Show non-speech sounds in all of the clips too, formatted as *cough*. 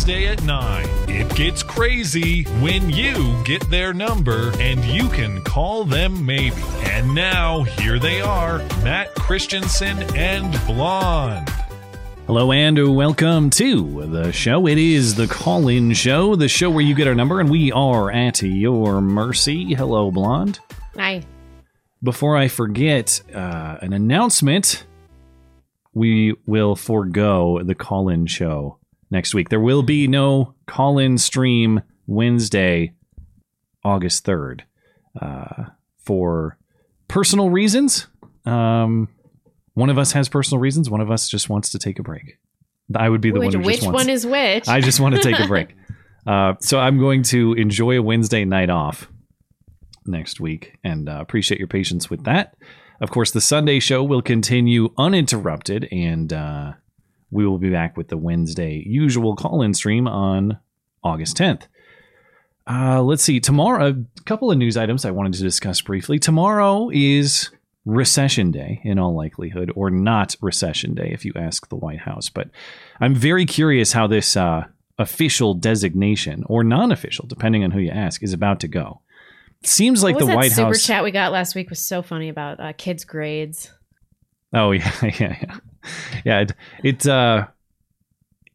Wednesday at 9, it gets crazy when you get their number and you can call them maybe. And now, here they are Matt Christiansen and Blonde. Hello and welcome to the show. It is the call in show, the show where you get our number and we are at your mercy. Hello, Blonde. Hi. Before I forget, uh, an announcement we will forego the call in show next week. There will be no call in stream Wednesday, August 3rd, uh, for personal reasons. Um, one of us has personal reasons, one of us just wants to take a break. I would be the which one who which wants one is which? I just want to take a break. *laughs* Uh, so I'm going to enjoy a Wednesday night off next week and uh, appreciate your patience with that. Of course, the Sunday show will continue uninterrupted, and uh, we will be back with the Wednesday usual call in stream on August 10th. Uh, let's see. Tomorrow, a couple of news items I wanted to discuss briefly. Tomorrow is recession day, in all likelihood, or not recession day, if you ask the White House. But I'm very curious how this uh, official designation, or non official, depending on who you ask, is about to go. Seems like the White super House. chat we got last week was so funny about uh, kids' grades. Oh *laughs* yeah, yeah, yeah, *laughs* yeah. It, it uh,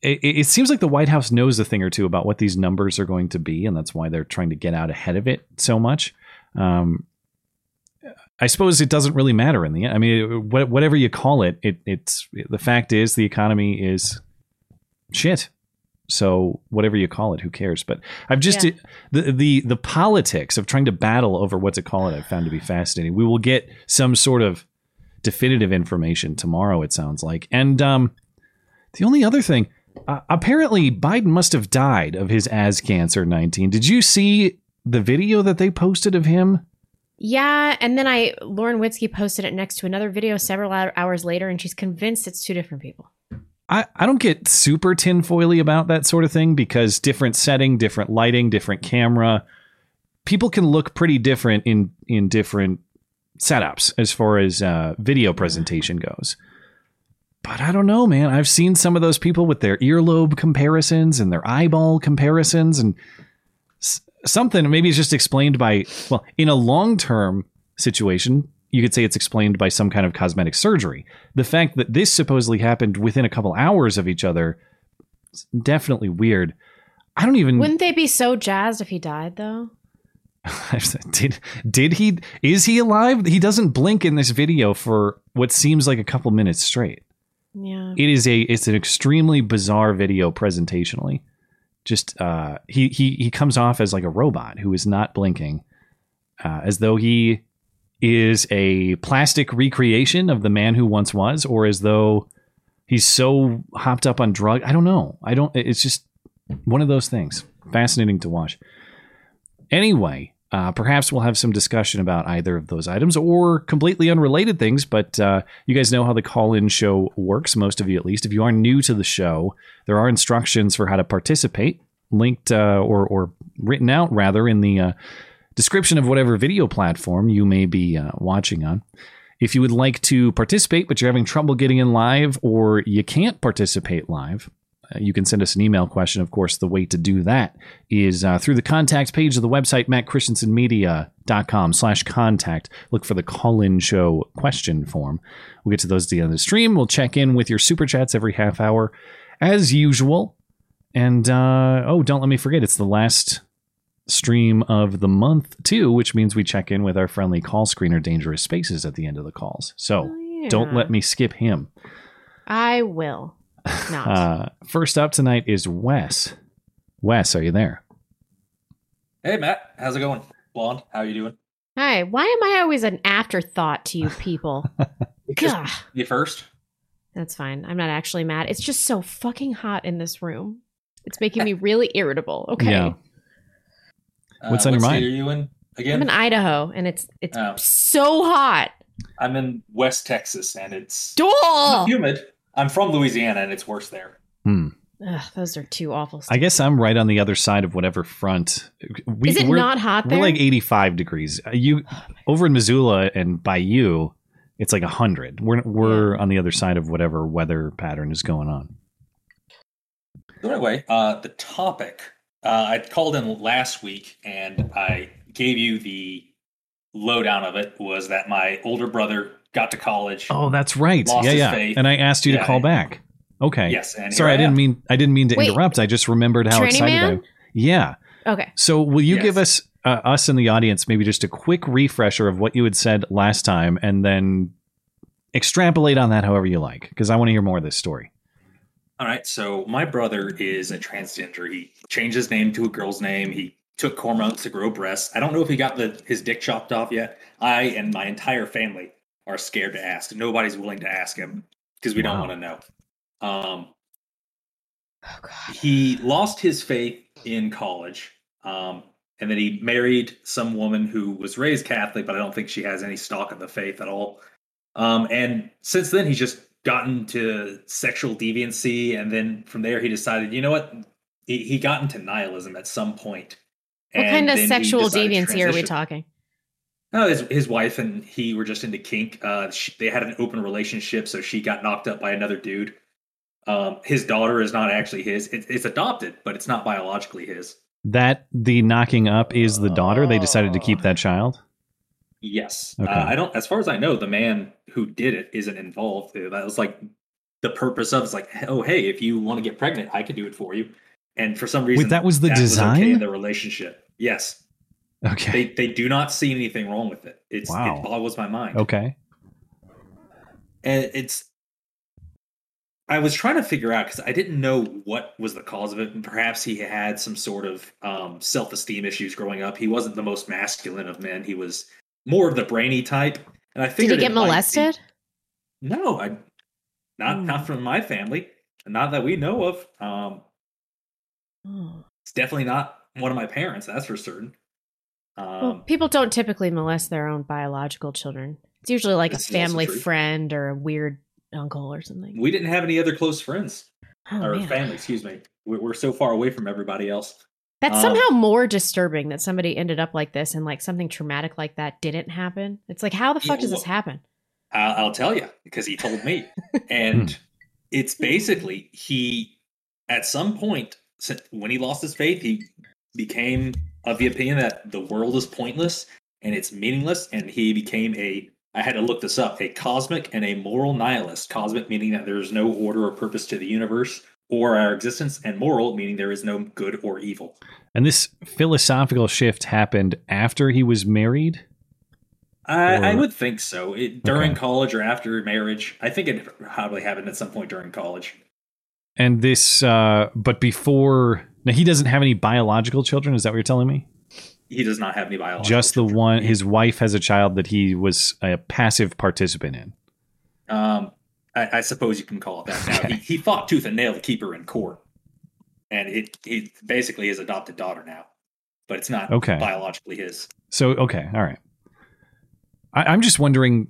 it, it seems like the White House knows a thing or two about what these numbers are going to be, and that's why they're trying to get out ahead of it so much. Um, I suppose it doesn't really matter in the end. I mean, what, whatever you call it, it, it's the fact is the economy is shit. So whatever you call it, who cares? But I've just Yeah. the the the politics of trying to battle over what to call it. I've found to be fascinating. We will get some sort of definitive information tomorrow. It sounds like, and um, the only other thing, uh, apparently Biden must have died of his as cancer nineteen. Did you see the video that they posted of him? Yeah, and then I Lauren Witzke posted it next to another video several hours later, and she's convinced it's two different people. I, I don't get super tinfoily about that sort of thing because different setting, different lighting, different camera, people can look pretty different in in different setups as far as uh, video presentation goes. But I don't know, man. I've seen some of those people with their earlobe comparisons and their eyeball comparisons, and s- something maybe it's just explained by well, in a long term situation, you could say it's explained by some kind of cosmetic surgery. The fact that this supposedly happened within a couple hours of each other, is definitely weird. I don't even Wouldn't they be so jazzed if he died, though? *laughs* did did he is he alive? He doesn't blink in this video for what seems like a couple minutes straight. Yeah. It is a it's an extremely bizarre video presentationally. Just uh he he he comes off as like a robot who is not blinking. Uh, as though he is a plastic recreation of the man who once was or as though he's so hopped up on drug I don't know. I don't it's just one of those things. Fascinating to watch. Anyway, uh, perhaps we'll have some discussion about either of those items or completely unrelated things. But uh, you guys know how the call in show works, most of you at least. If you are new to the show, there are instructions for how to participate, linked uh, or, or written out rather in the uh, description of whatever video platform you may be uh, watching on. If you would like to participate, but you're having trouble getting in live or you can't participate live, you can send us an email question. Of course, the way to do that is uh, through the contact page of the website, mattchristiansenmedia.com slash contact. Look for the call-in show question form. We'll get to those at the end of the stream. We'll check in with your super chats every half hour as usual. And, uh, oh, don't let me forget, it's the last stream of the month, too, which means we check in with our friendly call screener, Dangerous Spaces, at the end of the calls. So Oh, don't let me skip him. I will not. Uh, first up tonight is Wes. Wes, are you there? Hey Matt, how's it going? Blonde, how are you doing? Hi. Why am I always an afterthought to you people? *laughs* Because Gah. you first. That's fine. I'm not actually mad. It's just so fucking hot in this room. It's making me really irritable. Okay. Yeah. Uh, What's on your mind? Are you in again? I'm in Idaho and it's it's Oh. so hot. I'm in West Texas, and it's Duel. humid. I'm from Louisiana, and it's worse there. Hmm. Ugh, those are two awful. I guess I'm right on the other side of whatever front. We, Is it we're, not hot there? We're like 85 degrees. Uh, You over in Missoula and by you, it's like 100. We're we're on the other side of whatever weather pattern is going on. So anyway, uh, the topic uh, I called in last week, and I gave you the lowdown of it. Was that my older brother got to college? Oh, that's right. Lost yeah, his yeah. faith. And I asked you to Yeah. call back. Okay. Yes, and Sorry, here I didn't am. mean I didn't mean to Wait. interrupt. I just remembered how Tranny excited I. Man? Yeah. okay. So will you Yes. give us uh, us in the audience maybe just a quick refresher of what you had said last time, and then extrapolate on that however you like, because I want to hear more of this story. All right, so my brother is a transgender. He changed his name to a girl's name. He took hormones to grow breasts. I don't know if he got the his dick chopped off yet. I and my entire family are scared to ask. Nobody's willing to ask him because we don't want to know. Um, Oh god. he lost his faith in college, um, and then he married some woman who was raised Catholic, but I don't think she has any stock in the faith at all. Um, and since then, he's just gotten to sexual deviancy, and then from there, he decided, you know what? He, he got into nihilism at some point. What and kind of sexual decided deviancy are we talking? No, his, his wife and he were just into kink. Uh, she, they had an open relationship, so she got knocked up by another dude. Um, his daughter is not actually his. It, it's adopted, but it's not biologically his. That the knocking up is the daughter. They decided to keep that child. Yes, Okay. uh, I don't. As far as I know, the man who did it isn't involved. Uh, That was like the purpose of. It's like, oh, hey, if you want to get pregnant, I could do it for you. And for some reason, that was the okay design? in the relationship. Yes, Okay. they they do not see anything wrong with it. It's Wow. it boggles my mind. okay. and it's i was trying to figure out because i didn't know what was the cause of it and perhaps he had some sort of um, self-esteem issues growing up he wasn't the most masculine of men he was more of the brainy type and i Did he it get might be- molested? no i not Hmm. not from my family not that we know of um Oh. it's definitely not one of my parents that's for certain um Well, people don't typically molest their own biological children. It's usually like a This is also family friend or a weird uncle or something. we didn't have any other close friends Oh, or man. family excuse me we're, we're so far away from everybody else That's Um, somehow more disturbing that somebody ended up like this and like something traumatic like that didn't happen. It's like, how the fuck Yeah, does this happen? I'll, I'll tell you because he told me, *laughs* and it's basically he at some point when he lost his faith, he became of the opinion that the world is pointless and it's meaningless, and he became a I had to look this up a cosmic and a moral nihilist. Cosmic meaning that there is no order or purpose to the universe or our existence, and moral meaning there is no good or evil. And this philosophical shift happened after he was married. I, I would think so. It, during Okay. college or after marriage, I think it probably happened at some point during college. And this, uh, but before, now he doesn't have any biological children. Is that what you're telling me? He does not have any biological. Just the children. one, his wife has a child that he was a passive participant in. Um, I, I suppose you can call it that. Now he, he fought tooth and nail to keep her in court, and it it basically his adopted daughter now, but it's not Okay. biologically his. So, okay, all right. I, I'm just wondering.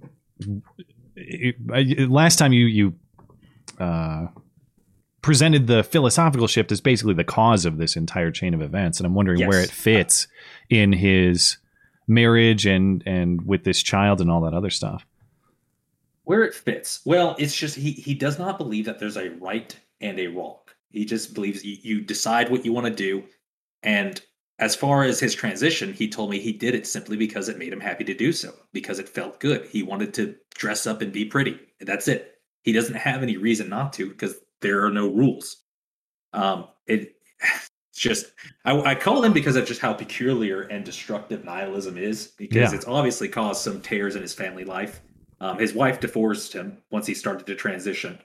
it- I- last time you you uh, presented the philosophical shift as basically the cause of this entire chain of events, and I'm wondering where it fits in his marriage and and with this child and all that other stuff. Where it fits, well, it's just he he does not believe that there's a right and a wrong. He just believes you, you decide what you want to do, and as far as his transition, he told me he did it simply because it made him happy to do so, because it felt good. He wanted to dress up and be pretty. That's it. He doesn't have any reason not to because there are no rules. Um, it it's *sighs* just I, I call him because of just how peculiar and destructive nihilism is, because Yeah. it's obviously caused some tears in his family life. Um, his wife divorced him once he started to transition.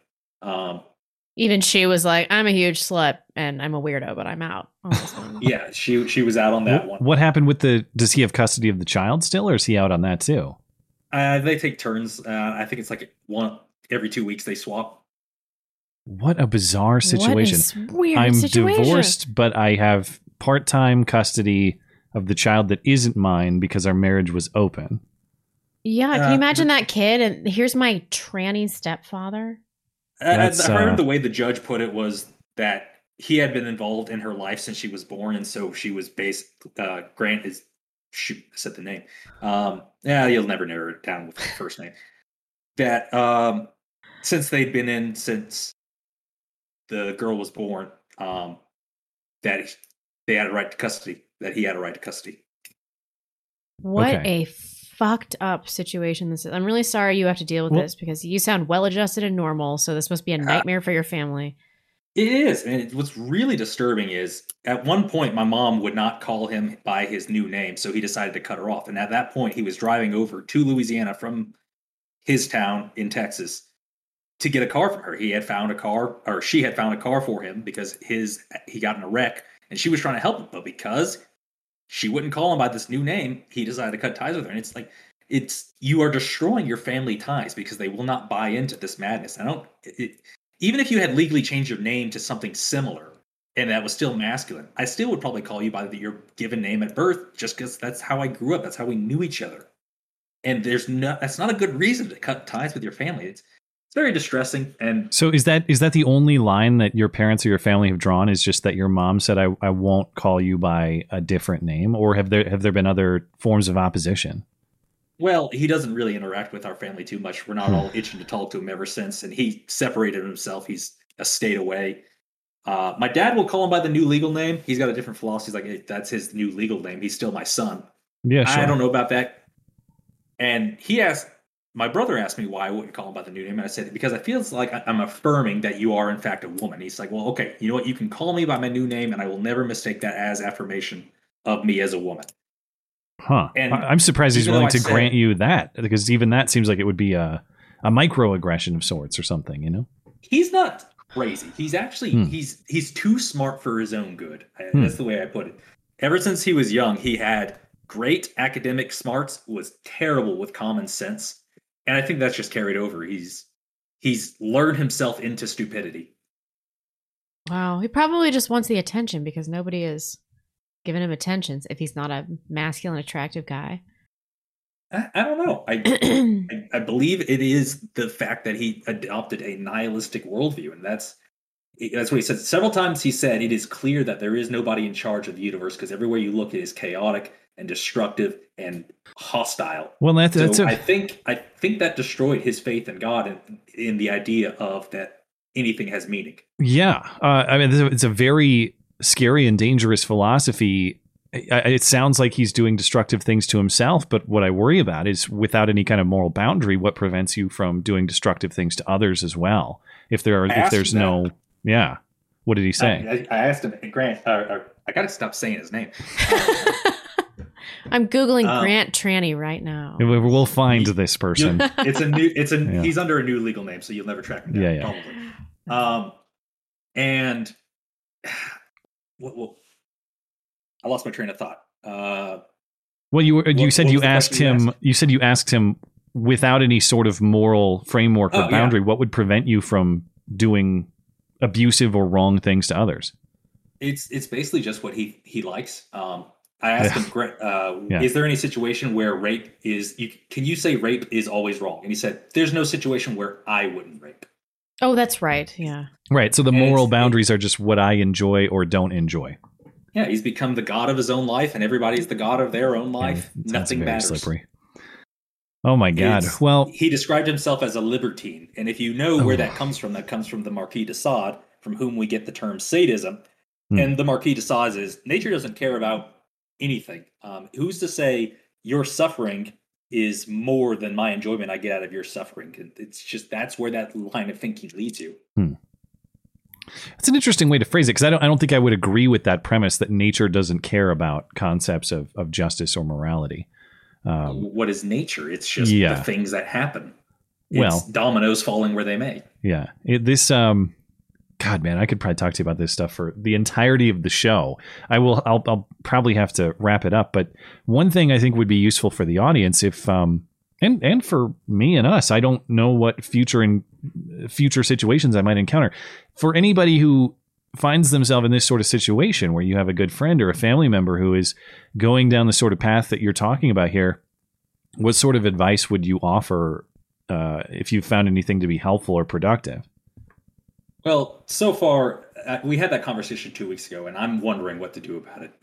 Um, Even she was like, I'm a huge slut and I'm a weirdo, but I'm out. on this *laughs* one. yeah, she she was out on that What, one. what happened with the? Does he have custody of the child still, or is he out on that too? Uh, they take turns. Uh, I think it's like one every two weeks they swap. What a bizarre situation. What weird I'm situation. divorced, but I have part time custody of the child that isn't mine because our marriage was open. Yeah, can Uh, you imagine that kid? And here's my tranny stepfather. I, I That's, heard uh, the way the judge put it was that he had been involved in her life since she was born, and so she was based. Uh, Grant is shoot, I said the name. Um, yeah, you'll never narrow it down with the first name. That um, since they'd been in since the girl was born, um, that they had a right to custody. That he had a right to custody. What Okay. a fucked up situation this is. I'm really sorry you have to deal with Well- this because you sound well adjusted and normal. So this must be a nightmare for your family. It is, and it- what's really disturbing is at one point my mom would not call him by his new name, so he decided to cut her off. And at that point, he was driving over to Louisiana from his town in Texas to get a car from her. He had found a car, or she had found a car for him because his he got in a wreck, and she was trying to help him, but because she wouldn't call him by this new name, he decided to cut ties with her. And it's like it's you are destroying your family ties because they will not buy into this madness. I don't. It, even if you had legally changed your name to something similar and that was still masculine, I still would probably call you by the, your given name at birth, just because that's how I grew up. That's how we knew each other. And there's no that's not a good reason to cut ties with your family. It's it's very distressing. And So is that is that the only line that your parents or your family have drawn? Is just that your mom said I, I won't call you by a different name, or have there have there been other forms of opposition? well, he doesn't really interact with our family too much. We're not Hmm. all itching to talk to him ever since, and he separated himself. He's a state away. Uh, my dad will call him by the new legal name. He's got a different philosophy. He's like, "Hey, that's his new legal name. He's still my son. Yeah, sure. I don't know about that. And he asked, my brother asked me why I wouldn't call him by the new name. And I said, because it feels like I- I'm affirming that you are, in fact, a woman. He's like, well, okay, you know what? You can call me by my new name, and I will never mistake that as affirmation of me as a woman. Huh. And I- I'm surprised he's willing to said- grant you that because even that seems like it would be a a microaggression of sorts or something. You know. He's not crazy. He's actually Hmm. he's he's too smart for his own good. I- Hmm. That's the way I put it. Ever since he was young, he had great academic smarts, was terrible with common sense, and I think that's just carried over. He's he's lured himself into stupidity. Wow. He probably just wants the attention because nobody is giving him attentions if he's not a masculine, attractive guy. I, I don't know. I, *clears throat* I I believe it is the fact that he adopted a nihilistic worldview, and that's that's what he said several times. He said it is clear that there is nobody in charge of the universe because everywhere you look, it is chaotic and destructive and hostile. Well, that's that's a, I think I think that destroyed his faith in God and in the idea of that anything has meaning. Yeah, uh, I mean, it's a very scary and dangerous philosophy. It sounds like he's doing destructive things to himself, but what I worry about is without any kind of moral boundary, what prevents you from doing destructive things to others as well? If there are, if there's no, yeah, what did he say? I, I asked him, Grant. Uh, uh, I got to stop saying his name. *laughs* I'm Googling Um, Grant Tranny right now. We- We'll find this person. it's a new it's a *laughs* Yeah. he's under a new legal name so you'll never track him down Yeah, yeah. probably um and *sighs* what, what i lost my train of thought uh Well, you were, you What- said you was the asked question you him. You said you asked him without any sort of moral framework Oh, or yeah. boundary. What would prevent you from doing abusive or wrong things to others? it's it's basically just what he he likes um i asked him uh Yeah. is there any situation where rape is you can you say rape is always wrong and he said there's no situation where i wouldn't rape Oh, that's right. Yeah. Right. So the And moral it's- boundaries are just what I enjoy or don't enjoy. yeah he's become the god of his own life and everybody's the god of their own life Yeah, it nothing very matters slippery. Oh my god. It's- well, he described himself as a libertine, and if you know where Oh. that comes from, that comes from the Marquis de Sade, from whom we get the term sadism. Hmm. And the Marquis de Sade is nature doesn't care about anything. Um, who's to say your suffering is more than my enjoyment I get out of your suffering? It's just that's where that line of thinking leads you. it's an interesting way to phrase it because I don't. I don't think I would agree with that premise that nature doesn't care about concepts of of justice or morality. Um, what is nature? It's just yeah. the things that happen. It's Well- dominoes falling where they may. Yeah. It, this um God man, I could probably talk to you about this stuff for the entirety of the show. I will I'll, I'll probably have to wrap it up, but one thing I think would be useful for the audience if um and and for me and us, I don't know what future and future situations I might encounter. For anybody who finds themselves in this sort of situation where you have a good friend or a family member who is going down the sort of path that you're talking about here, what sort of advice would you offer uh, if you found anything to be helpful or productive? Well, so far, uh, we had that conversation two weeks ago, and I'm wondering what to do about it.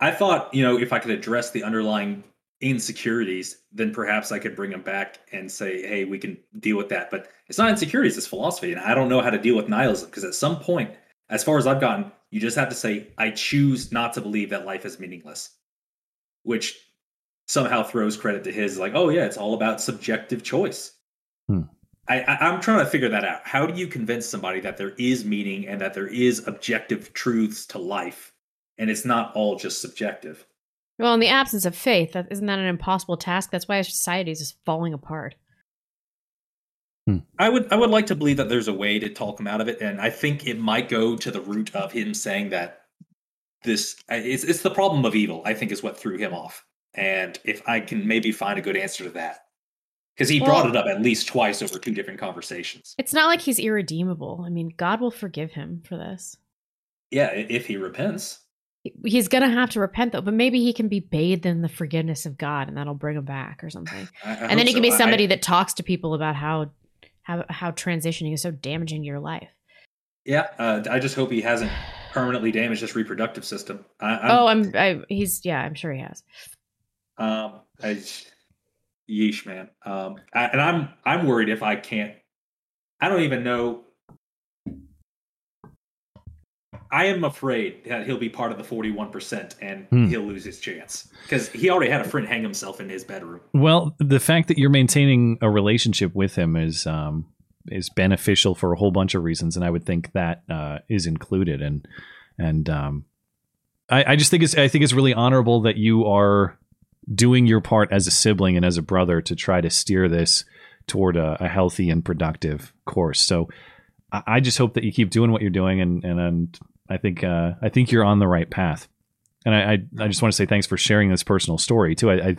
I thought, you know, if I could address the underlying insecurities, then perhaps I could bring him back and say, hey, we can deal with that. But it's not insecurities, it's philosophy. And I don't know how to deal with nihilism because at some point, as far as I've gotten, you just have to say, I choose not to believe that life is meaningless, which somehow throws credit to his, like, oh, yeah, it's all about subjective choice. Hmm. I, I, I'm trying to figure that out. How do you convince somebody that there is meaning and that there is objective truths to life and it's not all just subjective? Well, in the absence of faith, isn't that an impossible task? That's why our society is just falling apart. Hmm. I would I would like to believe that there's a way to talk him out of it, and I think it might go to the root of him saying that this it's it's the problem of evil. I think is what threw him off, and if I can maybe find a good answer to that, because he brought it up at least twice over two different conversations. It's not like he's irredeemable. I mean, God will forgive him for this. Yeah, if he repents. He's going to have to repent, though, but maybe he can be bathed in the forgiveness of God and that'll bring him back or something. *sighs* I- I and then he can so. be somebody I- that talks to people about how, how, how transitioning is so damaging to your life. yeah, uh, I just hope he hasn't *sighs* permanently damaged his reproductive system. I, I'm, oh, I'm, I, he's, yeah, I'm sure he has. Um, I, yeesh, man. Um, I, and I'm I'm worried if I can't. I don't even know. I am afraid that he'll be part of the forty-one percent and Hmm. he'll lose his chance because he already had a friend hang himself in his bedroom. Well, the fact that you're maintaining a relationship with him is um, is beneficial for a whole bunch of reasons, and I would think that uh, is included. And and um, I, I just think it's I think it's really honorable that you are doing your part as a sibling and as a brother to try to steer this toward a, a healthy and productive course. So I, I just hope that you keep doing what you're doing, and and, and I think uh, I think you're on the right path. And I, I, I just want to say thanks for sharing this personal story too. I, I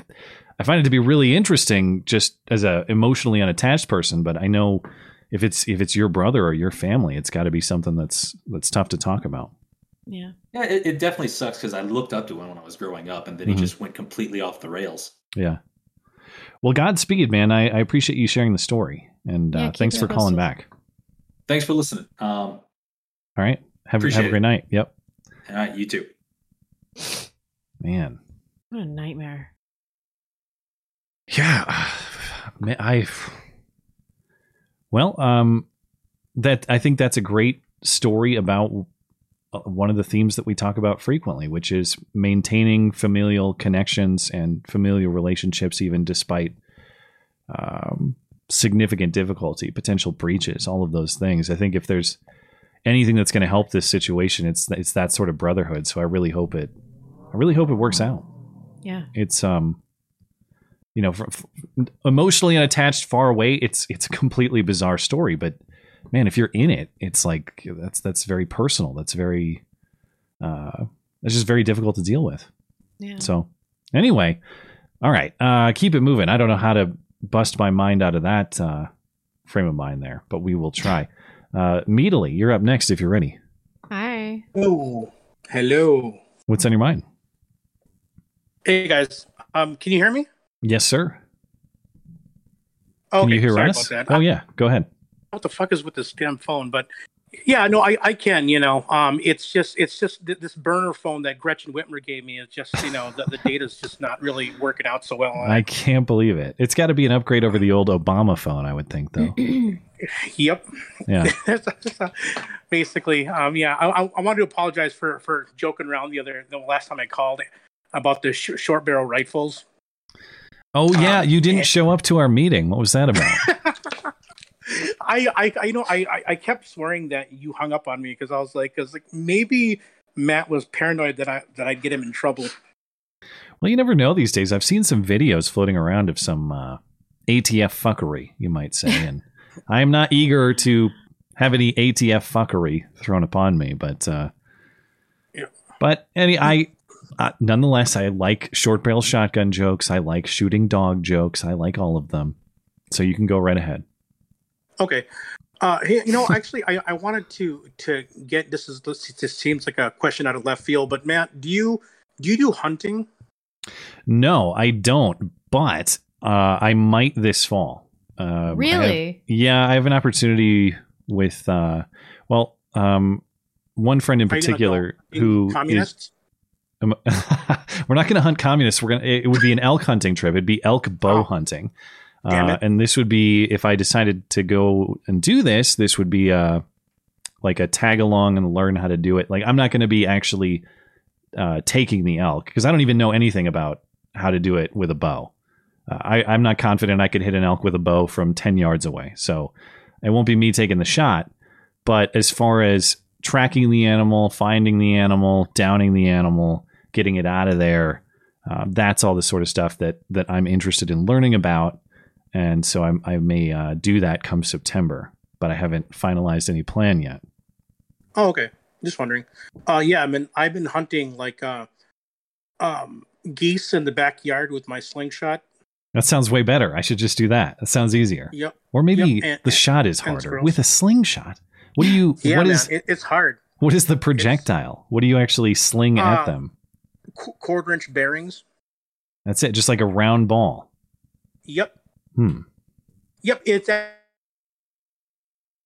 I find it to be really interesting just as a emotionally unattached person, but I know if it's if it's your brother or your family, it's got to be something that's that's tough to talk about. Yeah. Yeah, it, it definitely sucks because I looked up to him when I was growing up, and then he Mhm. just went completely off the rails. Yeah. Well, Godspeed, man. I, I appreciate you sharing the story, and Yeah, uh, thanks it for calling back. Thanks for listening. Um, All right, have, have a great it. night. Yep, all right, you too. man. What a nightmare. Yeah, man, I. Well, um, that I think that's a great story about uh, one of the themes that we talk about frequently, which is maintaining familial connections and familial relationships, even despite um, significant difficulty, potential breaches, all of those things. I think if there's anything that's going to help this situation, it's it's that sort of brotherhood. So I really hope it, I really hope it works out Yeah. it's um you know emotionally unattached far away it's it's a completely bizarre story but man if you're in it it's like that's that's very personal. That's very uh that's just very difficult to deal with. Yeah. so anyway all right uh keep it moving. I don't know how to bust my mind out of that uh frame of mind there but we will try. *laughs* Uh meadily you're up next if you're ready. Hi. Oh, hello. what's on your mind? Hey guys, um, can you hear me? yes sir. Oh, can you hear sorry us? about that. oh yeah. Go ahead What the fuck is with this damn phone? But yeah, no, I, I can. You know, um, it's just it's just th- this burner phone that Gretchen Whitmer gave me is just you know the, the data's just not really working out so well. I can't believe it. It's got to be an upgrade over the old Obama phone, I would think, though. *clears throat* yep. Yeah. *laughs* Basically, um, yeah, I, I, I wanted to apologize for for joking around the other the last time I called about the sh- short barrel rifles. Oh yeah, Um, you didn't yeah. show up to our meeting. What was that about? *laughs* I, I, I, you know, I, I- I kept swearing that you hung up on me because I was like, because like maybe Matt was paranoid that I that I'd get him in trouble. well, you never know these days. I've seen some videos floating around of some uh, ATF fuckery, you might say, and *laughs* I am not eager to have any ATF fuckery thrown upon me, but uh, Yeah. but any I. Uh, nonetheless, I like short barrel shotgun jokes. I like shooting dog jokes. I like all of them. So you can go right ahead. Okay. Uh, hey, you know, actually, I, I wanted to to get this is this, this seems like a question out of left field, but Matt, do you do you do hunting? No, I don't. but uh, I might this fall. Um, I have- Really? yeah, I have an opportunity with, uh, well, um, one friend in Are you gonna particular go who is communists. um, *laughs* we're not going to hunt communists. We're going. to It would be an elk hunting trip. It'd be elk bow Oh. hunting, Damn uh, and this would be if I decided to go and do this. This would be uh like a tag along and learn how to do it. Like I'm not going to be actually uh, taking the elk because I don't even know anything about how to do it with a bow. Uh, I, I'm not confident I could hit an elk with a bow from ten yards away. So it won't be me taking the shot. But as far as tracking the animal, finding the animal, downing the animal, getting it out of there, uh, that's all the sort of stuff that that I'm interested in learning about. And so I'm, I may uh, do that come September, but I haven't finalized any plan yet. Oh, okay. Just wondering. Uh, yeah, I mean, I've been hunting like uh, um, geese in the backyard with my slingshot. That sounds way better. I should just do that. That sounds easier. Yep. Or maybe Yep, and- the shot is harder with a slingshot. What do you? *laughs* Yeah, what man, is? it, it's hard. what is the projectile? What do you actually sling at Uh, them? Qu- quarter inch bearings. That's it. Just like a round ball. Yep. Hmm. Yep. It's a-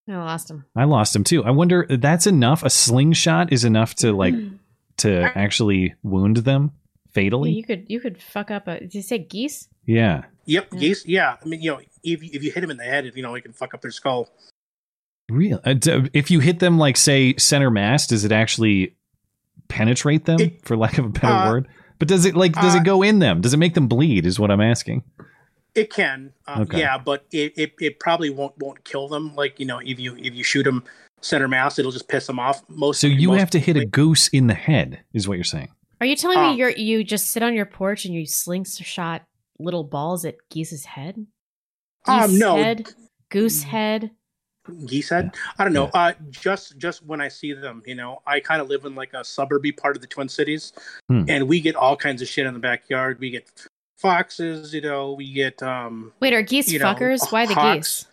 I lost him. I lost him too. I wonder that's enough. A slingshot is enough to like *clears throat* to actually wound them Yeah, fatally. you could you could fuck up a. Did you say geese? Yeah. yep. Yeah. Geese. Yeah. I mean, you know, if you- if you hit them in the head, you know, it can fuck up their skull. Real. Uh, if you hit them like say center mass, does it actually penetrate them, It- for lack of a better uh, word? But does it like does uh, it go in them? Does it make them bleed? Is what I'm asking. It can, uh, Okay. yeah, but it, it, it probably won't won't kill them. Like you know, if you if you shoot them center mass, it'll just piss them off. Most So you most have to hit a goose in the head, is what you're saying. Are you telling Uh, me you're you just sit on your porch and you slingshot little balls at geese's head? Um, no. head, goose head. geese head. I don't know. Uh, just just when I see them, you know, I kind of live in like a suburby part of the Twin Cities, Hmm. and we get all kinds of shit in the backyard. We get foxes, you know, we get um, Wait, are geese you know, fuckers? Why the hawks. geese?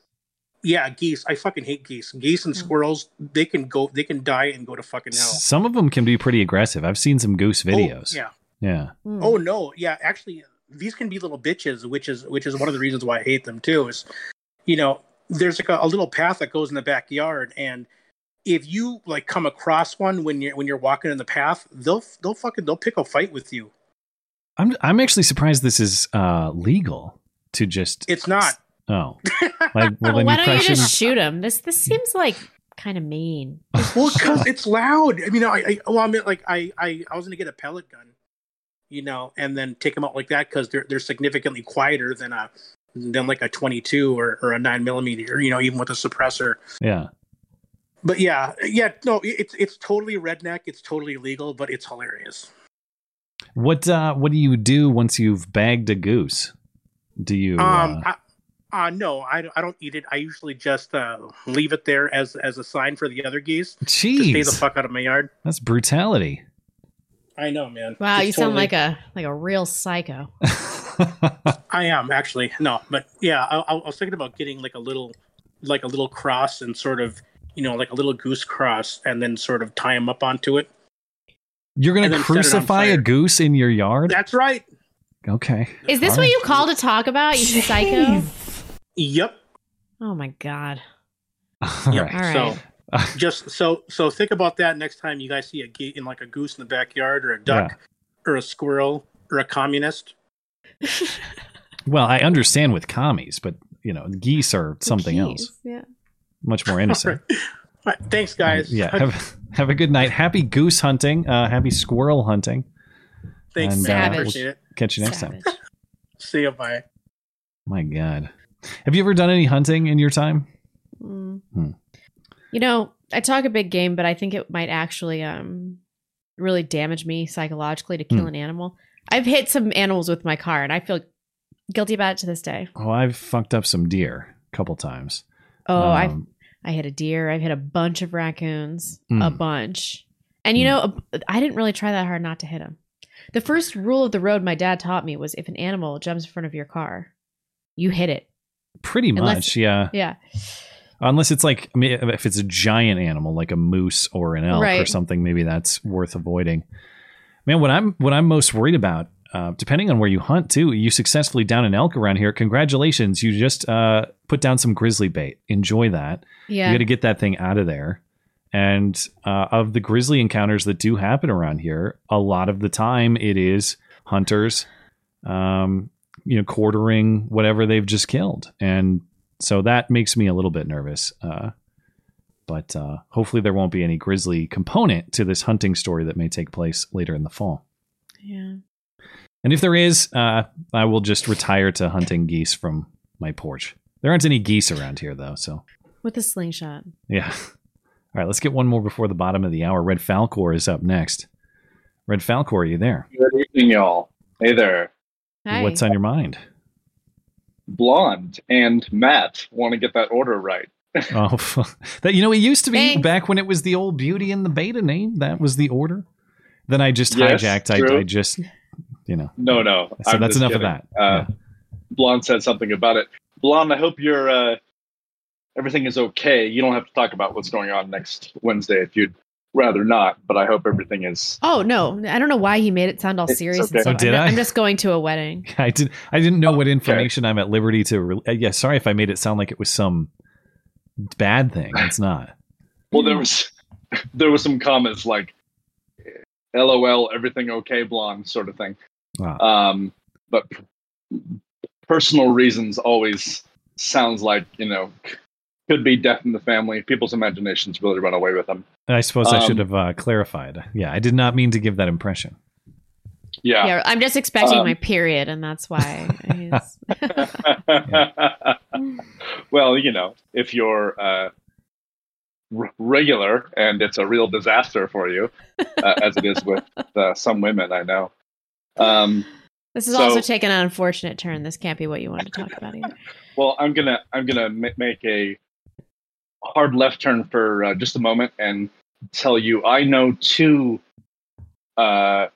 Yeah, geese. I fucking hate geese. Geese and Hmm. squirrels. They can go. They can die and go to fucking hell. Some of them can be pretty aggressive. I've seen some goose videos. Oh, yeah. Yeah. Hmm. Oh no, yeah, actually these can be little bitches, which is which is one of the reasons why I hate them too. Is you know, there's like a, a little path that goes in the backyard and if you like come across one when you're when you're walking in the path, they'll they'll fucking they'll pick a fight with you. I'm I'm actually surprised this is uh legal to just It's not. oh *laughs* like well Well, then why you don't you just shoot him? This this seems like kind of mean. *laughs* Well, because it's loud. I mean, I, I well, I mean, like I, I, I was gonna get a pellet gun, you know, and then take them out like that because they're they're significantly quieter than a than like a 22 or, or a nine millimeter, you know, even with a suppressor. yeah. But yeah, yeah, no, it- it's it's totally redneck. It's totally legal, but it's hilarious. What uh what do you do once you've bagged a goose? Do you Um, uh, I, uh, no, I, I don't eat it. I usually just uh, leave it there as as a sign for the other geese to stay the fuck out of my yard. that's brutality. I know, man. Wow, It's you sound like a like a real psycho. *laughs* I am actually no, but yeah, I, I was thinking about getting like a little, like a little cross and sort of, you know, like a little goose cross, and then sort of tie them up onto it. You're gonna And then set it on crucify a goose in your yard? That's right. Okay. Is this All what right. you call to talk about, you psycho? Yep. Oh my god. All Yep. right. All right. So *laughs* just so so think about that next time you guys see a ge- in like a goose in the backyard or a duck or a squirrel or a communist. *laughs* Well, I understand with commies, but you know, geese are something Jeez, else, Yeah. much more innocent. *laughs* All right, thanks, guys. Yeah. Have have a good night. Happy goose hunting. Uh, happy squirrel hunting. thanks, and, man. uh, Appreciate it. Catch you next time. See you. Bye. My God. Have you ever done any hunting in your time? Mm. Hmm. You know, I talk a big game, but I think it might actually um really damage me psychologically to kill Hmm. an animal. I've hit some animals with my car, and I feel guilty about it to this day. Oh, I've fucked up some deer a couple times. Oh, I Um, I hit a deer. I've hit a bunch of raccoons, a Mm. bunch. And you Mm. know, I didn't really try that hard not to hit them. The first rule of the road my dad taught me was if an animal jumps in front of your car, you hit it. pretty Unless- much, yeah. Yeah. Unless it's like I mean, if it's a giant animal like a moose or an elk or something, maybe that's worth avoiding. Man, what I'm what I'm most worried about uh, depending on where you hunt too, you successfully down an elk around here. Congratulations, you just uh, put down some grizzly bait. Enjoy that. Yeah. You got to get that thing out of there. And uh, of the grizzly encounters that do happen around here, a lot of the time it is hunters, um, you know, quartering whatever they've just killed, and so that makes me a little bit nervous. Uh, but uh, hopefully, there won't be any grizzly component to this hunting story that may take place later in the fall. yeah. And if there is, uh, I will just retire to hunting geese from my porch. There aren't any geese around here, though, so With a slingshot. yeah. All right, let's get one more before the bottom of the hour. Red Falcor is up next. Red Falcor, are you there? Good evening, y'all. Hey there. Hi. What's on your mind? Blonde and Matt want to get that order right. *laughs* Oh, *laughs* that you know, it used to be Thanks. back when it was the old Beauty and the Beta name. That was the order. Then I just Yes, hijacked. I. I just, you know. No, no. So I'm that's enough kidding. of that. Uh, Blonde said something about it. Blonde, I hope you're uh, everything is okay. You don't have to talk about what's going on next Wednesday if you'd rather not, but I hope everything is. Oh no! I don't know why he made it sound all serious. okay. And stuff. Oh, did I'm, I? I'm just going to a wedding. *laughs* I did. I didn't know what Okay. information I'm at liberty to. Re- uh, yeah, sorry if I made it sound like it was some bad thing. It's not. Well, there was *laughs* there was some comments like, "LOL, everything okay, blonde," sort of thing. Wow. Um, but personal reasons always sounds like you know could be death in the family. People's imaginations really run away with them. I suppose I should Um, have uh, clarified. Yeah, I did not mean to give that impression. Yeah. Yeah, I'm just expecting Um, my period, and that's why. He's... *laughs* *laughs* well, you know, if you're uh, r- regular and it's a real disaster for you, uh, as it is with uh, some women I know. Um, this is So- also taken an unfortunate turn. This can't be what you wanted to talk about either. *laughs* well, I'm gonna I'm gonna ma- make a hard left turn for uh, just a moment and tell you I know two uh,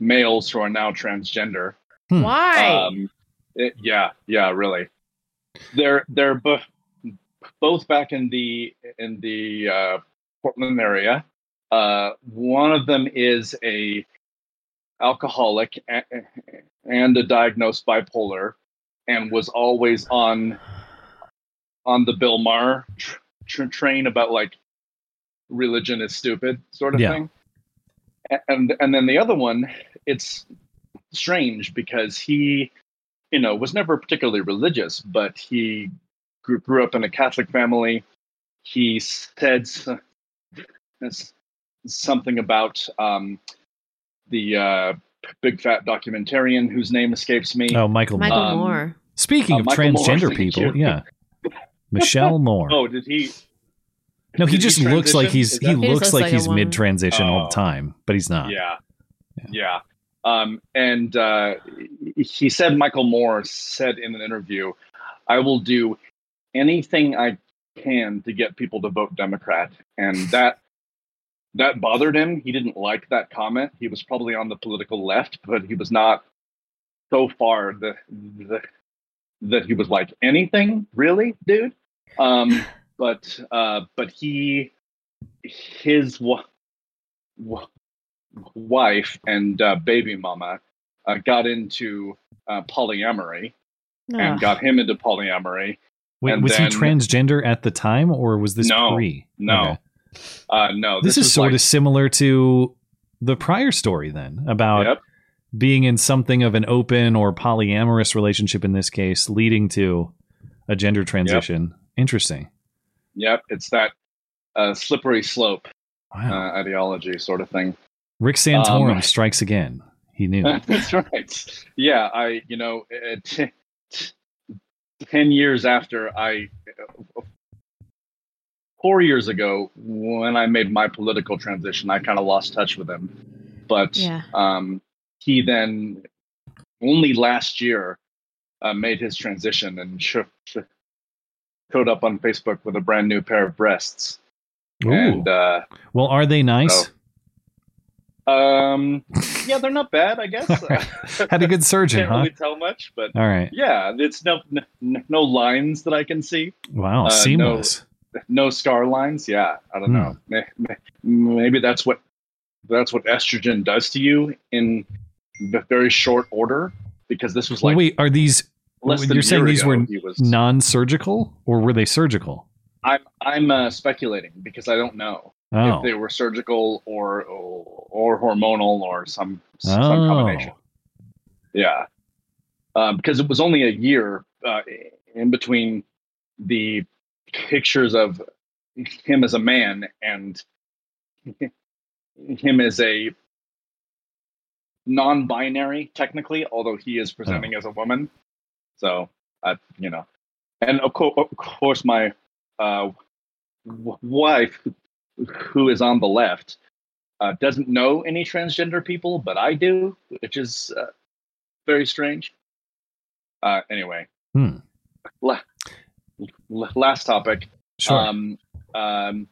males who are now transgender. Hmm. Why? Um, it- yeah, yeah, really. They're they're bo- both back in the in the uh, Portland area. Uh, one of them is a alcoholic and a diagnosed bipolar, and was always on on the Bill Maher tr- tr- train about like religion is stupid sort of Yeah. thing. And and then the other one, it's strange because he, you know, was never particularly religious, but he grew, grew up in a Catholic family. He said something about um, the uh, big fat documentarian whose name escapes me. Oh, Michael. Michael Moore. um, Moore. Speaking uh, of Michael transgender thank people, you. yeah, Michelle Moore. Oh, did he? no, he just he looks like he's Is he He looks looks like, like he's mid transition all Oh. the time, but he's not. Yeah, Yeah. yeah. Um, and uh, he said Michael Moore said in an interview, "I will do anything I can to get people to vote Democrat," and that that bothered him. He didn't like that comment. He was probably on the political left, but he was not so far that that, that he was like anything really, dude. Um, *laughs* but uh, but he his wa- wa- wife and uh, baby mama uh, got into uh, polyamory and got him into polyamory. Wait, And was then- he transgender at the time, or was this No, pre? no. Okay. Uh, no, This, is was sort like- of similar to the prior story then about Yep. being in something of an open or polyamorous relationship in this case, leading to a gender transition. Interesting. Yep, it's that uh, slippery slope uh, ideology sort of thing. Rick Santorum um, *laughs* strikes again. He knew. *laughs* That's right. Yeah, I, you know, uh, t- t- 10 years after I, four years ago, when I made my political transition, I kind of lost touch with him. But Yeah. um, he then, only last year, uh, made his transition and sh- sh- showed up on Facebook with a brand new pair of breasts. Ooh. And, uh, well, are they nice? um, yeah, they're not bad, I guess. *laughs* Had a good surgeon, Can't huh? really tell much, but All right. yeah, it's no n- no lines that I can see. Wow. Uh, seamless. No scar lines. Yeah, I don't Hmm. know. May- Maybe that's what that's what estrogen does to you in the very short order because this was like wait, are these you're saying these were was, non-surgical or were they surgical? I'm I'm uh, speculating because I don't know Oh, if they were surgical or or, or hormonal or some some Oh. combination. Yeah, um, because it was only a year uh, in between the pictures of him as a man and him as a non-binary, technically, although he is presenting as a woman. So, uh, you know, and of, co- of course, my uh, w- wife, who is on the left, uh, doesn't know any transgender people, but I do, which is uh, very strange. Uh, anyway, Hmm. La- last topic. sure. Um, um,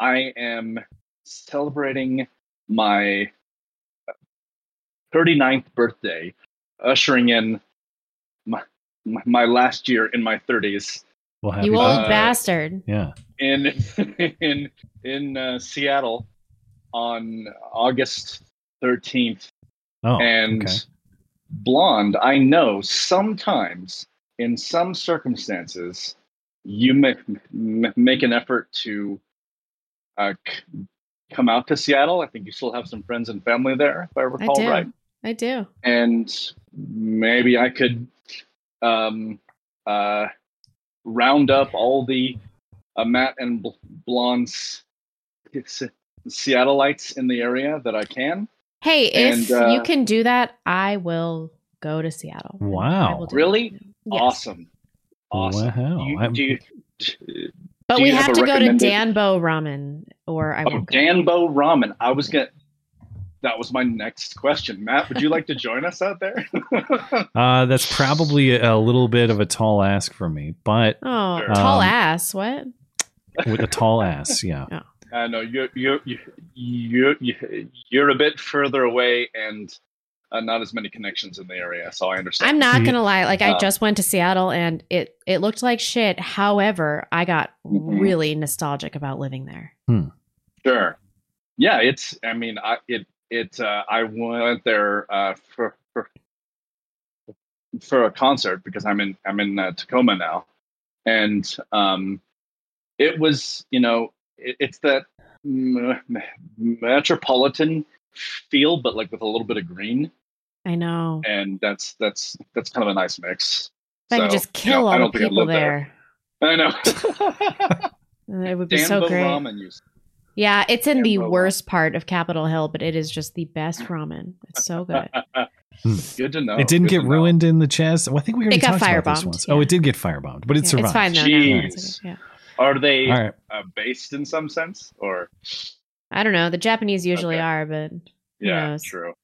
I am celebrating my 39th birthday, ushering in my, my, my last year in my 30s well, You old Uh, bastard. yeah. in *laughs* in in uh, Seattle on August 13th. Oh, and okay. blonde, I know sometimes in some circumstances you may m- make an effort to uh, c- come out to Seattle. I think you still have some friends and family there, if I I recall do. right. I do. And maybe I could um, uh, round up all the uh, Matt and Bl- Blonde's Se- Seattleites in the area that I can. Hey, if uh, you can do that, I will go to Seattle. Wow. I will do Really? that. Yes. Awesome. Awesome. Wow. Do you, do But Do we you have, have to go to Danbo Ramen, or I oh. Danbo Ramen. I was gonna. That was my next question. Matt, would you like to join us out there? *laughs* Uh, that's probably a little bit of a tall ask for me, but Oh, Sure. tall Um, ass. What? with a tall ass, *laughs* yeah. I know you're you're you're you're you're a bit further away and uh, not as many connections in the area, so I understand. I'm not gonna lie. Like I Uh, just went to Seattle and it it looked like shit. However, I got Mhm. really nostalgic about living there. Sure. Yeah, it's. I mean, I it it. Uh, I went there uh, for for for a concert because I'm in I'm in uh, Tacoma now, and um, it was you know it, it's that m- metropolitan feel, but like with a little bit of green, I know. and that's that's that's kind of a nice mix. If I could So, just you know, kill I all don't the think people there. there. I know. *laughs* It would be so Danbo great. ramen. You Yeah, it's in the Danbo ramen. worst part of Capitol Hill, but it is just the best *laughs* ramen. It's so good. *laughs* Good to know. it didn't Good get to know. ruined in the chest. Well, I think we already It got talked about this once. yeah. Oh, it did get firebombed, but it Yeah, survived. it's fine though. now. Jeez. It's okay, Yeah. Are they All right. uh, based in some sense, or I don't know. The Japanese usually Okay. are, but yeah, knows? true. All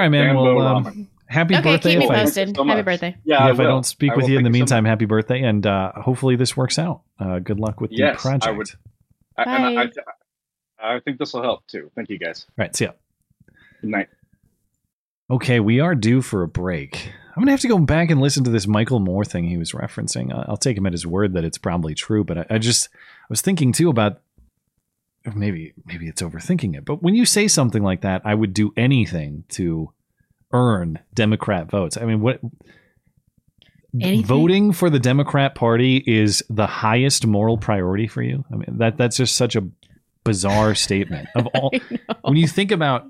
right, man. Danbo Well, um, ramen. happy okay, birthday. keep me if I, posted. so Happy birthday. Yeah, yeah, if I don't speak I with you in the Thank so meantime, happy birthday, and uh, hopefully this works out. Uh, good luck with the Yes, I project. would- I, and I, Bye. I, I think this will help too. Thank you, guys. All right, see ya. Good night. Okay, we are due for a break. I'm gonna have to go back and listen to this Michael Moore thing he was referencing. I- I'll take him at his word that it's probably true, but I, I just I was thinking too about maybe maybe it's overthinking it. But when you say something like that, I would do anything to earn Democrat votes. I mean, what Anything? voting for the Democrat Party is the highest moral priority for you? I mean, that that's just such a bizarre statement. Of *laughs* all, when you think about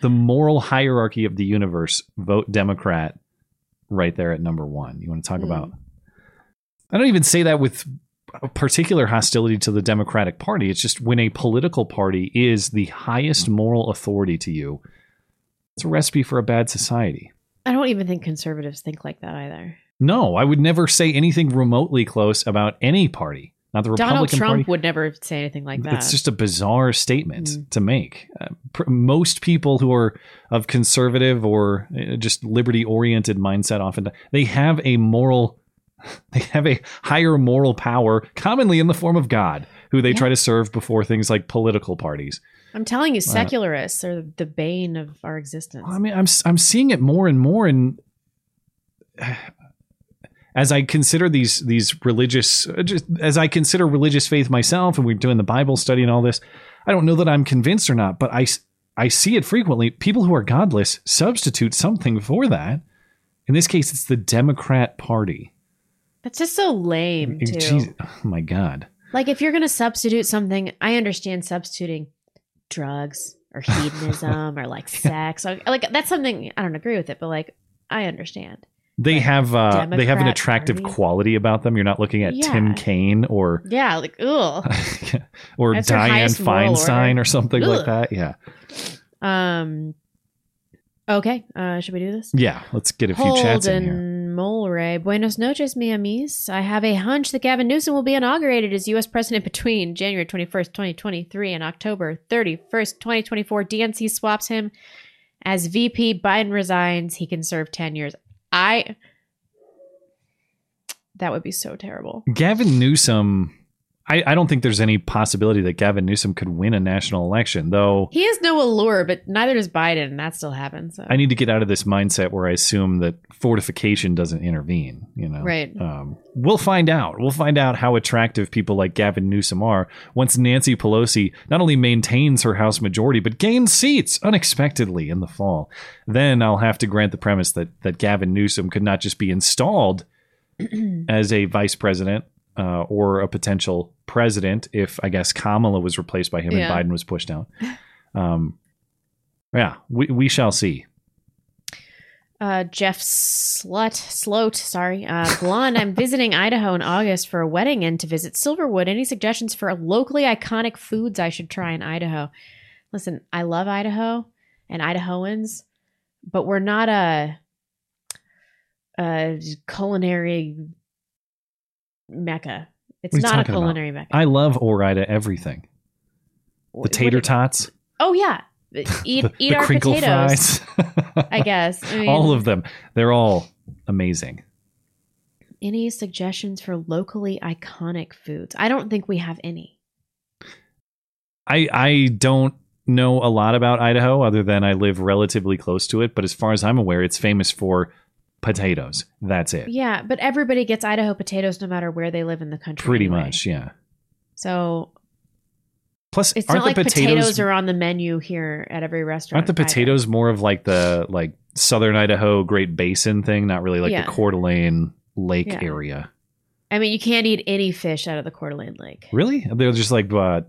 the moral hierarchy of the universe, vote Democrat right there at number one. You want to talk Mm. about? I don't even say that with a particular hostility to the Democratic Party. It's just when a political party is the highest moral authority to you, it's a recipe for a bad society. I don't even think conservatives think like that either. No, I would never say anything remotely close about any party. Not the Republican Donald Trump Party. would never say anything like that. It's just a bizarre statement Mm. to make. Uh, pr- most people who are of conservative or uh, just liberty oriented mindset often they have a moral they have a higher moral power commonly in the form of God who they Yeah. try to serve before things like political parties. I'm telling you, secularists are the bane of our existence. I mean I'm I'm seeing it more and more and *sighs* as I consider these these religious uh, just as I consider religious faith myself and we're doing the Bible study and all this I don't know that I'm convinced or not but I I see it frequently. People who are godless substitute something for that. In this case, it's the Democrat Party. That's just so lame, too. Jeez, oh my God. Like, if you're going to substitute something, I understand substituting drugs or *laughs* hedonism or like sex. Like, like, that's something I don't agree with it, but like, I understand. They Like, have uh, they have an attractive quality about them. You're not looking at Tim Yeah. Kaine or *laughs* Yeah, like, ugh. *laughs* or That's Dianne Feinstein or something like that. Yeah, Um. Okay. Uh, should we do this? yeah. Let's get a few chats in here. Mulray. Buenos noches, mi amis. I have a hunch that Gavin Newsom will be inaugurated as U.S. president between January 21st, 2023 and October 31st, 2024. DNC swaps him as VP. Biden resigns. He can serve 10 years. I. That would be so terrible. Gavin Newsom. I, I don't think there's any possibility that Gavin Newsom could win a national election, though. He has no allure, but neither does Biden, and that still happens. So. I need to get out of this mindset where I assume that fortification doesn't intervene. You know, Right. Um, we'll find out. We'll find out how attractive people like Gavin Newsom are once Nancy Pelosi not only maintains her House majority but gains seats unexpectedly in the fall. Then I'll have to grant the premise that that Gavin Newsom could not just be installed *clears throat* as a vice president. Uh, or a potential president if I guess Kamala was replaced by him Yeah. and Biden was pushed out. *laughs* Um, yeah, we, we shall see. Uh, Jeff Slut, Sloat, sorry. Uh, Blonde, I'm visiting Idaho in August for a wedding and to visit Silverwood. Any suggestions for locally iconic foods I should try in Idaho? Listen, I love Idaho and Idahoans, but we're not a, a culinary mecca. It's What are you not a talking about? culinary mecca. I love Orida everything. The tater what- tots, Oh, yeah. *laughs* Eat, the, eat the our potatoes, fries. I guess. I *laughs* mean, all of them. They're all amazing. Any suggestions for locally iconic foods? I don't think we have any. I I don't know a lot about Idaho other than I live relatively close to it, but as far as I'm aware, it's famous for potatoes. That's it. Yeah, but everybody gets Idaho potatoes no matter where they live in the country. Pretty anyway. much, yeah. So Plus, it's aren't not like the potatoes, potatoes, are on the menu here at every restaurant. aren't the either. potatoes more of like the like southern Idaho Great Basin thing, not really like Yeah. the Coeur d'Alene Lake Yeah. area? I mean, you can't eat any fish out of the Coeur d'Alene Lake Really? They're just like, uh,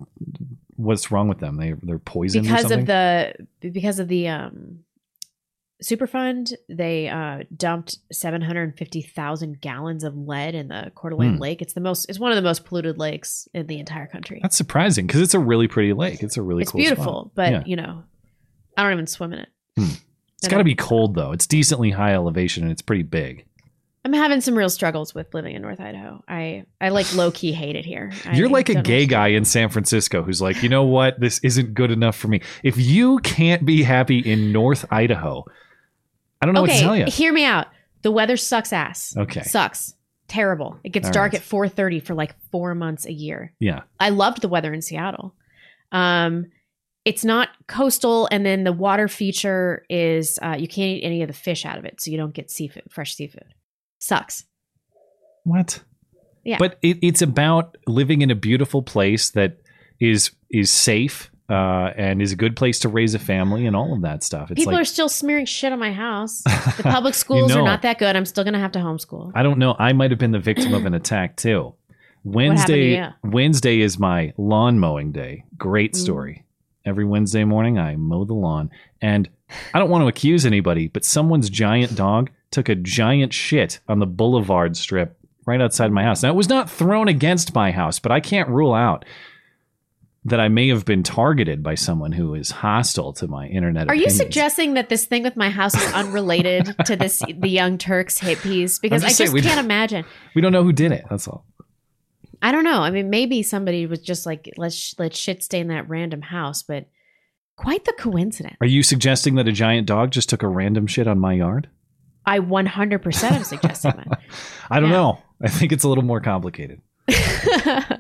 what's wrong with them? They they're poisoned or because of the because of the um Superfund. They uh, dumped seven hundred fifty thousand gallons of lead in the Coeur d'Alene Hmm. Lake. It's the most. It's one of the most polluted lakes in the entire country. That's surprising because it's a really pretty lake. It's a really it's cool beautiful, spot. but Yeah. you know, I don't even swim in it. Hmm. it's got to be cold though. It's decently high elevation and it's pretty big. I'm having some real struggles with living in North Idaho. I I like *sighs* low key hate it here. I You're like a gay guy in San Francisco who's like, you know what? This isn't good enough for me. If you can't be happy in North Idaho, I don't know what to tell Okay, you. hear me out. The weather sucks ass. Okay. sucks. Terrible. It gets All dark right. at 4:30 for like four months a year. Yeah. I loved the weather in Seattle. Um, it's not coastal, and then the water feature is uh, you can't eat any of the fish out of it, so you don't get seafood, fresh seafood. Sucks. What? Yeah. But it, it's about living in a beautiful place that is is safe uh, and is a good place to raise a family and all of that stuff. It's People like are still smearing shit on my house. *laughs* The public schools know. are not that good. I'm still gonna have to homeschool. I don't know. I might have been the victim of an attack too. Wednesday Wednesday is my lawn mowing day. Great Mm. story. Every Wednesday morning I mow the lawn and I don't want to accuse anybody, but someone's giant dog took a giant shit on the boulevard strip right outside my house. Now it was not thrown against my house, but I can't rule out that I may have been targeted by someone who is hostile to my internet. Are you suggesting that this thing with my house is unrelated *laughs* to this the Young Turks hit piece? Because I just saying just can't imagine. we don't know who did it? That's all. I don't know. I mean, maybe somebody was just like, let's let's shit stain that random house, but quite the coincidence. Are you suggesting that a giant dog just took a random shit on my yard? I 100% am suggesting that. *laughs* I don't Yeah. know. I think it's a little more complicated. *laughs*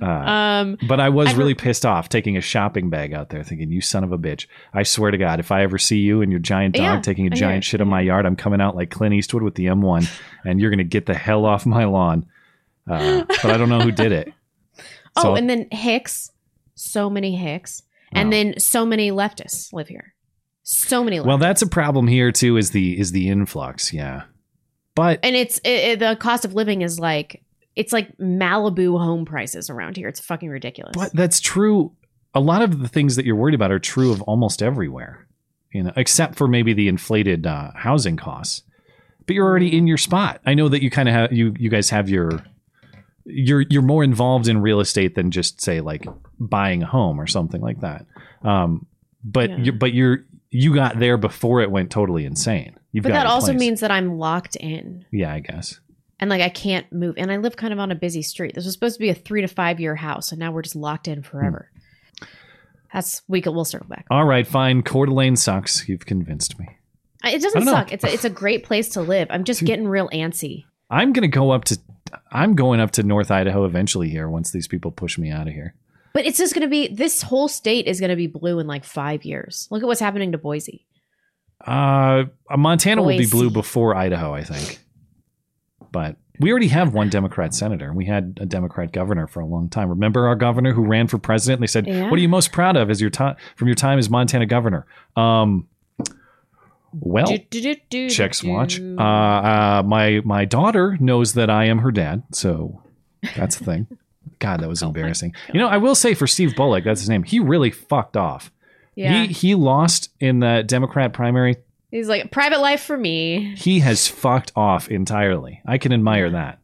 Uh, um, but I was I've- really pissed off taking a shopping bag out there thinking, you son of a bitch. I swear to God, if I ever see you and your giant dog Yeah, taking a I giant shit on my yard, I'm coming out like Clint Eastwood with the M1 *laughs* and you're going to get the hell off my lawn. Uh, but I don't know who did it. *laughs* oh, and then Hicks, so many Hicks, and Oh. then so many leftists live here. So many. Leftists. Well, that's a problem here too. Is the is the influx? Yeah, but and it's it, it- the cost of living is like it's like Malibu home prices around here. It's fucking ridiculous. but that's true. A lot of the things that you're worried about are true of almost everywhere, you know, except for maybe the inflated uh, housing costs. But you're already in your spot. I know that you kind of have you you guys have your you're you're more involved in real estate than just say like buying a home or something like that. Um, but Yeah. you but you're you got there before it went totally insane. You've But that also place. means that I'm locked in. yeah, I guess. And like I can't move. And I live kind of on a busy street. This was supposed to be a three to five year house, and now we're just locked in forever. That's we could we'll circle back. All right, fine. Coeur d'Alene sucks. You've convinced me. It doesn't don't know. suck. It's a, it's a great place to live. I'm just getting real antsy. I'm gonna go up to. I'm going up to North Idaho eventually here once these people push me out of here. But it's just going to be this whole state is going to be blue in like five years. Look at what's happening to Boise. Uh, Montana will be blue before Idaho, I think. But we already have one Democrat senator. We had a Democrat governor for a long time. Remember our governor who ran for president? And they said, Yeah. "What are you most proud of as your time from your time as Montana governor?" Um, well, Do, do, do, checks watch. Uh, uh, my my daughter knows that I am her dad, so that's the thing. God, that was *laughs* Oh embarrassing. You know, I will say for Steve Bullock, that's his name. He really fucked off. yeah. He he lost in the Democrat primary. He's like private life for me. He has fucked off entirely. I can admire that.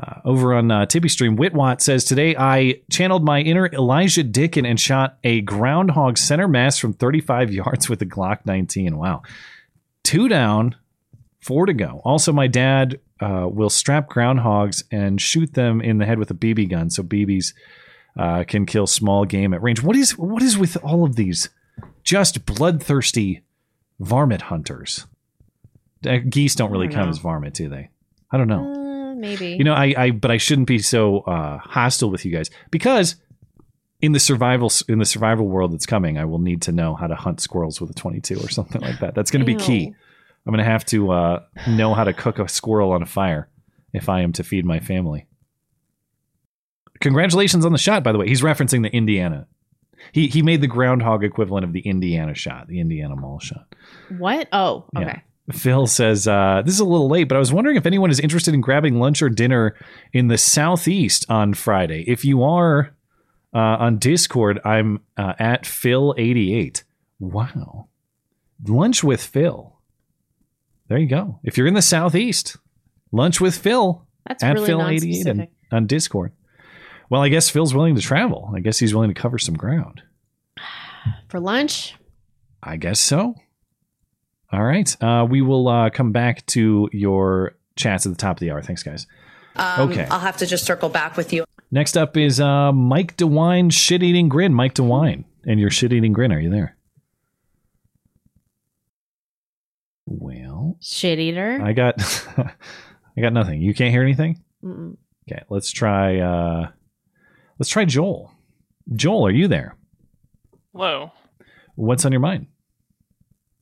Uh, over on uh, Tippy Stream, Whitwatt says today I channeled my inner Elijah Dicken and shot a groundhog center mass from 35 yards with a Glock 19. Wow, two down, four to go. Also, my dad uh, will strap groundhogs and shoot them in the head with a BB gun, so BBs uh, can kill small game at range. What is what is with all of these just bloodthirsty varmint hunters? Uh, Geese don't really don't count know. as varmint, do they? I don't know. Uh, maybe. You know, I, I but I shouldn't be so uh, hostile with you guys because in the survival in the survival world that's coming, I will need to know how to hunt squirrels with a 22 or something like that. That's going to be key. I'm going to have to uh, know how to cook a squirrel on a fire if I am to feed my family. Congratulations on the shot, by the way. He's referencing the Indiana. He he made the groundhog equivalent of the Indiana shot, the Indiana mall shot. What? Oh, Yeah. okay. Phil says, uh, This is a little late, but I was wondering if anyone is interested in grabbing lunch or dinner in the Southeast on Friday. If you are uh, on Discord, I'm uh, at Phil88. Wow. Lunch with Phil. There you go. If you're in the Southeast, lunch with Phil That's at really Phil88 non-specific. and, on Discord. Well, I guess Phil's willing to travel. I guess he's willing to cover some ground. For lunch, I guess so. All right. Uh, we will uh, come back to your chats at the top of the hour. Thanks, guys. Um, Okay. I'll have to just circle back with you. Next up is uh, Mike DeWine, shit eating grin. Mike DeWine, and your shit eating grin. Are you there? Well, shit eater. I got, *laughs* I got nothing. You can't hear anything. Mm-mm. Okay, let's try. Uh, let's try Joel. Joel, are you there? Hello. What's on your mind?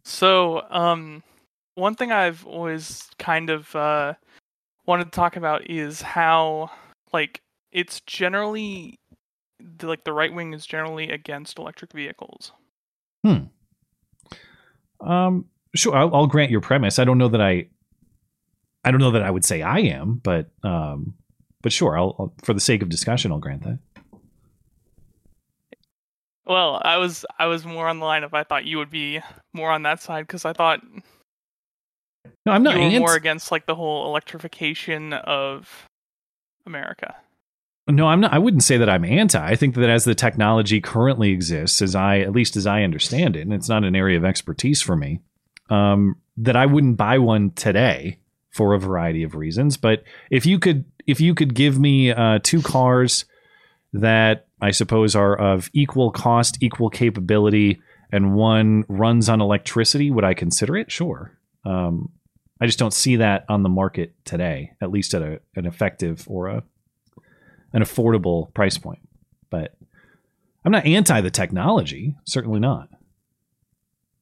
So, um, one thing I've always kind of uh, wanted to talk about is how, like, it's generally, the, like, the right wing is generally against electric vehicles. Hmm. Um. Sure. I'll, I'll grant your premise. I don't know that I. I don't know that I would say I am, but um, but sure. I'll, I'll for the sake of discussion, I'll grant that. Well, I was I was more on the line of I thought you would be more on that side because I thought No, I'm not you were more against like the whole electrification of America. No, I'm not. I wouldn't say that I'm anti. I think that as the technology currently exists, as I at least as I understand it, and it's not an area of expertise for me, um, that I wouldn't buy one today for a variety of reasons. But if you could, if you could give me uh, two cars that I suppose are of equal cost, equal capability, and one runs on electricity, would I consider it? Sure. Um, I just don't see that on the market today, at least at a, an effective or a an affordable price point. But I'm not anti the technology, certainly not.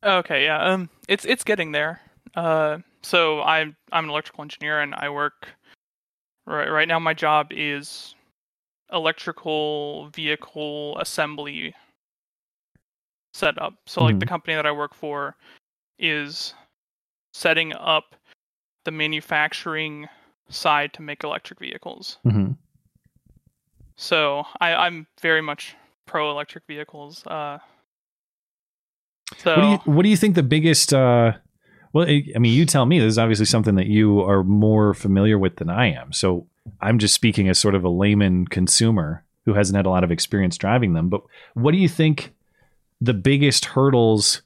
Okay, yeah. Um, it's it's getting there. Uh, so I'm I'm an electrical engineer and I work. Right right now, my job is electrical vehicle assembly. set up. So like the Mhm. company that I work for is setting up the manufacturing side to make electric vehicles. hmm So I, I'm very much pro electric vehicles. Uh, so What do you What do you think the biggest? Uh, well, I I mean, you tell me. This is obviously something that you are more familiar with than I am. So I'm just speaking as sort of a layman consumer who hasn't had a lot of experience driving them. But what do you think the biggest hurdles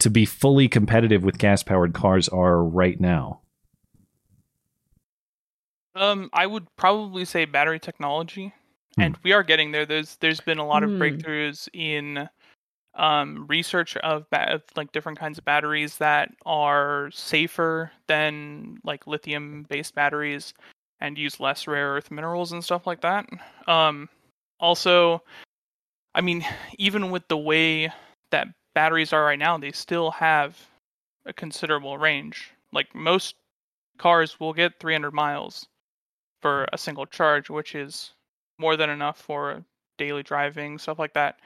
to be fully competitive with gas powered cars are right now? Um, I would probably say battery technology, and we are getting there. There's there's been a lot of Hmm. breakthroughs in um, research of, ba- like different kinds of batteries that are safer than like lithium based batteries and use less rare earth minerals and stuff like that. Um, also, I mean, even with the way that batteries are right now, they still have a considerable range. Like most cars will get 300 miles for a single charge, which is more than enough for daily driving, stuff like that.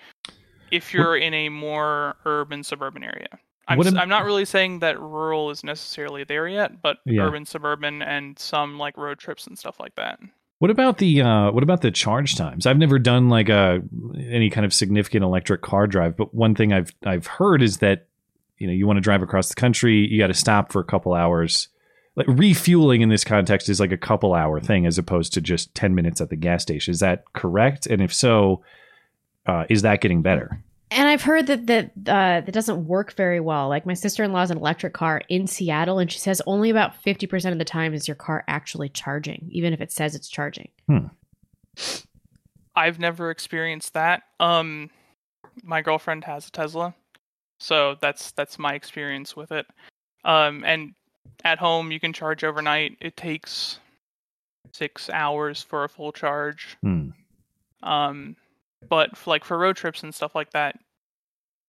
If you're in a more urban suburban area, I'm am- I'm not really saying that rural is necessarily there yet, but Yeah. urban, suburban, and some like road trips and stuff like that. What about the uh, what about the charge times? I've never done like a any kind of significant electric car drive, but one thing I've I've heard is that you know you want to drive across the country, you got to stop for a couple hours. Like refueling in this context is like a couple hour thing as opposed to just ten minutes at the gas station. Is that correct? And if so, uh, is that getting better? And I've heard that that uh, that doesn't work very well. Like my sister in law has an electric car in Seattle, and she says only about fifty percent of the time is your car actually charging, even if it says it's charging. I've never experienced that. Um, my girlfriend has a Tesla, so that's that's my experience with it. Um, and at home you can charge overnight. It takes six hours for a full charge. Hmm. Um, but f like for road trips and stuff like that,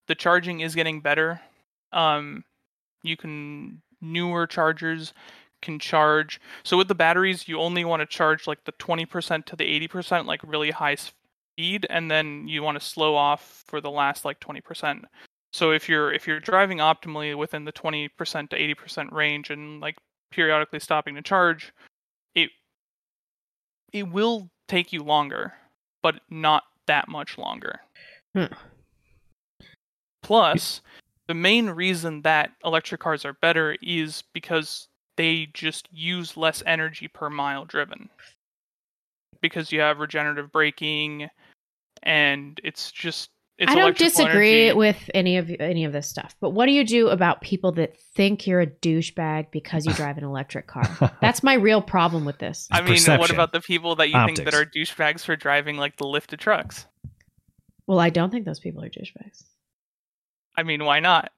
the charging is getting better. Um, you can newer chargers can charge. So with the batteries, you only want to charge like the 20% to the 80%, like really high speed, and then you want to slow off for the last like 20%. So if you're if you're driving optimally within the 20% to 80% range and like periodically stopping to charge, it it will take you longer, but not that much longer. Hmm. Plus, the main reason that electric cars are better is because they just use less energy per mile driven. Because you have regenerative braking and it's just it's I don't disagree energy. with any of any of this stuff, but what do you do about people that think you're a douchebag because you drive an electric car? *laughs* That's my real problem with this. I mean, what about the people that you think that are douchebags for driving like the lifted trucks? Well, I don't think those people are douchebags. I mean, why not?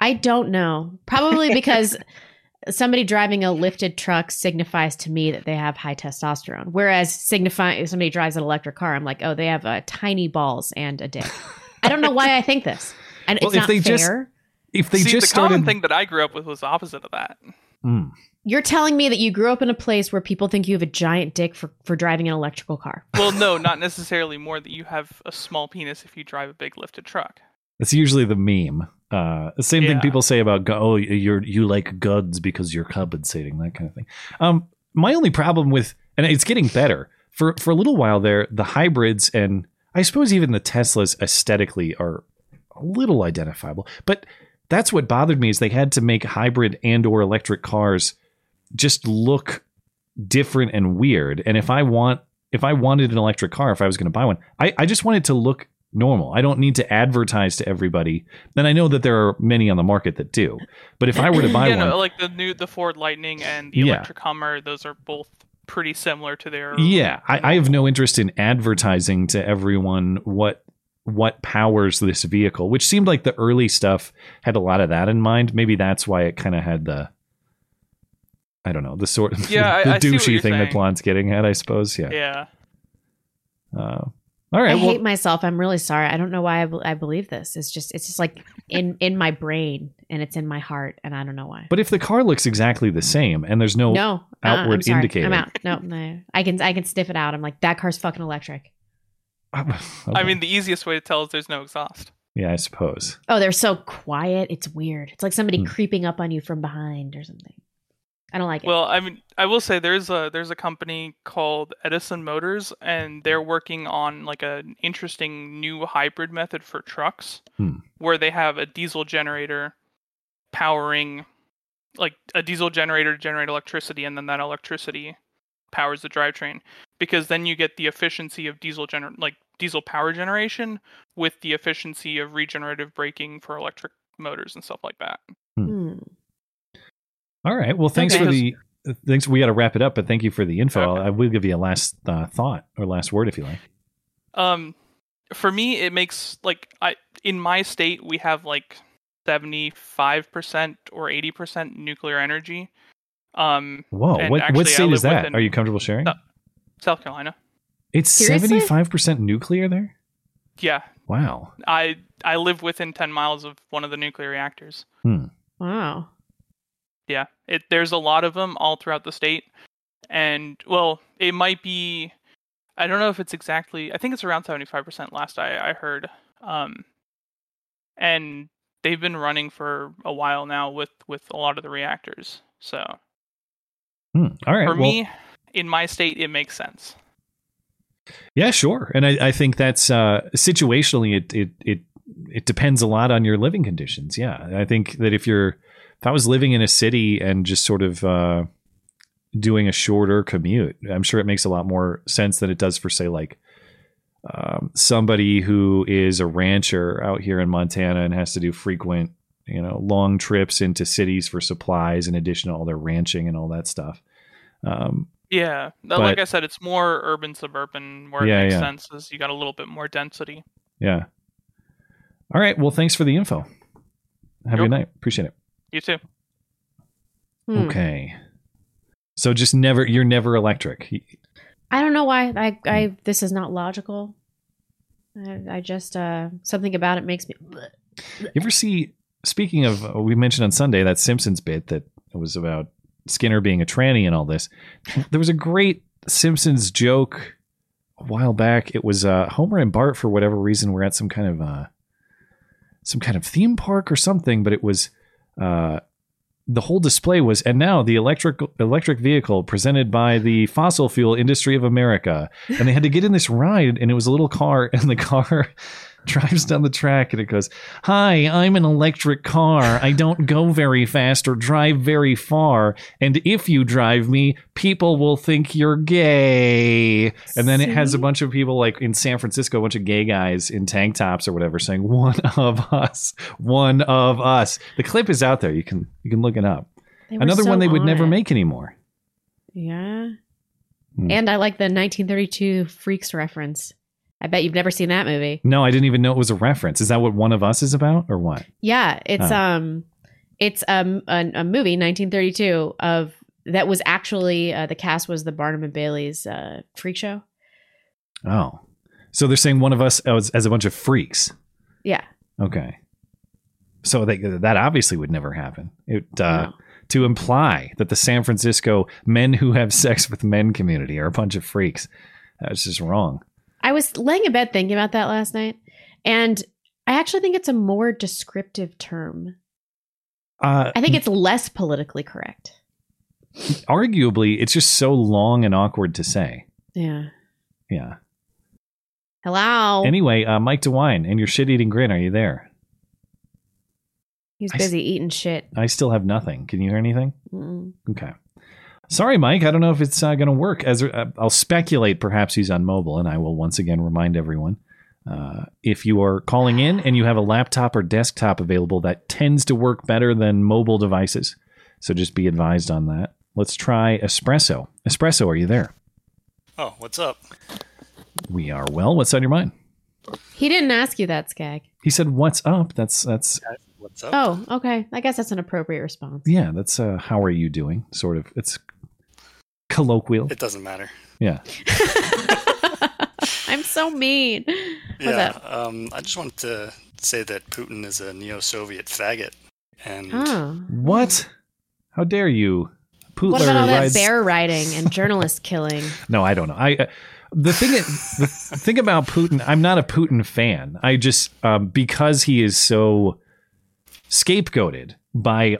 I don't know. Probably because *laughs* somebody driving a lifted truck signifies to me that they have high testosterone. Whereas signify if somebody drives an electric car, I'm like, oh, they have uh, tiny balls and a dick. I don't know why I think this. And Well, it's if not they fair. just- If they See, just the common thing that I grew up with was the opposite of that. Hmm. You're telling me that you grew up in a place where people think you have a giant dick for, for driving an electrical car. Well, no, not necessarily more that you have a small penis if you drive a big lifted truck. That's usually the meme. Uh, the same thing people say about oh you're you like guds because you're compensating that kind of thing. Um, my only problem with and it's getting better for for a little while there. The hybrids and I suppose even the Teslas aesthetically are a little identifiable, but that's what bothered me is they had to make hybrid and or electric cars just look different and weird. And if I want if I wanted an electric car, if I was going to buy one, I, I just wanted to look normal. I don't need to advertise to everybody. And I know that there are many on the market that do. But if I were to buy *laughs* yeah, one, no, like the new the Ford Lightning and the Yeah. electric Hummer, those are both pretty similar to their. yeah, I, I have no interest in advertising to everyone what what powers this vehicle, which seemed like the early stuff had a lot of that in mind. Maybe that's why it kind of had the I don't know, the sort of Yeah, I- *laughs* the I see douchey thing that saying. Blonde's getting at, I suppose. Yeah. Yeah. Uh, all right. I well, hate myself. I'm really sorry. I don't know why I, be- I believe this. It's just it's just like in in my brain and it's in my heart and I don't know why. but if the car looks exactly the same and there's no, no, uh-uh, outward I'm sorry. indicator. I'm out. No, no, I can I can sniff it out. I'm like that car's fucking electric. *laughs* I mean, the easiest way to tell is there's no exhaust. Yeah, I suppose. Oh, they're so quiet. It's weird. It's like somebody Hmm. creeping up on you from behind or something. I don't like it. Well, I mean, I will say there's a there's a company called Edison Motors, and they're working on like an interesting new hybrid method for trucks, Hmm. where they have a diesel generator powering, like a diesel generator to generate electricity, and then that electricity powers the drivetrain. Because then you get the efficiency of diesel gener like diesel power generation with the efficiency of regenerative braking for electric motors and stuff like that. Hmm. All right. Well, thanks Okay. for the thanks. We got to wrap it up, but thank you for the info. Okay. I will give you a last uh, thought or last word if you like. Um, for me, it makes like I in my state we have like seventy five percent or eighty percent nuclear energy. Um, Whoa, and what what state is that? Are you comfortable sharing? South Carolina. It's seventy five percent nuclear there. Yeah, Wow. I I live within ten miles of one of the nuclear reactors. Wow. Yeah, it there's a lot of them all throughout the state, and well, it might be. I don't know if it's exactly. I think it's around seventy five percent. Last I I heard. Um, and they've been running for a while now with with a lot of the reactors. So Hmm. All right. for well, me, in my state, it makes sense. Yeah, sure. And I, I think that's uh, situationally it, it it it depends a lot on your living conditions. Yeah, I think that if you're if I was living in a city and just sort of uh, doing a shorter commute, I'm sure it makes a lot more sense than it does for say like um, somebody who is a rancher out here in Montana and has to do frequent you know long trips into cities for supplies in addition to all their ranching and all that stuff. Um, Yeah, But- like I said, it's more urban suburban where Yeah, it makes yeah. sense is you got a little bit more density. Yeah. All right. Well, thanks for the info. Have a good night. Appreciate it. You too. Hmm. Okay. So just never, you're never electric. I don't know why. I, I this is not logical. I, I just uh something about it makes me. You ever see, speaking of, uh, we mentioned on Sunday that Simpsons bit that was about Skinner being a tranny and all this. There was a great Simpsons joke a while back. It was uh, Homer and Bart, for whatever reason, were at some kind of, uh, some kind of theme park or something, but it was, uh, the whole display was, and now the electric electric vehicle presented by the fossil fuel industry of America, and they had to get in this ride, and it was a little car, *laughs* and the car drives down the track, and it goes, "Hi, I'm an electric car. I don't go very fast or drive very far, and if you drive me, people will think you're gay." And then it has a bunch of people like in San Francisco, a bunch of gay guys in tank tops or whatever, saying, "One of us, one of us." The clip is out there. You can you can look it up. Another so one they would on never it. make anymore. Yeah. Hmm. And I like the 1932 Freaks reference. I bet you've never seen that movie. No, I didn't even know it was a reference. Is that what one of us is about, or what? Yeah, it's Oh. um, it's um a, a movie 1932 of that was actually uh, the cast was the Barnum and Bailey's uh, freak show. Oh, so they're saying one of us as, as a bunch of freaks. Yeah, Okay, so they, that obviously would never happen. It uh, No. to imply that the San Francisco men who have sex with men community are a bunch of freaks. That's just wrong. I was laying in bed thinking about that last night, and I actually think it's a more descriptive term. Uh, I think it's less politically correct. arguably it's just so long and awkward to say. Yeah. Yeah. Hello. Anyway, uh, Mike DeWine and your shit eating grin, are you there? He's I busy eating shit. I still have nothing. Can you hear anything? Mm. Okay. Sorry, Mike. I don't know if it's uh, going to work. As uh, I'll speculate, perhaps he's on mobile, and I will once again remind everyone: uh, if you are calling in and you have a laptop or desktop available, that tends to work better than mobile devices. So just be advised on that. Let's try Espresso. Espresso, are you there? Oh, what's up? We are well. What's on your mind? He didn't ask you that, Skag. He said, "What's up?" That's that's What's up? Oh, okay. I guess that's an appropriate response. yeah. That's uh, how are you doing? Sort of. It's colloquial. It doesn't matter. Yeah. *laughs* I'm so mean. What's yeah. Um, I just wanted to say that Putin is a neo-Soviet faggot, and Oh. What? How dare you? Pootler What about all that bear riding and journalist killing? *laughs* No, I don't know. I uh, the thing the thing about Putin, I'm not a Putin fan. I just um, because he is so scapegoated by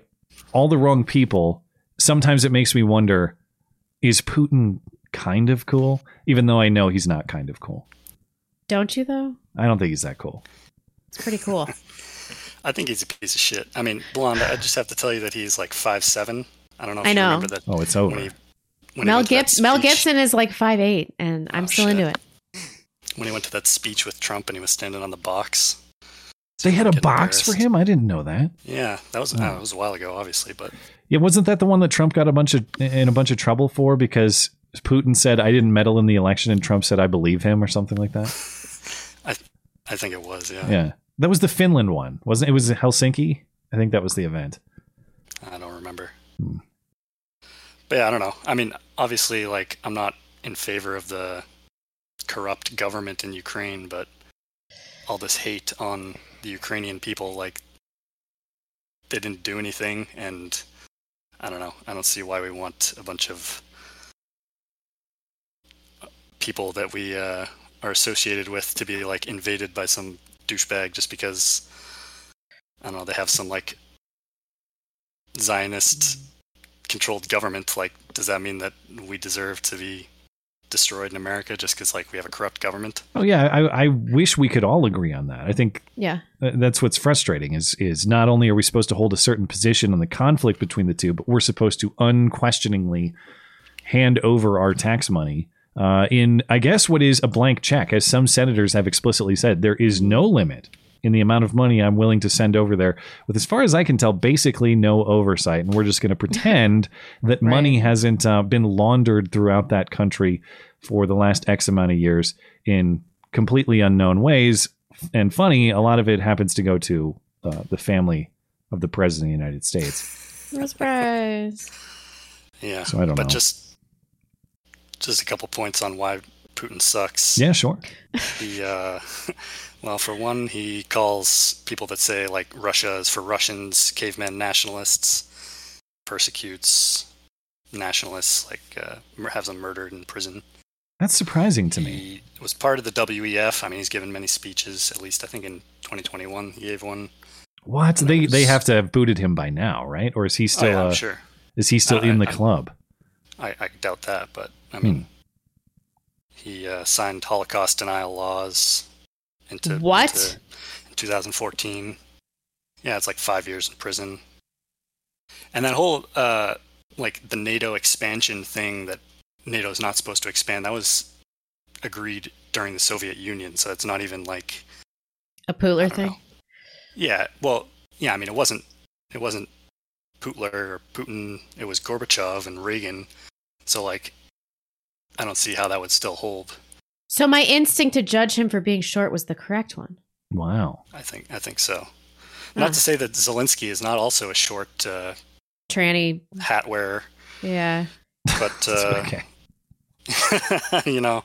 all the wrong people. Sometimes it makes me wonder: Is Putin kind of cool? Even though I know he's not kind of cool. Don't you though? I don't think he's that cool. It's pretty cool. *laughs* I think he's a piece of shit. I mean, blonde. I just have to tell you that he's like five seven. I don't know if I you know. remember that. Oh, it's when over. he- when Mel went to that Gibson. Mel Gibson is like five eight, and I'm Oh, still shit. into it. When he went to that speech with Trump and he was standing on the box. They had a box for him. I didn't know that. Yeah, that was Oh. uh, it was a while ago, obviously, but Yeah, wasn't that the one that Trump got a bunch of in a bunch of trouble for because Putin said I didn't meddle in the election and Trump said I believe him or something like that? I I think it was. Yeah, Yeah. That was the Finland one. Wasn't it? it was Helsinki? I think that was the event. I don't remember. Hmm. But yeah, I don't know. I mean, obviously, like I'm not in favor of the corrupt government in Ukraine, but all this hate on the Ukrainian people, like they didn't do anything, and I don't know. I don't see why we want a bunch of people that we uh, are associated with to be like invaded by some douchebag just because I don't know they have some like Zionist controlled government. Like, does that mean that we deserve to be destroyed in America just because like we have a corrupt government? Oh yeah, I, I wish we could all agree on that. I think Yeah. that's what's frustrating is is not only are we supposed to hold a certain position on the conflict between the two, but we're supposed to unquestioningly hand over our tax money uh, in, I guess, what is a blank check, as some senators have explicitly said. There is no limit in the amount of money I'm willing to send over there, with, as far as I can tell, basically no oversight, and we're just going *laughs* to pretend that money hasn't uh, been laundered throughout that country for the last X amount of years in completely unknown ways. And funny, a lot of it happens to go to uh, the family of the president of the United States. No surprise. Yeah. So I don't but know. just just a couple points on why Putin sucks. Yeah, sure. The uh, *laughs* well, for one, he calls people that say like Russia is for Russians, cavemen nationalists, persecutes nationalists, like uh, has them murdered in prison. That's surprising to me. He was part of the WEF. I mean, he's given many speeches. At least I think in 2021 he gave one. What they they have to have booted him by now, right? Or is he still? oh, yeah, I'm uh, sure. Is he still Uh, in the I- club? I, I doubt that, but I Hmm. mean, he uh, signed Holocaust denial laws into What? into- in 2014. Yeah, it's like five years in prison. And that whole uh, like the NATO expansion thing that NATO is not supposed to expand that was agreed during the Soviet Union, so it's not even like A Pootler thing. know. Yeah, well, yeah. I mean, it wasn't it wasn't Putler or Putin. It was Gorbachev and Reagan. So like, I don't see how that would still hold. So my instinct to judge him for being short was the correct one. Wow. I think I think so. Not Huh. to say that Zelensky is not also a short uh, Tranny. hat wearer, Yeah. but *laughs* uh, okay. *laughs* you know,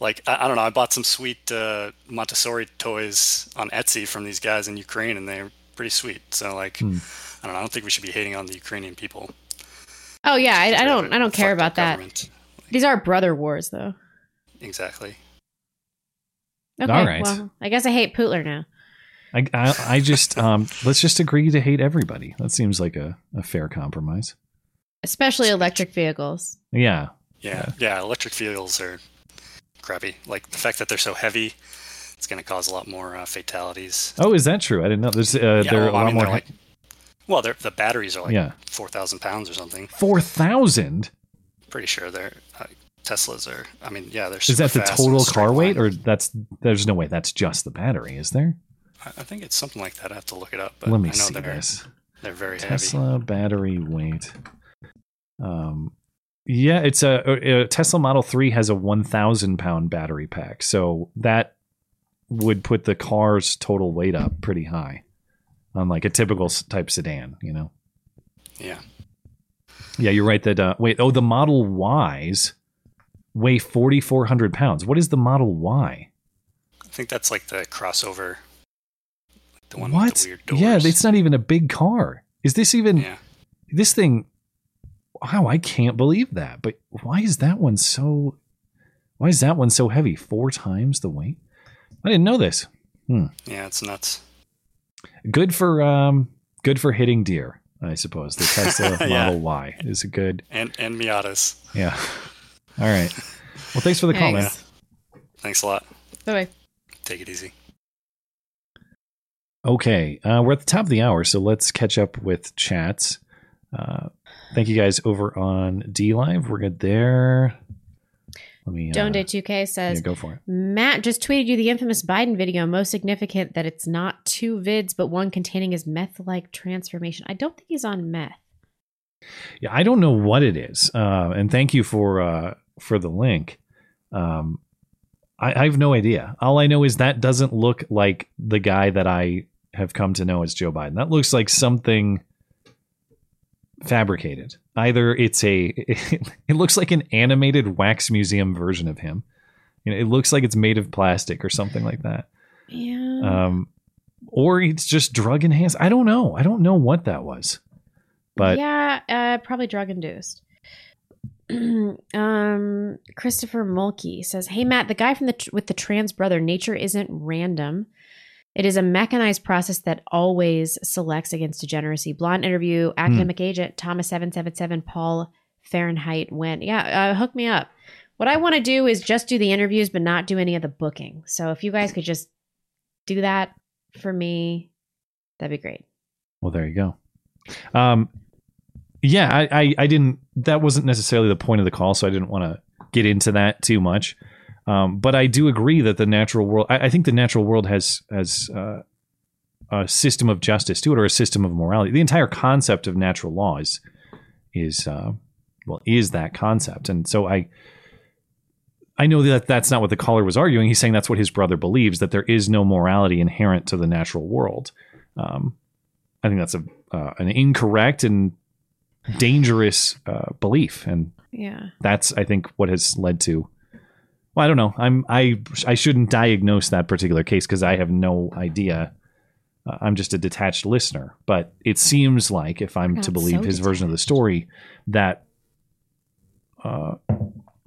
like I, I don't know. I bought some sweet uh, Montessori toys on Etsy from these guys in Ukraine, and they're pretty sweet. So like, Hmm. I don't know. I don't think we should be hating on the Ukrainian people. Oh yeah, I, I don't. I don't care fucked up about that. government. These are brother wars, though. Exactly. Okay. All right. Well, I guess I hate Pootler now. I, I, I just um, let's just agree to hate everybody. That seems like a, a fair compromise. Especially electric vehicles. Yeah. Yeah, yeah. Electric vehicles are crappy. Like the fact that they're so heavy, it's going to cause a lot more uh, fatalities. Oh, is that true? I didn't know. There's uh, yeah, there are well, a I lot mean, more. they're like, well, they're, the batteries are like Yeah. four thousand pounds or something. Four thousand. Pretty sure they're Teslas are. I mean, yeah, they're. Is that the total car weight, line. or that's there's no way that's just the battery? Is there? I I think it's something like that. I have to look it up. But Let me I know see they're, this. they're very heavy. Tesla battery weight. Um, yeah, it's a, a Tesla Model Three has a one thousand pound battery pack, so that would put the car's total weight up pretty high, on like a typical type sedan. You know. Yeah. Yeah, you're right. That uh, wait, oh, the Model Ys weigh forty four hundred pounds. What is the Model Y? I think that's like the crossover. Like the one what? with the weird doors. Yeah, it's not even a big car. Is this even Yeah. this thing? Wow, I can't believe that. But why is that one so? Why is that one so heavy? Four times the weight? I didn't know this. Hmm. Yeah, it's nuts. Good for um, good for hitting deer, I suppose. The *laughs* Tesla Yeah. Model Y is a good. And and Miatas. Yeah. All right. Well, thanks for the call, man. Thanks. Thanks a lot. Bye-bye. Take it easy. Okay, uh, we're at the top of the hour, so let's catch up with chats. Uh, thank you guys over on DLive. We're good there. Let me. Joan uh, Day 2K says yeah, go for it. Matt just tweeted you the infamous Biden video. Most significant that it's not two vids, but one containing his meth-like transformation. I don't think he's on meth. Yeah, I don't know what it is, uh, and thank you for uh, for the link. Um, I, I have no idea. All I know is that doesn't look like the guy that I have come to know as Joe Biden. That looks like something fabricated. Either it's a, *laughs* it looks like an animated wax museum version of him. You know, it looks like it's made of plastic or something like that. Yeah. Um, or it's just drug enhanced. I don't know. I don't know what that was. But yeah, uh, probably drug induced. *clears throat* um, Christopher Mulkey says, "Hey Matt, the guy from the tr- with the trans brother. Nature isn't random. It is a mechanized process that always selects against degeneracy." Blonde interview. Academic agent Thomas seven seven seven. Paul Fahrenheit went. Yeah, uh, hook me up. What I want to do is just do the interviews, but not do any of the booking. So if you guys could just do that for me, that'd be great. Well, there you go. Um, yeah, I, I, I didn't. That wasn't necessarily the point of the call, so I didn't want to get into that too much. Um, but I do agree that the natural world. I, I think the natural world has has uh, a system of justice to it, or a system of morality. The entire concept of natural law is is uh, well is that concept, and so I. I know that that's not what the caller was arguing. He's saying that's what his brother believes that there is no morality inherent to the natural world. Um, I think that's a uh, an incorrect and dangerous uh, belief, and Yeah. that's I think what has led to. Well, I don't know. I'm I I shouldn't diagnose that particular case because I have no idea. Uh, I'm just a detached listener, but it seems like if I'm God, to believe so his version of the story, that uh,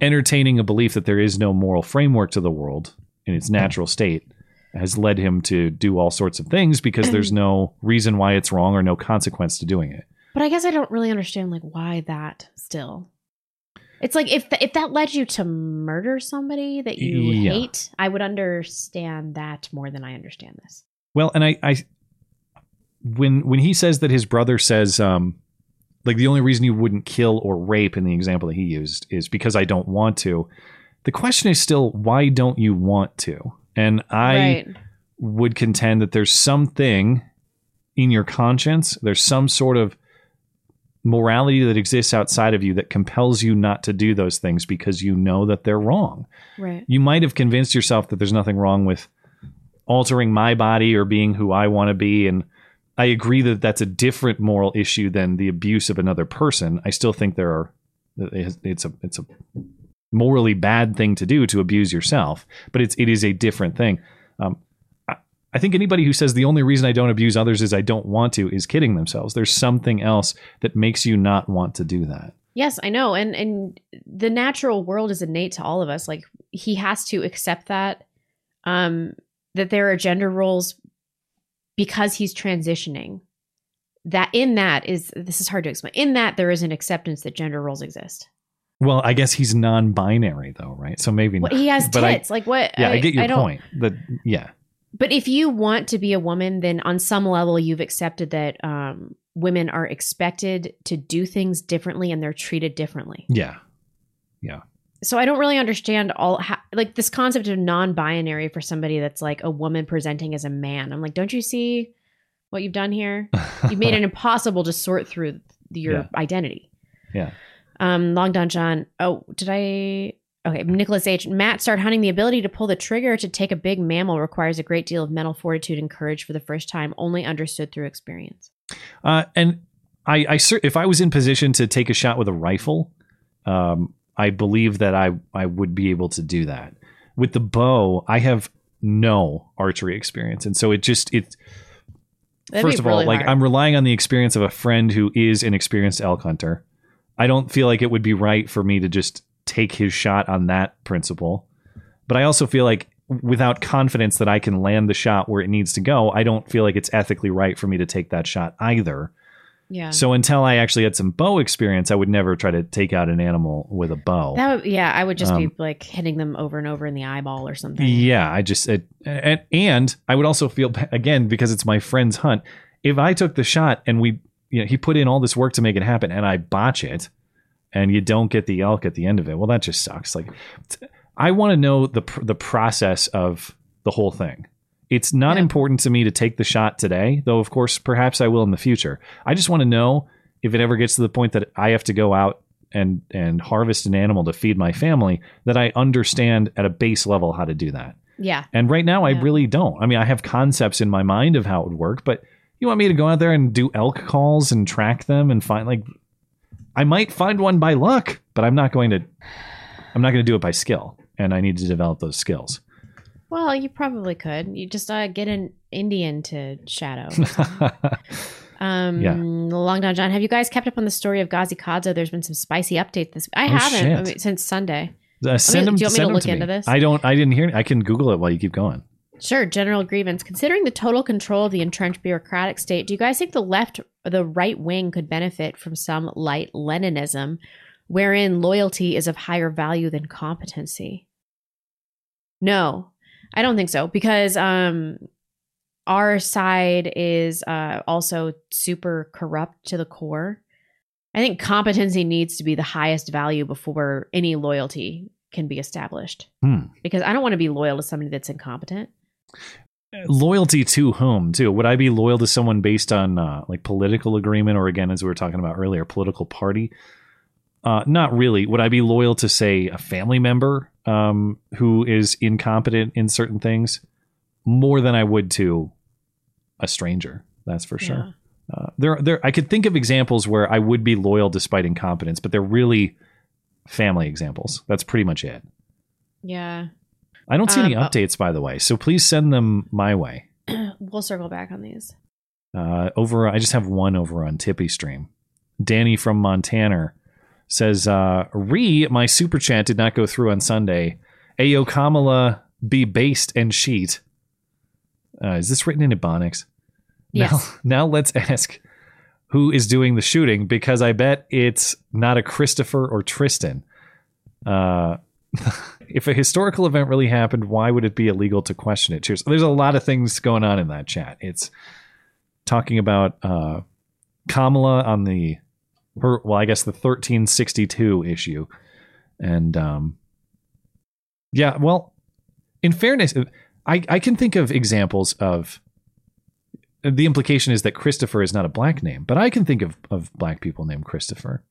entertaining a belief that there is no moral framework to the world in its natural state has led him to do all sorts of things because there's *clears throat* no reason why it's wrong or no consequence to doing it. But I guess I don't really understand like why that still. It's like if th- if that led you to murder somebody that you Yeah. hate, I would understand that more than I understand this. Well, and I, I when when he says that his brother says um like the only reason you wouldn't kill or rape in the example that he used is because I don't want to. The question is still why don't you want to? And I right. would contend that there's something in your conscience, there's some sort of morality that exists outside of you that compels you not to do those things because you know that they're wrong. Right. You might have convinced yourself that there's nothing wrong with altering my body or being who I want to be and I agree that that's a different moral issue than the abuse of another person. I still think there are it's a it's a morally bad thing to do to abuse yourself, but it's it is a different thing. Um, I, I think anybody who says the only reason I don't abuse others is I don't want to is kidding themselves. There's something else that makes you not want to do that. Yes, I know. And and the natural world is innate to all of us. Like he has to accept that um that there are gender roles because he's transitioning. That in that is this is hard to explain. In that there is an acceptance that gender roles exist. Well, I guess he's non-binary though, right? So maybe not. he has But I- like what? yeah, I, get your point. That yeah, But if you want to be a woman, then on some level you've accepted that um, women are expected to do things differently and they're treated differently. yeah, yeah. So I don't really understand all how, like this concept of non-binary for somebody that's like a woman presenting as a man. I'm like, don't you see what you've done here? You've made it *laughs* impossible to sort through your Yeah. identity. Yeah. Um, Long Don John. Oh, did I? Okay, Nicholas H. Matt start hunting. The ability to pull the trigger to take a big mammal requires a great deal of mental fortitude and courage for the first time, only understood through experience. Uh, and I, I if I was in position to take a shot with a rifle, um, I believe that I I would be able to do that. With the bow, I have no archery experience, and so it just it. That'd first of all, like hard. I'm relying on the experience of a friend who is an experienced elk hunter. I don't feel like it would be right for me to just take his shot on that principle. But I also feel like without confidence that I can land the shot where it needs to go, I don't feel like it's ethically right for me to take that shot either. Yeah. So until I actually had some bow experience, I would never try to take out an animal with a bow. that yeah, I would just Um, be like hitting them over and over in the eyeball or something. Yeah, I just it, and, and I would also feel again because it's my friend's hunt. If I took the shot and we, you know, he put in all this work to make it happen, and I botch it, and you don't get the elk at the end of it, well, that just sucks. Like, I want to know the pr- the process of the whole thing. It's not Yeah. important to me to take the shot today, though. Of course, perhaps I will in the future. I just want to know if it ever gets to the point that I have to go out and and harvest an animal to feed my family that I understand at a base level how to do that. Yeah. And right now, I really don't. I mean, I have concepts in my mind of how it would work, but you want me to go out there and do elk calls and track them and find like I might find one by luck, but I'm not going to. I'm not going to do it by skill, and I need to develop those skills. Well, you probably could. You just uh, get an Indian to shadow. *laughs* Um, Yeah. Long Don John, have you guys kept up on the story of Ghazi Kadzo? There's been some spicy updates this. I Oh, haven't I mean, since Sunday. Uh, send them. do you want me to look into me. this? I don't. I didn't hear. I can Google it while you keep going. Sure, general grievance. Considering the total control of the entrenched bureaucratic state, do you guys think the left or the right wing could benefit from some light Leninism, wherein loyalty is of higher value than competency? No, I don't think so because um, our side is uh, also super corrupt to the core. I think competency needs to be the highest value before any loyalty can be established. Hmm. Because I don't want to be loyal to somebody that's incompetent. Loyalty to whom? Too? Would I be loyal to someone based on uh, like political agreement, or again, as we were talking about earlier, political party? Uh, not really. Would I be loyal to, say, a family member um, who is incompetent in certain things more than I would to a stranger? That's for sure. Uh, there, there. I could think of examples where I would be loyal despite incompetence, but they're really family examples. That's pretty much it. Yeah. I don't see any Um, updates, by the way, so please send them my way. *clears throat* we'll circle back on these. Uh, over, I just have one over on Tippy Stream. Danny from Montana says, uh, "Re, my super chat did not go through on Sunday. Ayo Kamala be based and sheet. Uh, is this written in Ebonics? Yes. Now, *laughs* now let's ask who is doing the shooting because I bet it's not a Christopher or Tristan. Uh, *laughs* if a historical event really happened, why would it be illegal to question it? Cheers. There's a lot of things going on in that chat. It's talking about uh, Kamala on the her well, I guess the 1362 issue, and um, yeah, well, in fairness, I I can think of examples of the implication is that Christopher is not a black name, but I can think of of black people named Christopher.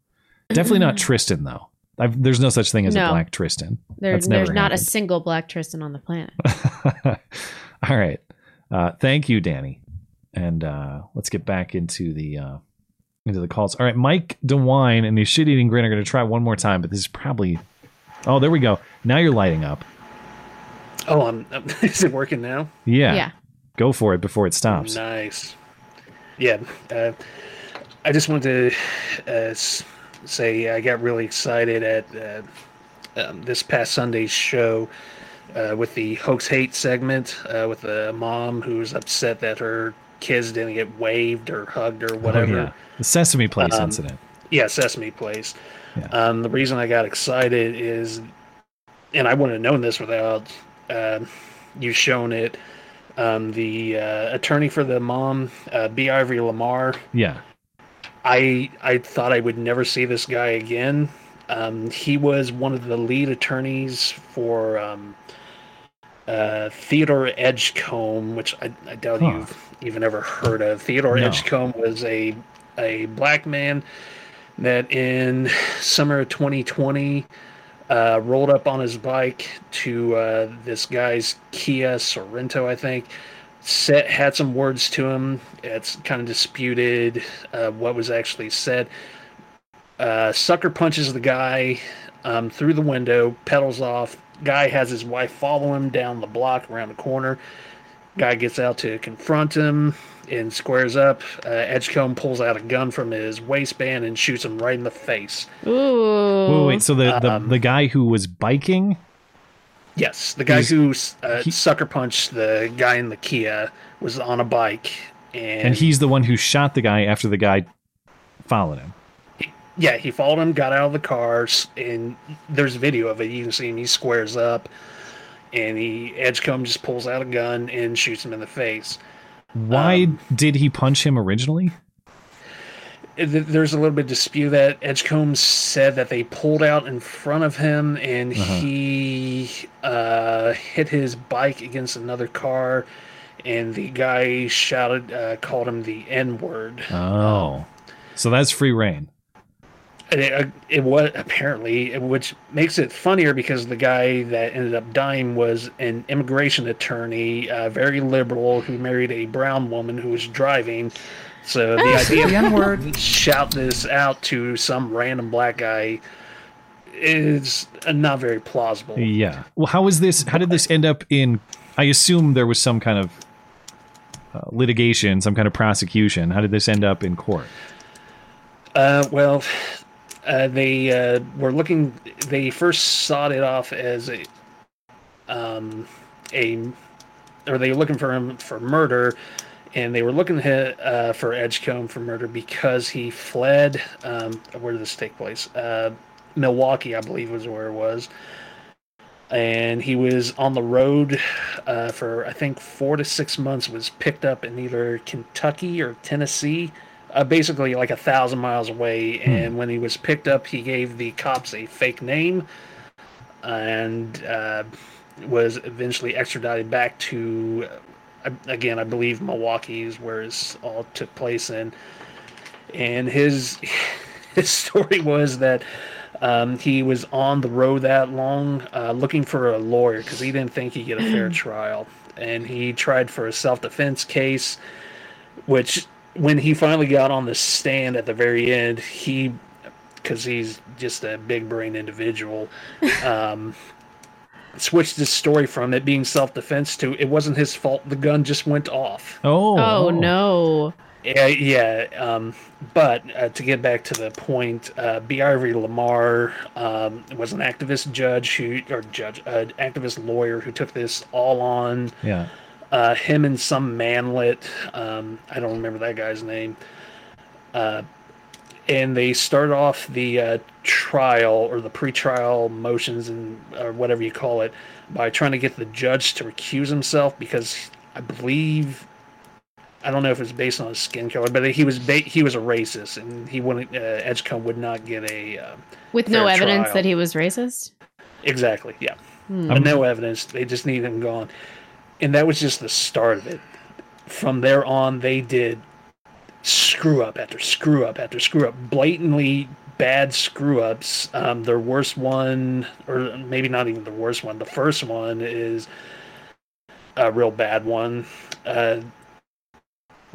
Definitely not Tristan though. I've, there's no such thing as a black Tristan. There, That's there's never not a single black Tristan on the planet. *laughs* All right. Uh, thank you, Danny. And uh, let's get back into the uh, into the calls. All right, Mike DeWine and his shit eating grin are going to try one more time, but this is probably. Oh, there we go. Now you're lighting up. Oh, I'm. *laughs* Is it working now? Yeah. Yeah. Go for it before it stops. Nice. Yeah. Uh, I just wanted to uh, s- say I got really excited at uh, um, this past Sunday's show uh, with the hoax hate segment uh, with the mom who was upset that her kids didn't get waved or hugged or whatever. Oh, yeah. The Sesame Place Um, incident. Yeah, Sesame Place. Yeah. Um, the reason I got excited is, and I wouldn't have known this without um you showing it. Um, the uh, attorney for the mom, uh, B'Ivory LaMarr. Yeah. I I thought I would never see this guy again. Um, he was one of the lead attorneys for um, uh, Theodore Edgecombe, which I, I doubt Huh. you've even ever heard of. Theodore No. Edgecombe was a a black man that in summer of 2020 uh, rolled up on his bike to uh, this guy's Kia Sorento, I think. Set had some words to him. It's kind of disputed uh, what was actually said. Uh, sucker punches the guy um, through the window, pedals off. Guy has his wife follow him down the block around the corner. Guy gets out to confront him and squares up. Uh, Edgecombe pulls out a gun from his waistband and shoots him right in the face. Ooh. Wait, wait, so the, the Um, the guy who was biking Yes, the guy He's- who uh, sucker punched the guy in the Kia was on a bike, and, and he's the one who shot the guy after the guy followed him. yeah, he followed him, got out of the car, and there's video of it. You can see him. He squares up, and he Edgecombe just pulls out a gun and shoots him in the face. Why Um, did he punch him originally? Th- There's a little bit of dispute that Edgecombe said that they pulled out in front of him, and Uh-huh. he uh, hit his bike against another car, and the guy shouted, uh, called him the N word. Oh, so that's free reign. It, uh, it was apparently, which makes it funnier because the guy that ended up dying was an immigration attorney, uh, very liberal, who married a brown woman who was driving. So the idea The N-word. shout this out to some random black guy is uh, not very plausible. Yeah. Well, how is this? How did this end up in? I assume there was some kind of uh, litigation, some kind of prosecution. How did this end up in court? Uh, well, uh, they uh, were looking. They first sought it off as a, um, a, or they were looking for him for murder, and they were looking uh, for Edgecombe for murder because he fled. Um, where did this take place? Uh, Milwaukee, I believe, was where it was. And he was on the road uh, for I think four to six months. Was picked up in either Kentucky or Tennessee uh, basically like a thousand miles away. And when he was picked up, he gave the cops a fake name and uh, was eventually extradited back to, again, I believe Milwaukee is where this all took place in. And his *laughs* his story was that um, he was on the road that long uh, looking for a lawyer because he didn't think he'd get a fair *clears throat* trial. And he tried for a self defense case, which when he finally got on the stand at the very end, he, because he's just a big brain individual, *laughs* um, switched his story from it being self defense to it wasn't his fault. The gun just went off. Oh. Oh, no. Yeah, yeah. Um, but uh, to get back to the point, uh, B'Ivory LaMarr um, was an activist judge who, or judge, an activist lawyer who took this all on. Yeah. Uh, him and some manlet, um, I don't remember that guy's name. Uh, and they started off the uh, trial or the pre-trial motions and or whatever you call it by trying to get the judge to recuse himself because I believe I don't know if it's based on his skin color, but he was ba- he was a racist and he wouldn't uh, Edgecombe would not get a uh, With no evidence trial. that he was racist? exactly yeah, Hmm. but no evidence. They just need him gone, and that was just the start of it. From there on, they did screw up after screw up after screw up, blatantly bad screw ups. Um, their worst one, or maybe not even the worst one. The first one is a real bad one. Uh,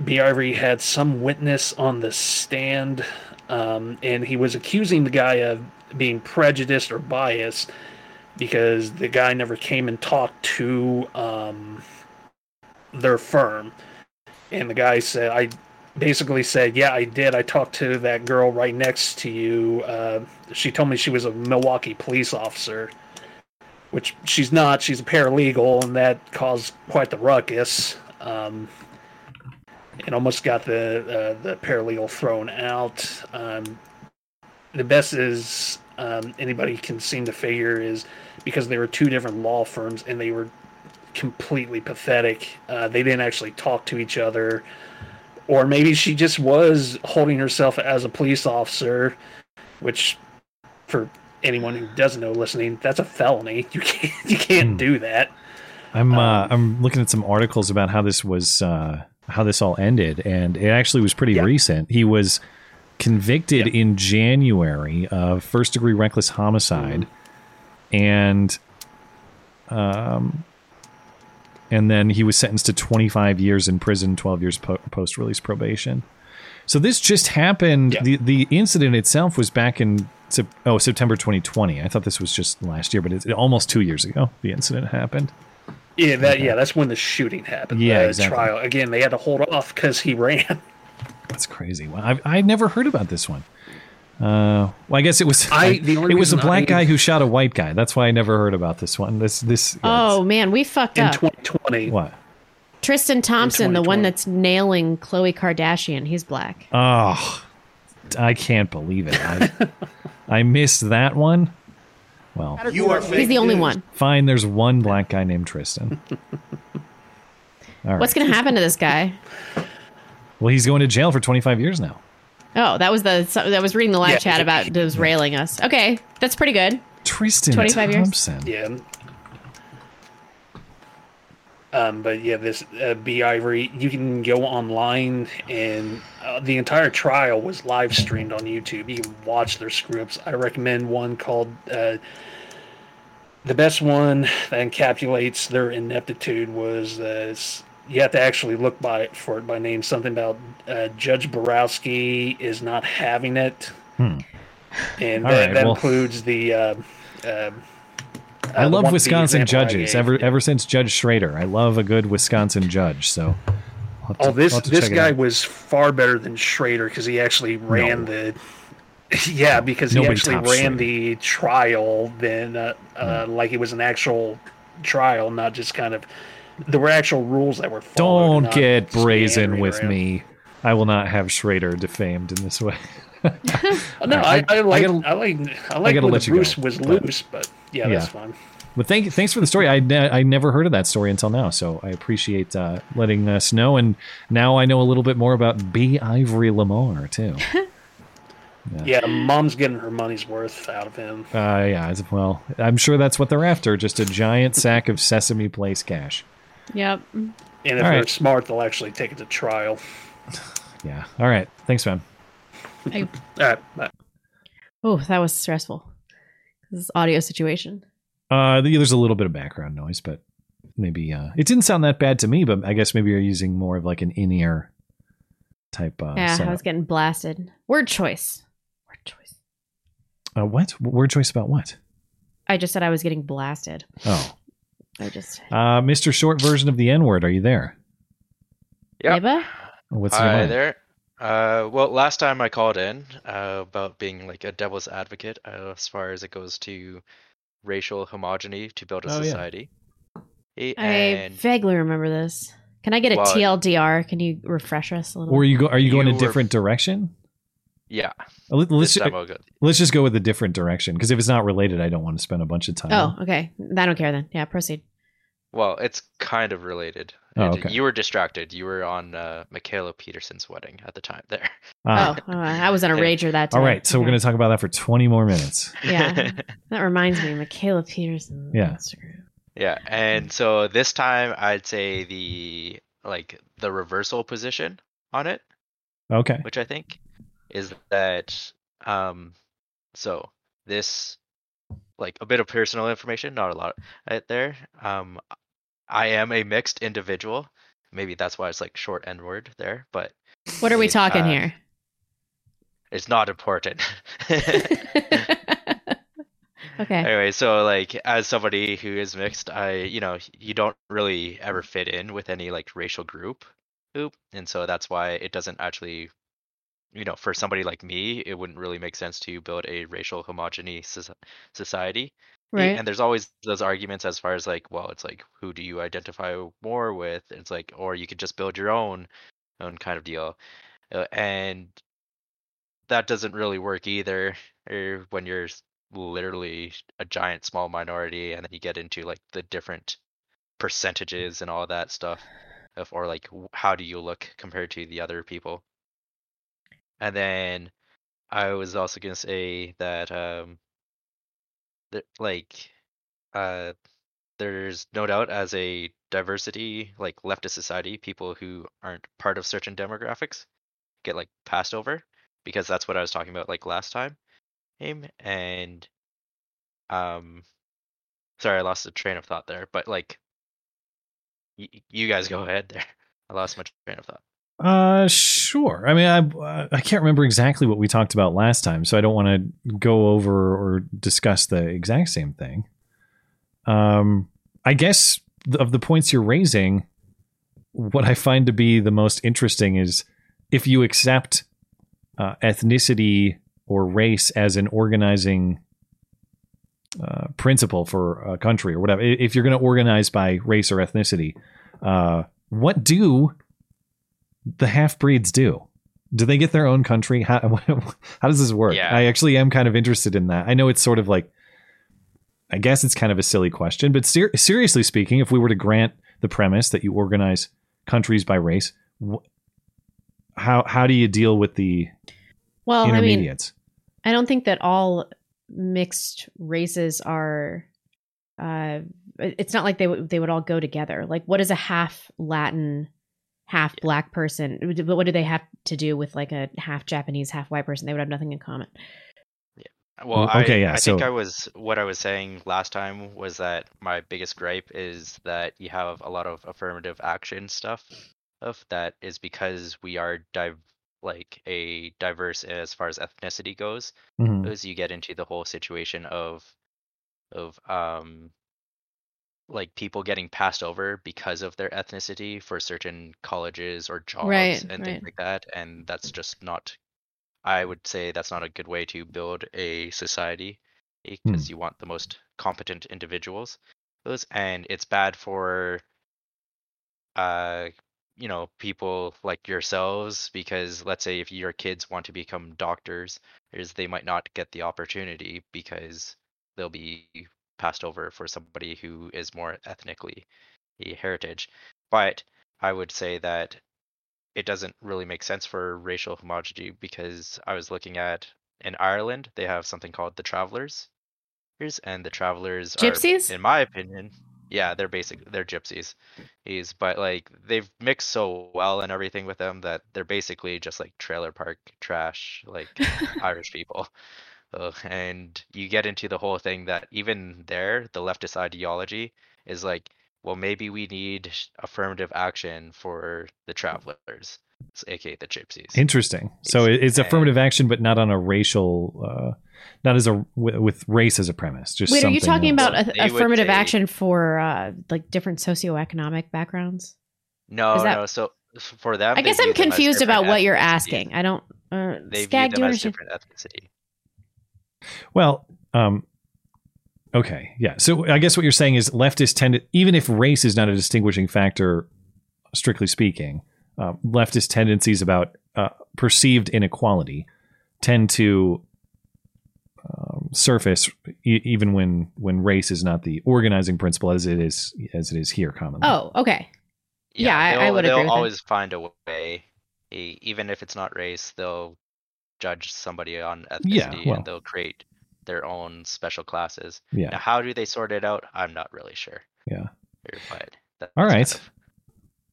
B'Ivory had some witness on the stand, um, and he was accusing the guy of being prejudiced or biased because the guy never came and talked to um, their firm. And the guy said, I basically said, Yeah, I did. I talked to that girl right next to you. Uh, she told me she was a Milwaukee police officer, which she's not. She's a paralegal, and that caused quite the ruckus. Um, and almost got the uh, the paralegal thrown out. Um, the best is um, anybody can seem to figure is because they were two different law firms and they were completely pathetic. Uh, they didn't actually talk to each other, or maybe she just was holding herself as a police officer, which for anyone who doesn't know listening, that's a felony. *laughs* You can't you can't do that. I'm uh, I'm looking at some articles about how this was uh, how this all ended, and it actually was pretty recent. He was convicted in January of first degree reckless homicide, and um, and then he was sentenced to 25 years in prison, 12 years po- post release probation. So this just happened. The the incident itself was back in oh September 2020. I thought this was just last year, but it's almost two years ago. The incident happened. Yeah, that yeah, that's when the shooting happened. Yeah, the exactly. trial. Again, they had to hold off because he *laughs* ran. That's crazy. Well, I've, I've never heard about this one. Uh, well, I guess it was. I- the only it was a black I- guy who shot a white guy. That's why I never heard about this one. This this. Oh man, we fucked up In up. 2020, What? Tristan Thompson, the one that's nailing Khloe Kardashian, he's black. Oh, I can't believe it. I, I missed that one. Well, You are He's the only one. fine. There's one black guy named Tristan. *laughs* All right. What's going to happen to this guy? well, he's going to jail for 25 years now. Oh, that was the so- that was reading the live Yeah, chat about those railing us. Okay, that's pretty good. Tristan 25 years? Thompson. yeah. Um, but yeah, this uh, B'Ivory, you can go online and uh, the entire trial was live streamed on YouTube. You can watch their scripts. I recommend one called uh, the best one that encapsulates their ineptitude was uh, s- you have to actually look by for it by name. Something about uh, Judge Borowski is not having it, Hmm. and that, right, that well- includes the. Uh, uh, I love Wisconsin judges. Ever ever since Judge Schroeder, I love a good Wisconsin judge. So, to- Oh, this I'll have to this guy was far better than Schroeder because he actually ran the. *laughs* Yeah, because he Nobody actually ran Schroeder. Hmm. the trial, then uh, uh, like it was an actual trial, not just kind of. There were actual rules that were. followed, Don't get brazen with around. me. I will not have Schroeder defamed in this way. *laughs* No, All right, I, I, like I, gotta- like I like gotta when let the you go, Bruce was but- loose, but yeah, that's Yeah. fine. But thank thanks for the story. I ne- I never heard of that story until now, so I appreciate uh, letting us know. And now I know a little bit more about B'Ivory LaMarr too. *laughs* Yeah, mom's getting her money's worth out of him. Uh, yeah, as well. I'm sure that's what they're after. Just a giant sack of Sesame Place cash. Yep. And if All they're right. smart, they'll actually take it to trial. *sighs* Yeah. All right. Thanks, man. I, *laughs* All right, bye. oh, that was stressful. This audio situation. Uh, there's a little bit of background noise, but maybe uh, it didn't sound that bad to me. But I guess maybe you're using more of like an in-ear type. Uh, yeah, I was getting blasted. Word choice. Word choice. Uh, what word choice about what? I just said I was getting blasted. Oh, I just. uh, Mr. Short version of the N word. Are you there? Yep. Neighbor? What's in your Hi mind? there. Uh, well, last time I called in uh, about being like a devil's advocate uh, as far as it goes to racial homogeny to build a Oh, yeah. society. Eh, I And vaguely remember this. Can I get a Well, TLDR? Can you refresh us a little? Or you go? Are you going You a were- different direction? Yeah, let- Let's this time I'll let's just go with a different direction because if it's not related, I don't want to spend a bunch of time. Oh, okay. I don't care then. Yeah, proceed. Well, it's kind of related. Oh, okay. You were distracted. You were on uh, Mikhaila Peterson's wedding at the time *laughs* there. Ah. Oh, uh, I was on a Yeah. rager that time. All right, so we're going to talk about that for 20 more minutes. *laughs* Yeah, *laughs* that reminds me, Mikhaila Peterson. Yeah. Instagram. Yeah, and so this time I'd say the like the reversal position on it. Okay. which I think is that um so this like a bit of personal information, not a lot right there. Um I am a mixed individual. Maybe that's why it's like short N word there, but What are we it, talking uh, here? It's not important. *laughs* Okay. *laughs* Anyway, so like as somebody who is mixed, I you know you don't really ever fit in with any like racial group, oop, and so that's why it doesn't actually, you know, for somebody like me, it wouldn't really make sense to build a racial homogeny society. Right. And there's always those arguments as far as like, well, it's like who do you identify more with? It's like, or you could just build your own own kind of deal, uh, and that doesn't really work either. When you're literally a giant small minority, and then you get into like the different percentages and all that stuff, of or like how do you look compared to the other people? And then I was also gonna say that um, that like uh, there's no doubt as a diversity like leftist society, people who aren't part of certain demographics get like passed over because that's what I was talking about like last time and um sorry I lost the train of thought there but like you guys go ahead there. I lost my train of thought Uh, sure. I mean, I I can't remember exactly what we talked about last time, so I don't want to go over or discuss the exact same thing. Um, I guess of the points you're raising, what I find to be the most interesting is if you accept uh, ethnicity or race as an organizing uh, principle for a country or whatever. If you're going to organize by race or ethnicity, uh, what do the half breeds do? Do they get their own country? How, *laughs* how does this work? Yeah. I actually am kind of interested in that. I know it's sort of like, I guess it's kind of a silly question, but ser- seriously speaking, if we were to grant the premise that you organize countries by race, wh- how how do you deal with the Well, I mean, intermediates? I don't think that all mixed races are. Uh, it's not like they would they would all go together. Like, what is a half Latin, half black person? But what do they have to do with like a half Japanese, half white person? They would have nothing in common. Yeah. Well, okay, I, yeah, I think I was what I was saying last time was that my biggest gripe is that you have a lot of affirmative action stuff of that is because we are div- like a diverse as far as ethnicity goes. Mhm. As you get into the whole situation of of um like people getting passed over because of their ethnicity for certain colleges or jobs Right, and right. things like that and that's just not I would say that's not a good way to build a society because you want the most competent individuals. Those and it's bad for uh you know people like yourselves because let's say if your kids want to become doctors is they might not get the opportunity because they'll be passed over for somebody who is more ethnically a heritage but i would say that it doesn't really make sense for racial homogeneity because I was looking at in Ireland they have something called the travelers. And the travelers Gypsies? are, in my opinion, yeah, they're basic they're gypsies. But like they've mixed so well and everything with them that they're basically just like trailer park trash, like *laughs* Irish people. Uh, and you get into the whole thing that even there, the leftist ideology is like, well, maybe we need affirmative action for the travelers, s- aka the gypsies. Interesting. So it- it's affirmative action, but not on a racial, uh, not as a with, with race as a premise. Just Wait, are you talking else. about a, affirmative say- action for uh, like different socioeconomic backgrounds? No, that- no. So for them, I guess I'm view them as confused different about what you're asking. I don't. Uh, They Skag, view do them as different ethnicity. Well, um, okay, yeah. So I guess what you're saying is leftists tend to, even if race is not a distinguishing factor, strictly speaking, uh, leftist tendencies about uh, perceived inequality tend to um, surface e- even when when race is not the organizing principle as it is as it is here commonly. Oh, okay. Yeah, I- I would agree They'll with that. always find a way, even if it's not race. They'll judge somebody on Yeah, ethnicity well. and they'll create their own special classes. Yeah. Now, how do they sort it out? I'm not really sure. Yeah. All kind of-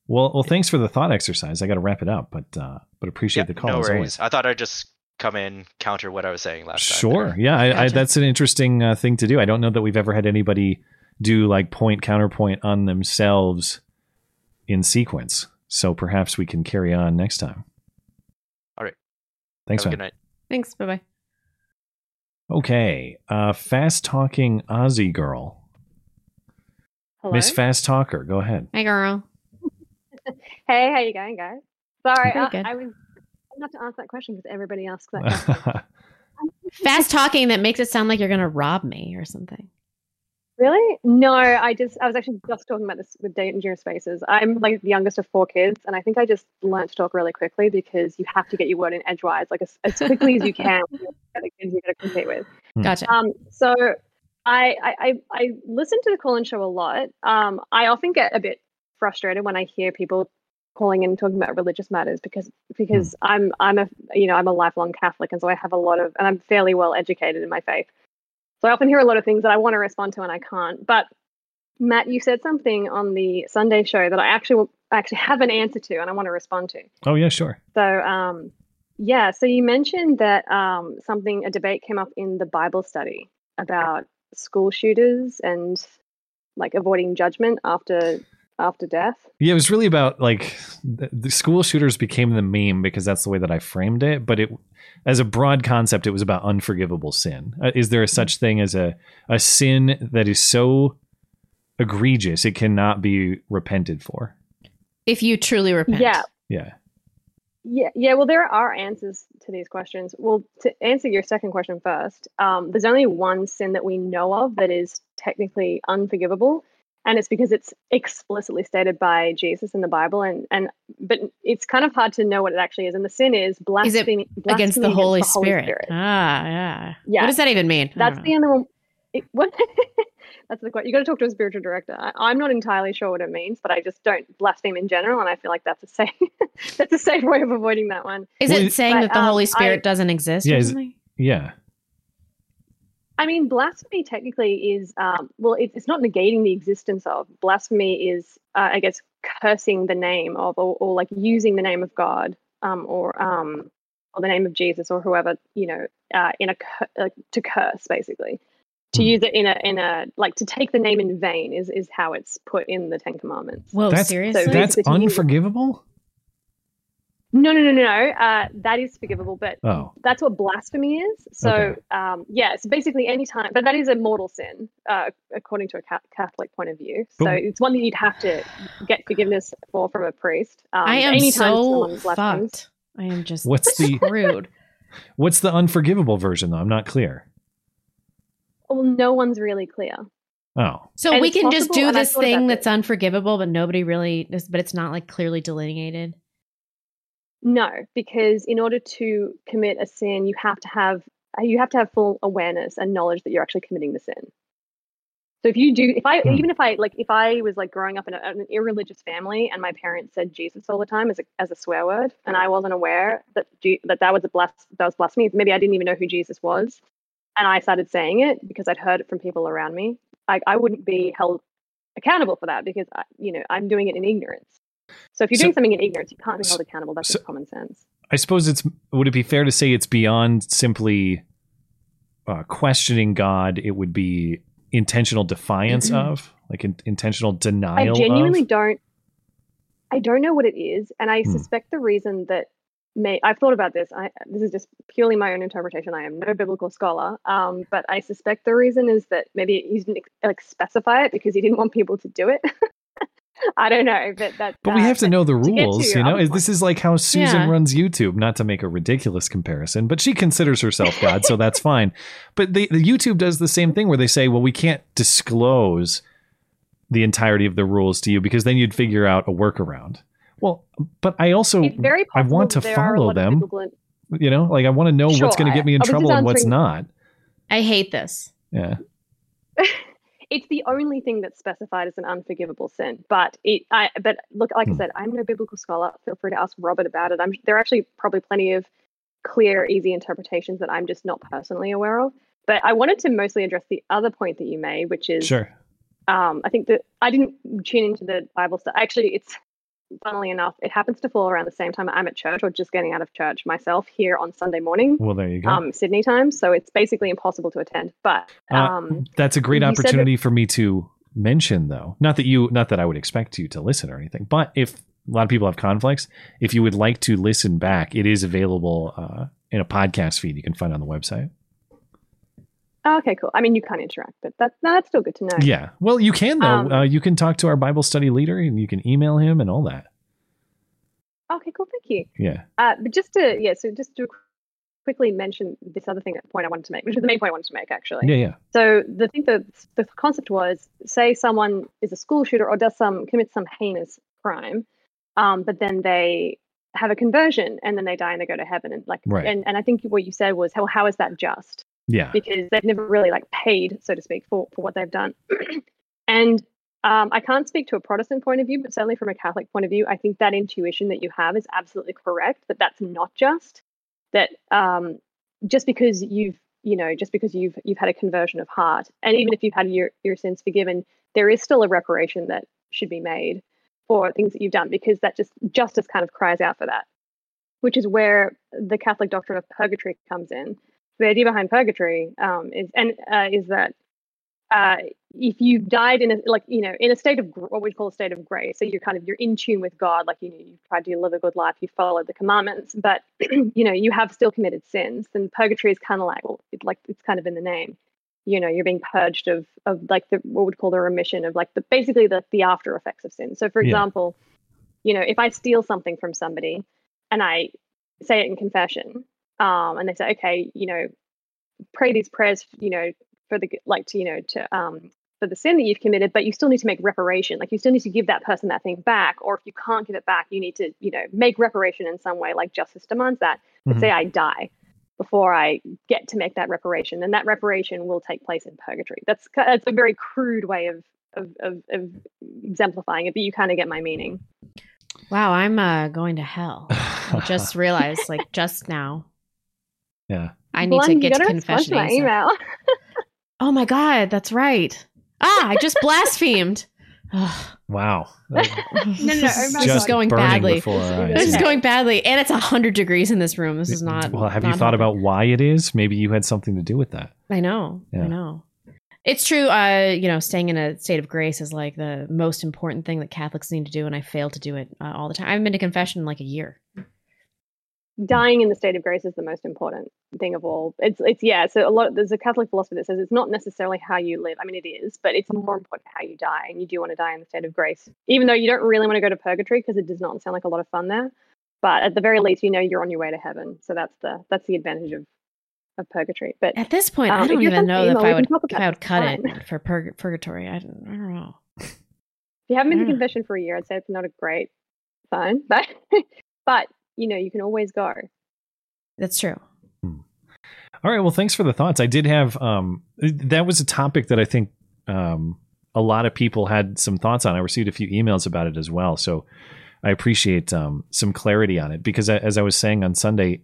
Well, well, thanks for the thought exercise. I got to wrap it up, but uh, but appreciate the call no worries. always. I thought I'd just come in counter what I was saying last time. Sure. Yeah, I, I, that's an interesting uh, thing to do. I don't know that we've ever had anybody do like point counterpoint on themselves in sequence. So perhaps we can carry on next time. All right. Thanks, Have a man. good night. Thanks. Bye bye. Okay. Uh, fast talking Aussie girl. Hello? Miss Fast Talker, go ahead. Hey, girl. *laughs* Hey, how you going, guys? Sorry, Pretty I, good. I was I have to answer that question because everybody asks that question. *laughs* Fast talking that makes it sound like you're gonna rob me or something. Really? No, I just I was actually just talking about this with Dangerous Spaces. I'm like the youngest of four kids, and I think I just learned to talk really quickly because you have to get your word in edgewise, like as, as quickly as you can. *laughs* the other kids you're going to compete with. Gotcha. Um, so I, I I I listen to the call-in show a lot. Um, I often get a bit frustrated when I hear people calling in and talking about religious matters because because I'm I'm a you know I'm a lifelong Catholic and so I have a lot of and I'm fairly well educated in my faith. So I often hear a lot of things that I want to respond to and I can't. But Matt, you said something on the Sunday show that I actually actually have an answer to and I want to respond to. Oh, yeah, sure. So, um, yeah, so you mentioned that um, something, a debate came up in the Bible study about school shooters and like avoiding judgment after after death. Yeah, it was really about like the, the school shooters became the meme because that's the way that I framed it. But it, as a broad concept, it was about unforgivable sin. Uh, is there a such thing as a a sin that is so egregious, it cannot be repented for. If you truly repent. Yeah. Yeah. Yeah, yeah. Well, there are answers to these questions. Well, to answer your second question first, um, there's only one sin that we know of that is technically unforgivable, and it's because it's explicitly stated by Jesus in the Bible. And and but it's kind of hard to know what it actually is. And the sin is Is it blasphemy against the blasphemy Holy, against the Spirit? Ah, yeah. Yeah. What does that even mean? *laughs* That's the end of It, what? That's the question. You got to talk to a spiritual director. I, I'm not entirely sure what it means, but I just don't blaspheme in general, and I feel like that's a safe *laughs* that's a safe way of avoiding that one. Is it saying But, that the um, Holy Spirit I- doesn't exist Yeah, or is- something? Yeah. I mean, blasphemy technically is um, well, it, it's not negating the existence of. Blasphemy is, uh, I guess, cursing the name of, or, or like using the name of God, um, or um, or the name of Jesus, or whoever you know, uh, in a uh, to curse basically. To Hmm. use it in a in a like to take the name in vain is is how it's put in the Ten Commandments. Well, that's seriously? that's basically use unforgivable. No, no, no, no, no. Uh, that is forgivable, but Oh. that's what blasphemy is. So, Okay. um, yeah, so basically any time, but that is a mortal sin, uh, according to a ca- Catholic point of view. So But- it's one that you'd have to get forgiveness for from a priest. Um, I am so someone fucked. I am just What's the- screwed. *laughs* What's the unforgivable version though? I'm not clear. Well, no one's really clear. Oh. And So we it's can just do this thing this. that's unforgivable, but nobody really, but it's not like clearly delineated. No, because in order to commit a sin, you have to have you have to have full awareness and knowledge that you're actually committing the sin. So if you do, if I Hmm. even if I like if I was like growing up in a, an irreligious family and my parents said Jesus all the time as a as a swear word, and I wasn't aware that that that was a blas that was blasphemy. Maybe I didn't even know who Jesus was, and I started saying it because I'd heard it from people around me. I, I wouldn't be held accountable for that because I, you know I'm doing it in ignorance. So if you're So- doing something in ignorance, you can't be held accountable. That's so- common sense. I suppose it's would it be fair to say it's beyond simply uh, questioning God? It would be intentional defiance of, like in, intentional denial. I genuinely of. don't. I don't know what it is, and I Hmm. suspect the reason that may I've thought about this. I this is just purely my own interpretation. I am no biblical scholar, um, but I suspect the reason is that maybe he didn't like specify it because he didn't want people to do it. *laughs* *laughs* I don't know, but that's. But we uh, have to know the to to rules, you know. other This is like how Susan Yeah. runs YouTube. Not to make a ridiculous comparison, but she considers herself God, so that's *laughs* fine. But the, the YouTube does the same thing where they say, "Well, we can't disclose the entirety of the rules to you because then you'd figure out a workaround." Well, but I also very I want to that there are a follow them. You know, like I want to know what's going to get me in I- I was just trouble and what's not. I hate this. Yeah. *laughs* it's the only thing that's specified as an unforgivable sin. But it, I, but look, like Hmm. I said, I'm no biblical scholar. Feel free to ask Robert about it. I'm there are actually probably plenty of clear, easy interpretations that I'm just not personally aware of. But I wanted to mostly address the other point that you made, which is Sure. um, I think that I didn't tune into the Bible stuff. Actually, it's funnily enough, it happens to fall around the same time I'm at church or just getting out of church myself here on Sunday morning, Well, there you go. um, Sydney time. So it's basically impossible to attend. But Uh, um, That's a great said that- opportunity for me to mention, though. Not that you, not that I would expect you to listen or anything, but if a lot of people have conflicts, if you would like to listen back, it is available uh, in a podcast feed you can find on the website. Okay, cool. I mean, you can't interact, but that, no, that's still good to know. Yeah. Well, you can though. Um, uh, you can talk to our Bible study leader, and you can email him and all that. Okay, cool. Thank you. Yeah. Uh, but just to yeah, so just to quickly mention this other thing, that point I wanted to make, *laughs* which is the main point I wanted to make actually. Yeah. Yeah. So the thing that the concept was, say someone is a school shooter or does some commits some heinous crime, um, but then they have a conversion and then they die and they go to heaven and like Right. and, and I think what you said was how how is that just? Yeah. Because they've never really like paid, so to speak, for for what they've done. *clears throat* and um, I can't speak to a Protestant point of view, but certainly from a Catholic point of view, I think that intuition that you have is absolutely correct. That that's not just that um, just because you've you know just because you've you've had a conversion of heart, and even if you've had your your sins forgiven, there is still a reparation that should be made for things that you've done because that just justice kind of cries out for that, which is where the Catholic doctrine of purgatory comes in. The idea behind purgatory um, is and uh, is that uh, if you've died in a like you know in a state of what we call a state of grace, so you're kind of you're in tune with God, like you know you've tried to live a good life, you followed the commandments, but *clears throat* you know you have still committed sins. Then purgatory is kind of like well, it, like it's kind of in the name. you know you're being purged of of like the what would call the remission of like the basically the the after effects of sin. So for Yeah. example, you know if I steal something from somebody and I say it in confession, um, and they say okay, you know, pray these prayers, you know, for the like to you know to um for the sin that you've committed, but you still need to make reparation. Like you still need to give that person that thing back, or if you can't give it back, you need to, you know, make reparation in some way, like justice demands that. But Mhm. say I die before I get to make that reparation, and that reparation will take place in purgatory. That's ki- that's a very crude way of of of, of exemplifying it, but you kind of get my meaning. Wow, I'm uh, going to hell. I just *laughs* realized, like just now, Yeah. I need to Blonde, you get to confession. my email. Oh my god, that's right. Ah, I just *laughs* blasphemed. Wow. no, no, *laughs* no. This is Just going badly. before. This is going badly, and it's hundred degrees in this room. This is not. Well, have you thought helping. about why it is? Maybe you had something to do with that. I know. Yeah. I know. It's true. Uh, you know, staying in a state of grace is like the most important thing that Catholics need to do, and I fail to do it uh, all the time. I haven't been to confession in like a year. Dying in the state of grace is the most important thing of all. It's it's yeah. So a lot there's a Catholic philosophy that says it's not necessarily how you live. I mean, it is, but it's more important how you die, and you do want to die in the state of grace, even though you don't really want to go to purgatory because it does not sound like a lot of fun there. But at the very least, you know you're on your way to heaven. So that's the that's the advantage of of purgatory. But At this point, um, I don't even know if I would if I would cut fine. it for purg- purgatory. I don't, I don't know. If you haven't been to confession for a year, I'd say it's not a great sign. But *laughs* but you know you can always go. That's true. All right. Well, thanks for the thoughts. I did have um that was a topic that I think um a lot of people had some thoughts on. I received a few emails about it as well. So I appreciate um some clarity on it because as I was saying on Sunday,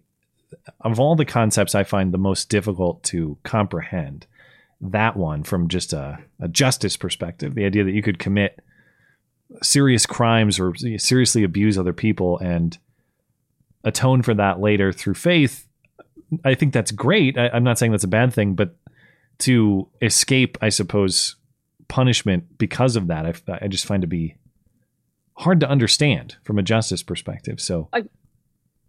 of all the concepts I find the most difficult to comprehend, that one from just a, a justice perspective, the idea that you could commit serious crimes or seriously abuse other people and atone for that later through faith I think that's great. I, I'm not saying that's a bad thing, but to escape, I suppose, punishment because of that, I, I just find to be hard to understand from a justice perspective. So,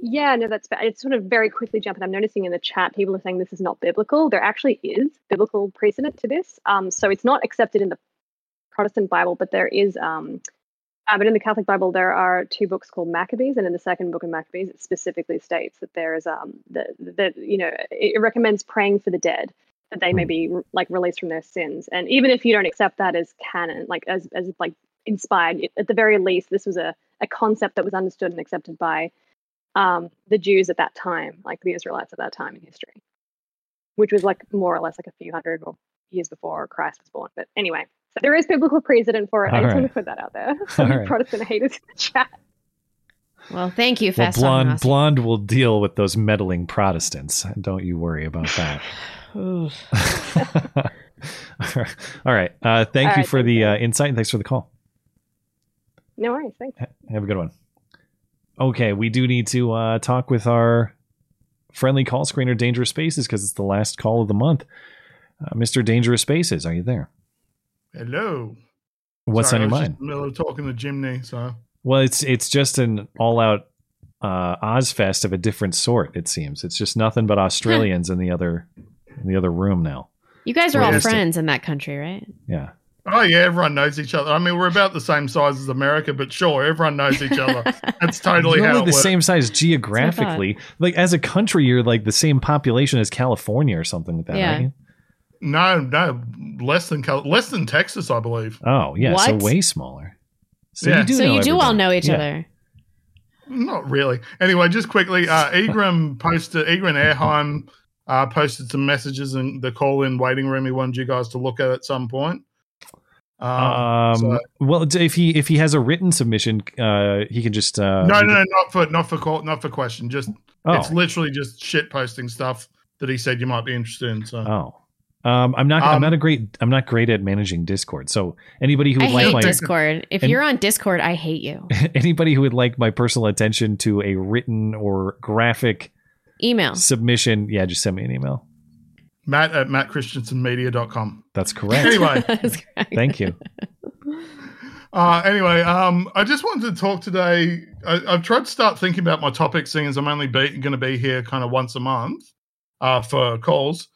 Yeah, no, that's. It's sort of very quickly jumping. I'm noticing in the chat people are saying this is not biblical. There actually is biblical precedent to this. Um, so it's not accepted in the Protestant Bible, but there is. Um, uh, but in the Catholic Bible, there are two books called Maccabees, and in the second book of Maccabees, it specifically states that there is um that that you know it recommends praying for the dead that they may be like released from their sins. And even if you don't accept that as canon, like as as like inspired, at the very least, this was a a concept that was understood and accepted by um, the Jews at that time, like the Israelites at that time in history, which was like more or less like a few hundred or years before Christ was born. But anyway, so there is biblical precedent for it. I All just want to put that out there. For All *laughs* you right. Protestant haters in the chat. Well, thank you, well, Fast blonde blonde will deal with those meddling Protestants. Don't you worry about that. *sighs* *laughs* All right. Uh, thank All you right, for the uh, insight and thanks for the call. No worries. Thanks. Have a good one. Okay, we do need to uh, talk with our friendly call screener, Dangerous Spaces, because it's the last call of the month. Uh, Mr. Dangerous Spaces, are you there? Hello. What's Sorry, on your I was mind? Just in the middle of talking to Jimny, so Well, it's it's just an all out uh, Ozfest of a different sort. It seems it's just nothing but *laughs* Australians in the other in the other room now. You guys are all just- friends in that country, right? Yeah. Oh yeah, everyone knows each other. I mean, we're about the same size as America, but sure, everyone knows each other. *laughs* That's totally you're how only it the works. same size geographically. Like as a country, you're like the same population as California or something like that. Yeah. Right? No, no, less than less than Texas, I believe. Oh yeah, so way smaller. So Yeah. you do so know you do all know each Yeah. other. Not really. Anyway, just quickly, uh, Egram posted, Egran Airheim uh, posted some messages in the call in waiting room he wanted you guys to look at at some point. Um, so- well, if he if he has a written submission, uh, he can just uh, no, no, no, not for not for call, not for question. Just Oh. it's literally just shit posting stuff that he said you might be interested in. So Oh, um, I'm not. I'm Um, not a great. I'm not great at managing Discord. So anybody who I would like hate my Discord. If and- you're on Discord, I hate you. *laughs* anybody who would like my personal attention to a written or graphic Email. submission, yeah, just send me an email. Matt at mattchristiansenmedia.com. That's correct. Anyway, *laughs* Thank you. Uh, anyway, um, I just wanted to talk today. I, I've tried to start thinking about my topics, seeing as I'm only going to be here kind of once a month uh, for calls.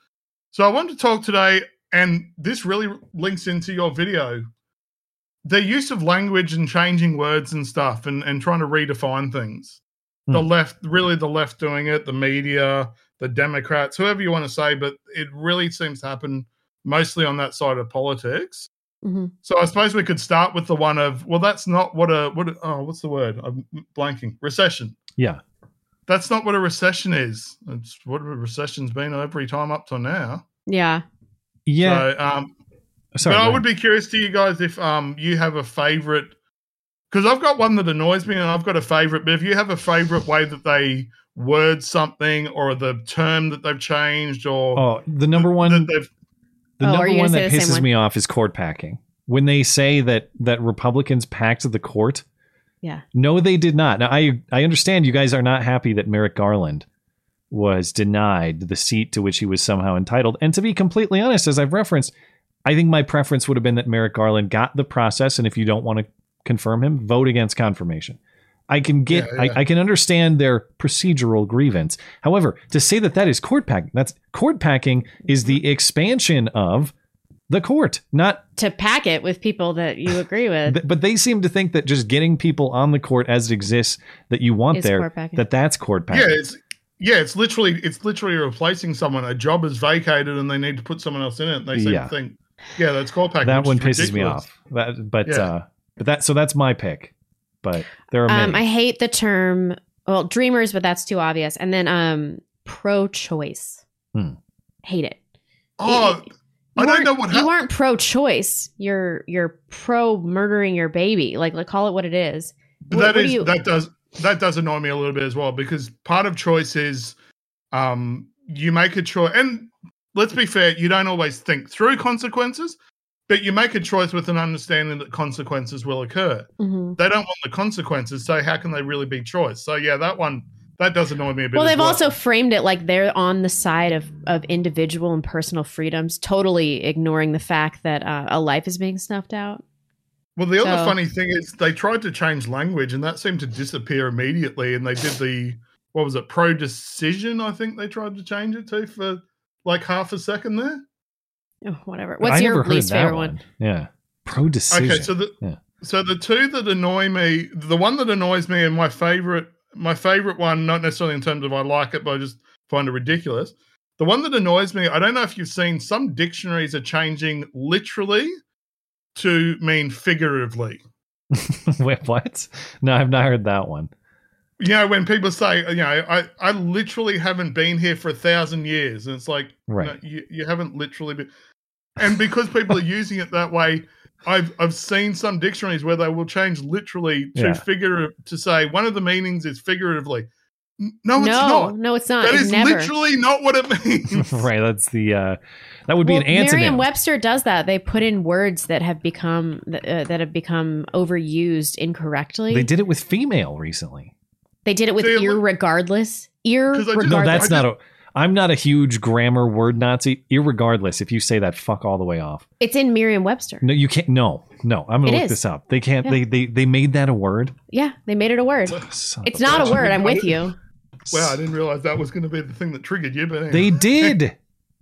So I wanted to talk today and this really links into your video. The use of language and changing words and stuff, and and trying to redefine things. The Hmm. left, really, the left doing it. The media, the Democrats, whoever you want to say, but it really seems to happen mostly on that side of politics. Mhm. So I suppose we could start with the one of well, that's not what a what. A, oh, what's the word? I'm blanking. Recession. Yeah. That's not what a recession is. It's what a recession's been every time up to now. Yeah. Yeah. So, um, Sorry, but I would be curious to you guys if um you have a favorite because I've got one that annoys me and I've got a favorite. But if you have a favorite way that they word something or the term that they've changed or Oh, the number one. they've The Oh, number one that pisses one? me off is court packing. When they say that that Republicans packed the court, Yeah. no, they did not. Now I I understand you guys are not happy that Merrick Garland was denied the seat to which he was somehow entitled. And to be completely honest, as I've referenced, I think my preference would have been that Merrick Garland got the process, and if you don't want to confirm him, vote against confirmation. I can get, Yeah, yeah. I, I can understand their procedural grievance. However, to say that that is court packing, that's court packing is the expansion of the court, not. To pack it with people that you *laughs* agree with. But they seem to think that just getting people on the court as it exists that you want Is there, that that's court packing. yeah, it's yeah, it's literally it's literally replacing someone. A job is vacated and they need to put someone else in it. And they seem Yeah. to think, yeah, that's court packing. that one is pisses me off. That, but Yeah. uh, but that so that's my pick. But there are many. Um, I hate the term, well, dreamers, but that's too obvious. And then um, pro choice. Hmm. Hate it. Oh, You I don't aren't- know what You aren't pro choice. You're you're pro murdering your baby. Like, like call it what it is. But What- that what is you- that does that does annoy me a little bit as well because part of choice is um you make a choice and let's be fair, you don't always think through consequences, but you make a choice with an understanding that consequences will occur. Mhm. They don't want the consequences, so how can they really be choice? So yeah, that one that does annoy me a bit. Well, they've also framed it like they're on the side of, of individual and personal freedoms, totally ignoring the fact that uh, a life is being snuffed out. Well, the other funny thing is they tried to change language and that seemed to disappear immediately. And they did the what was it, pro decision? I think they tried to change it to for like half a second there. Oh, whatever. What's I your least that favorite one? Yeah, pro decision. Okay, so the yeah. so the two that annoy me, the one that annoys me, and my favorite, my favorite one, not necessarily in terms of I like it, but I just find it ridiculous. The one that annoys me, I don't know if you've seen some dictionaries are changing literally to mean figuratively. *laughs* Wait, what? No, I've not heard that one. You know, when people say, uh, you know, I, I literally haven't been here for a thousand years, and it's like, Right. no, you, you haven't literally been. And because people are using it that way, I've I've seen some dictionaries where they will change literally to Yeah. figurative to say one of the meanings is figuratively. N- No, it's no, not. no, it's not. That it's is never. literally not what it *laughs* means. right, that's the uh, that would be an antonym. Merriam-Webster does that. They put in words that have become uh, that have become overused incorrectly. They did it with female recently. They did it with See, look- irregardless. Irregardless. No, that's not a. I'm not a huge grammar word Nazi. Irregardless, if you say that, fuck all the way off. It's in Merriam-Webster. No, you can't. No, no. I'm gonna It look is. this up. They can't. Yeah. They, they they made that a word. Yeah, they made it a word. It's not a word. I'm with you. Wow, I didn't realize that was going to be the thing that triggered you. But anyway. *laughs* They did.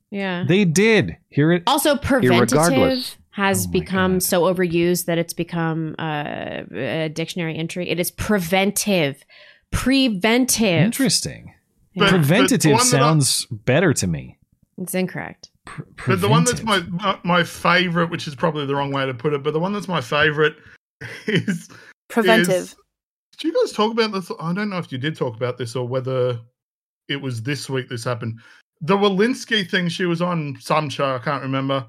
Yeah. They did. Hear it. Also, preventative Irregardless. has become so overused that it's become uh, a dictionary entry. It is preventive. Preventive. Interesting. But- but Preventative one that I- sounds better to me. It's incorrect. But the one that's my my- my favorite, which is probably the wrong way to put it, but the one that's my favorite *laughs* is Preventive. is- did you guys talk about this? I don't know if you did talk about this or whether it was this week this happened. The Walensky thing, she was on some show, I can't remember.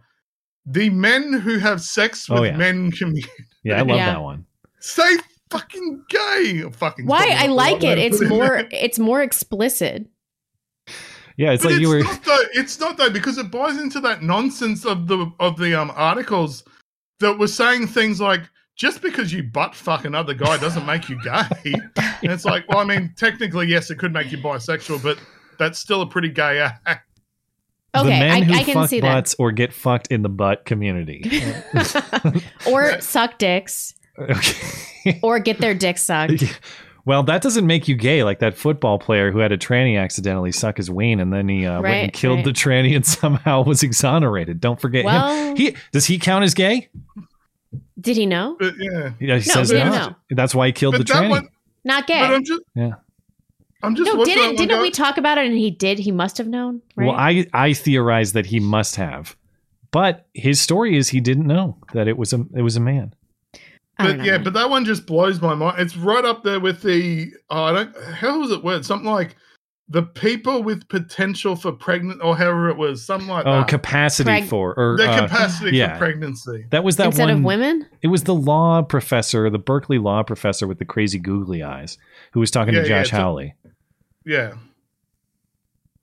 The men who have sex oh, with Oh, yeah. men community. Yeah, I love Yeah. that one. Say fucking gay. Fucking Why I like it. It's put more. *laughs* It's more explicit. Yeah, it's But like you were. not though. It's not though because it buys into that nonsense of the of the um articles that were saying things like just because you butt fuck another guy doesn't make you gay. *laughs* and it's like, well, I mean, technically, yes, it could make you bisexual, but that's still a pretty gay act. the Okay, men I- who I can fuck see that. butts or get fucked in the butt community. *laughs* or suck dicks. Okay. *laughs* Or get their dick sucked. Well, that doesn't make you gay, like that football player who had a tranny accidentally suck his ween, and then he uh, went and killed right. the tranny and *laughs* somehow was exonerated. Don't forget Well- him. He does he count as gay? Did he know? But yeah, Yeah, he No, says he didn't no. know. That's why he killed But the that tranny. one- Not gay. but I'm just, yeah. I'm just. no, didn't didn't we talk about it and he did? He must have known, right? Well, I I theorize that he must have, but his story is he didn't know that it was a it was a man. I don't But know. yeah, but that one just blows my mind. It's right up there with the oh, I don't how was it word Something like the people with potential for pregnant or however it was, something like Oh, that. capacity Preg- for or Their uh, capacity yeah. for pregnancy. That was that one. Instead one. of women? It was the law professor, the Berkeley law professor with the crazy googly eyes, who was talking Yeah, to yeah, Josh a- Hawley. Yeah.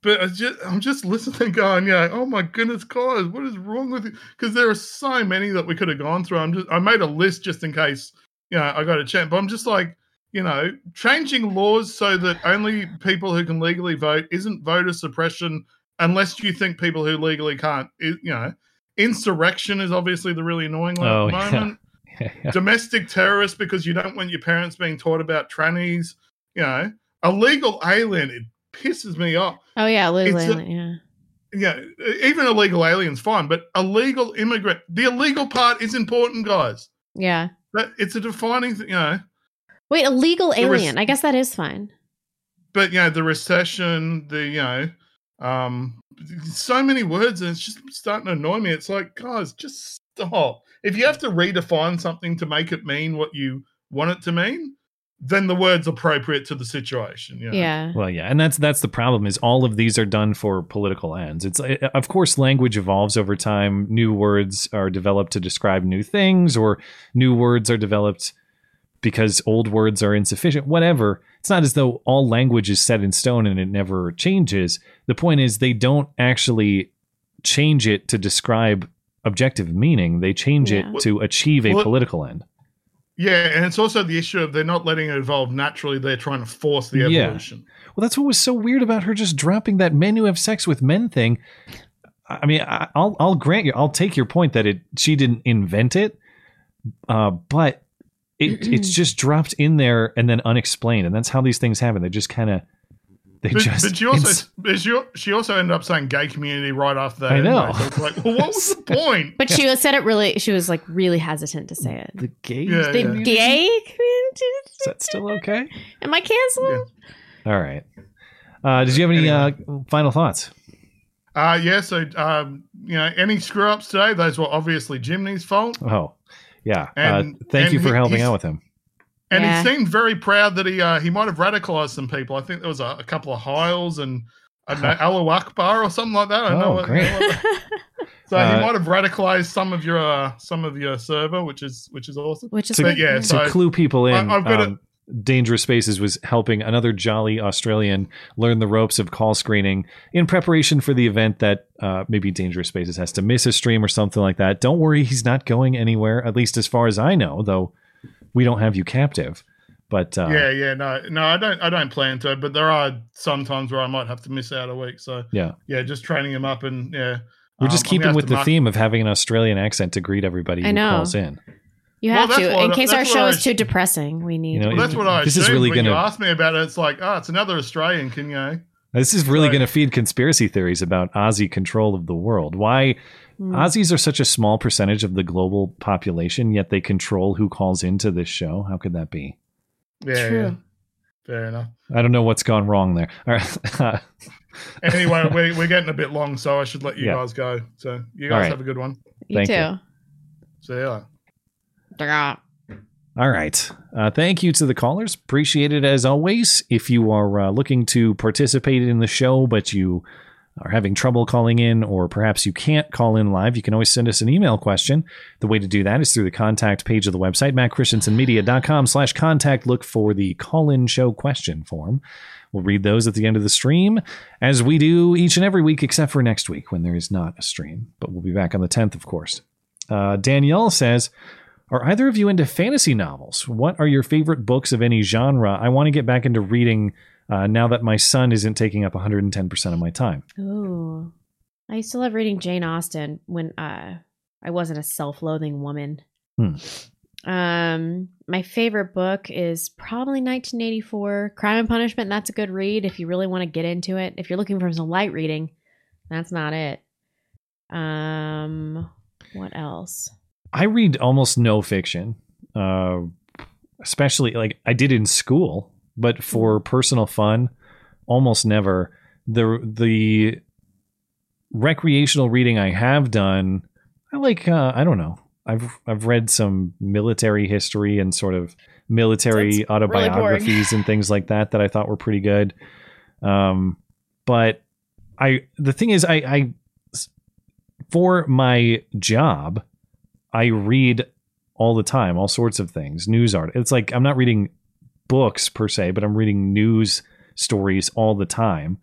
But I just, I'm just listening, going, yeah, oh my goodness, guys, what is wrong with you? Because there are so many that we could have gone through. I'm just, I made a list just in case, you know, I got a chance. But I'm just like, you know, changing laws so that only people who can legally vote isn't voter suppression unless you think people who legally can't, you know, insurrection is obviously the really annoying one Oh, at the moment. Yeah. *laughs* Domestic terrorist because you don't want your parents being taught about trannies, you know, illegal alien. It pisses me off. Oh yeah, Liz It's a- yeah. Yeah, even illegal aliens fine, but illegal immigrant. The illegal part is important, guys. Yeah. But it's a defining, thing, you know. Wait, illegal alien. I guess that is fine. But you know, the recession, the you know, um, so many words, and it's just starting to annoy me. It's like, guys, just stop. If you have to redefine something to make it mean what you want it to mean, then the word's appropriate to the situation. You know? Yeah. Well, yeah, and that's that's the problem is all of these are done for political ends. It's uh, of course language evolves over time. New words are developed to describe new things, or new words are developed because old words are insufficient. Whatever. It's not as though all language is set in stone and it never changes. The point is they don't actually change it to describe objective meaning. They change Yeah. it to achieve a Well- political end. Yeah, and it's also the issue of they're not letting it evolve naturally. They're trying to force the Yeah. evolution. Well, that's what was so weird about her just dropping that men who have sex with men thing. I I mean, I- I'll I'll grant you, I'll take your point that it she didn't invent it, uh, but it it's *clears throat* just dropped in there and then unexplained, and that's how these things happen. They just kind of they But, just. but she also ins- but she, she also ended up saying gay community right after that. I know. anyway. So like, well, what was the *laughs* point? But she said it really. She was like really hesitant to say it. The gay. Yeah, the yeah. gay community. Is that still okay? Am I canceled? All right. Uh, did you have any uh, final thoughts? Uh, yeah, so, um, you know, any screw ups today, those were obviously Jimny's fault. Oh, yeah. And- uh, thank and you for he- helping out with him. And Yeah. he seemed very proud that he uh, he might have radicalized some people. I think there was a, a couple of Hiles and I don't know, *laughs* Alu Akbar or something like that. I don't know Oh, what, great. *laughs* So Uh, he might have radicalized some of your uh, some of your server, which is which is awesome. Which is to, But yeah, to so clue people in, I- I've got a- um, Dangerous Spaces was helping another jolly Australian learn the ropes of call screening in preparation for the event that uh, maybe Dangerous Spaces has to miss a stream or something like that. Don't worry, he's not going anywhere, at least as far as I know, though we don't have you captive. But uh, yeah, yeah, no, no, I don't, I don't plan to, but there are some times where I might have to miss out a week. So yeah, yeah, just training him up and yeah, we're just um, I'm keeping with the mark- theme of having an Australian accent to greet everybody I who know. calls in. You have that's to, in I- case our show I- is too depressing. We need. You know, Well, that's what I This is really when you gonna- asked me about it. It's like, oh, it's another Australian. Can you? This is really Right. going to feed conspiracy theories about Aussie control of the world. Why Hmm. Aussies are such a small percentage of the global population, yet they control who calls into this show. How could that be? Yeah, True. yeah. Fair enough. I don't know what's gone wrong there. All right. *laughs* Anyway, we, we're getting a bit long, so I should let you Yeah. guys go. So you guys right. have a good one. You Thank too. you. See ya. All right. Uh, thank you to the callers. Appreciate it as always. If you are uh, looking to participate in the show, but you are having trouble calling in, or perhaps you can't call in live, you can always send us an email question. The way to do that is through the contact page of the website, mattchristiansenmedia.com slash contact. Look for the call-in show question form. We'll read those at the end of the stream, as we do each and every week, except for next week when there is not a stream. But we'll be back on the 10th, of course. Uh, Danielle says, are either of you into fantasy novels? What are your favorite books of any genre? I want to get back into reading uh, now that my son isn't taking up 110% of my time. Ooh. I used to love reading Jane Austen when uh, I wasn't a self-loathing woman. Hmm. Um, my favorite book is probably 1984, Crime and Punishment. And that's a good read if you really want to get into it. If you're looking for some light reading, that's not it. Um, what else? I read almost no fiction, uh, especially like I did in school, but for personal fun, almost never. The the recreational reading I have done, I like. Uh, I don't know. I've I've read some military history and sort of military really autobiographies and things like that that I thought were pretty good. Um, but I the thing is, I, I for my job, I read all the time, all sorts of things, news art. It's like I'm not reading books per se, but I'm reading news stories all the time.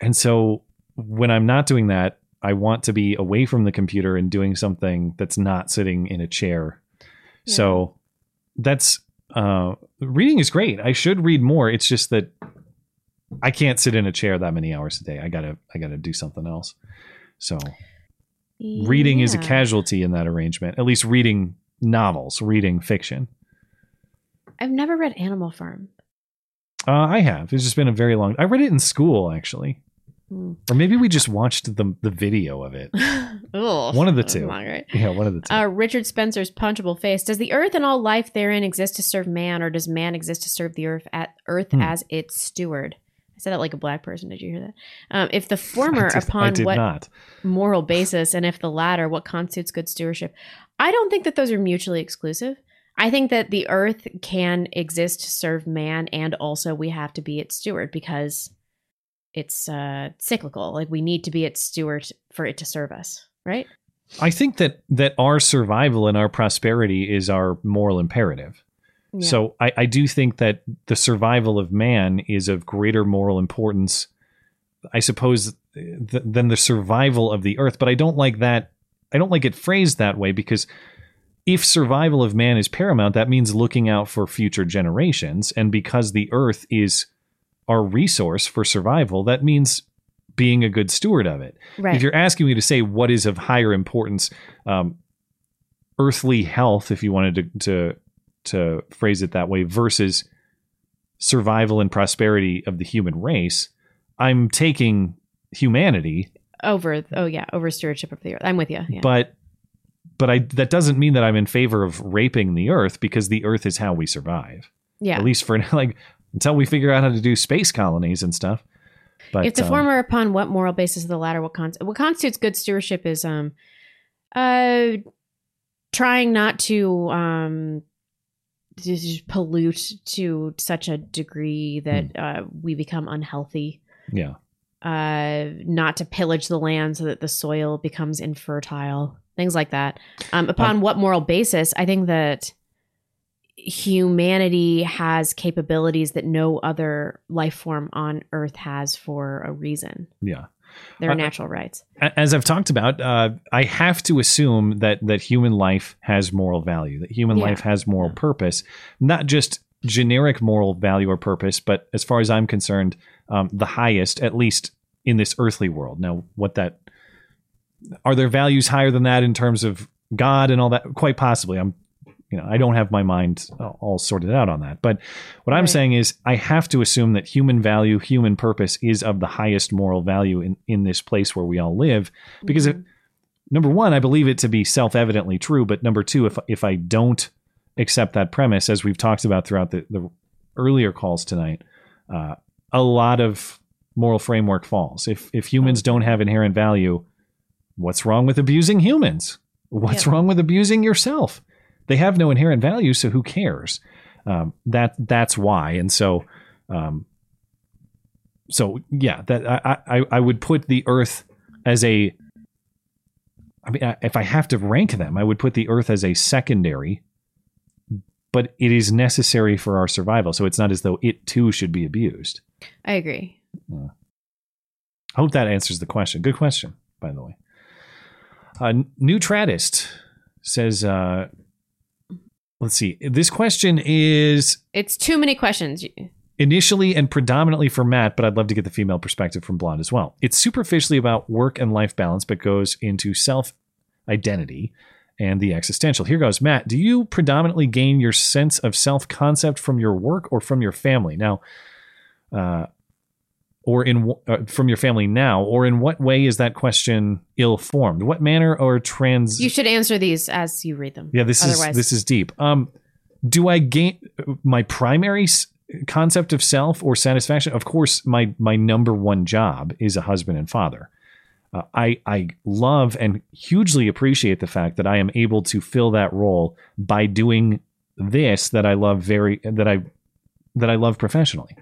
And so when I'm not doing that, I want to be away from the computer and doing something that's not sitting in a chair. So that's uh reading is great. I should read more. It's just that I can't sit in a chair that many hours a day. I got to I got to do something else. So reading is a casualty in that arrangement. At least reading novels, reading fiction. I've never read Animal Farm. Uh, I have. It's just been a very long. I read it in school actually, Hmm. or maybe we just watched the the video of it. *laughs* Ugh, one of the two. not great. Yeah, one of the two. Uh, Richard Spencer's Punchable Face. Does the earth and all life therein exist to serve man, or does man exist to serve the earth at earth Hmm. as its steward? I said that like a black person. Did you hear that? Um, if the former, *laughs* did- upon what not. moral basis, and if the latter, what constitutes good stewardship? I don't think that those are mutually exclusive. I think that the earth can exist to serve man, and also we have to be its steward because it's uh, cyclical. Like we need to be its steward for it to serve us, right? I think that that our survival and our prosperity is our moral imperative. Yeah. So I, I do think that the survival of man is of greater moral importance, I suppose, th- than the survival of the earth. But I don't like that. I don't like it phrased that way because if survival of man is paramount, that means looking out for future generations. And because the earth is our resource for survival, that means being a good steward of it. Right. If you're asking me to say what is of higher importance, um, earthly health, if you wanted to, to to phrase it that way, versus survival and prosperity of the human race, I'm taking humanity, over oh yeah over stewardship of the earth i'm with you yeah. but but I that doesn't mean that I'm in favor of raping the earth because the earth is how we survive. Yeah. At least for *laughs* like until we figure out how to do space colonies and stuff. But if the um, former upon what moral basis of the latter what con- what constitutes good stewardship is um uh trying not to um pollute to such a degree that Hmm. uh we become unhealthy yeah. uh not to pillage the land so that the soil becomes infertile things like that um upon what moral basis i think that humanity has capabilities that no other life form on earth has for a reason Yeah. their Uh, natural rights As I've talked about, uh, I have to assume that that human life has moral value, that human Yeah. life has moral purpose, not just generic moral value or purpose, but as far as I'm concerned, um, the highest, at least in this earthly world. Now, what that are there values higher than that in terms of God and all that? Quite possibly. I'm, you know, I don't have my mind all sorted out on that. But what I'm saying is, I have to assume that human value, human purpose, is of the highest moral value in in this place where we all live. Because if, number one, I believe it to be self evidently true. But number two, if if I don't accept that premise, as we've talked about throughout the, the earlier calls tonight, uh, a lot of moral framework falls. If if humans don't have inherent value, what's wrong with abusing humans? What's Yeah. wrong with abusing yourself? They have no inherent value, so who cares? Um, that that's why, and so, um, so yeah, that I, I I would put the Earth as a. I mean, if I have to rank them, I would put the Earth as a secondary, but it is necessary for our survival. So it's not as though it too should be abused. i agree I hope that answers the question. Good question, by the way. Uh, New Tradist says, uh, let's see. This question is it's too many questions initially and predominantly for Matt, but I'd love to get the female perspective from Blonde as well. It's superficially about work and life balance, but goes into self identity and the existential. Here goes, Matt. Do you predominantly gain your sense of self concept from your work or from your family? Now, uh, or in uh, from your family now, or in what way is that question ill formed? What manner or trans? You should answer these as you read them. Yeah, this Otherwise, is this is deep. Um, do I gain my primary s- concept of self or satisfaction? Of course, my my number one job is a husband and father. Uh, I I love and hugely appreciate the fact that I am able to fill that role by doing this that I love very that I that I love professionally.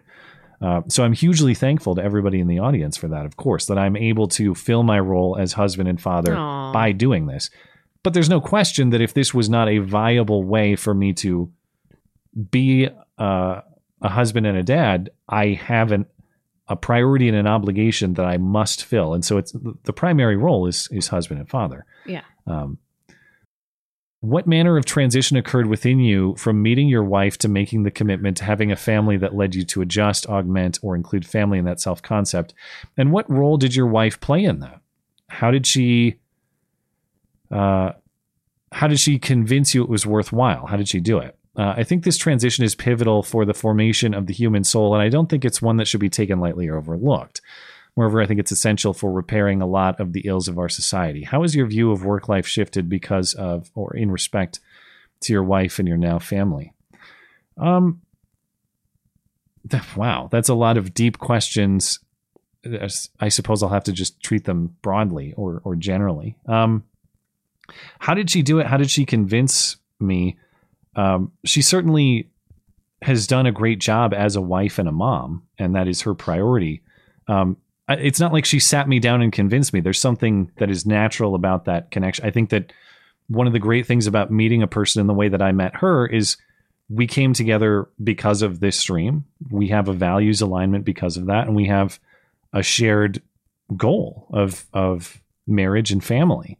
Uh, so I'm hugely thankful to everybody in the audience for that. Of course, that I'm able to fill my role as husband and father Aw. by doing this. But there's no question that if this was not a viable way for me to be uh, a husband and a dad, I have an, a priority and an obligation that I must fill. And so it's the primary role is is husband and father. Yeah. Um, what manner of transition occurred within you from meeting your wife to making the commitment to having a family that led you to adjust, augment, or include family in that self concept? And what role did your wife play in that? How did she? Uh, how did she convince you it was worthwhile? How did she do it? Uh, I think this transition is pivotal for the formation of the human soul, and I don't think it's one that should be taken lightly or overlooked. Moreover, I think it's essential for repairing a lot of the ills of our society. How has your view of work life shifted because of or in respect to your wife and your now family? Um, *laughs* wow, that's a lot of deep questions. I suppose I'll have to just treat them broadly or or generally. Um, how did she do it? How did she convince me? Um, she certainly has done a great job as a wife and a mom, and that is her priority. Um, it's not like she sat me down and convinced me. There's something that is natural about that connection. I think that one of the great things about meeting a person in the way that I met her is we came together because of this stream. We have a values alignment because of that, and we have a shared goal of of marriage and family.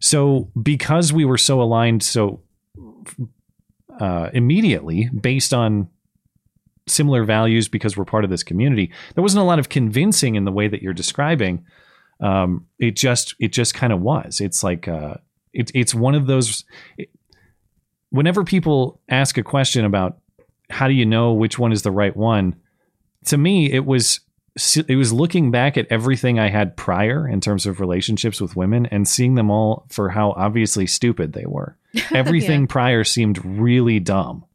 So because we were so aligned so uh, immediately based on similar values because we're part of this community, there wasn't a lot of convincing in the way that you're describing. Um, it just it just kind of was. It's like uh, it, it's one of those. It, whenever people ask a question about how do you know which one is the right one, to me it was it was looking back at everything I had prior in terms of relationships with women and seeing them all for how obviously stupid they were. *laughs* Everything Yeah. prior seemed really dumb.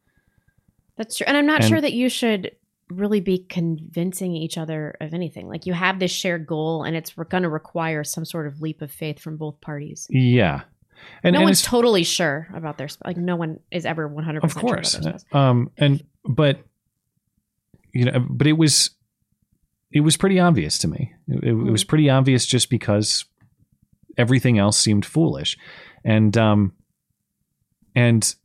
That's true. And I'm not And- sure that you should really be convincing each other of anything. Like you have this shared goal and it's going to require some sort of leap of faith from both parties. Yeah. And, no and one's totally sure about their sp- like no one is ever 100% of sure course their um and but you know but it was it was pretty obvious to me it, it was pretty obvious just because everything else seemed foolish and um and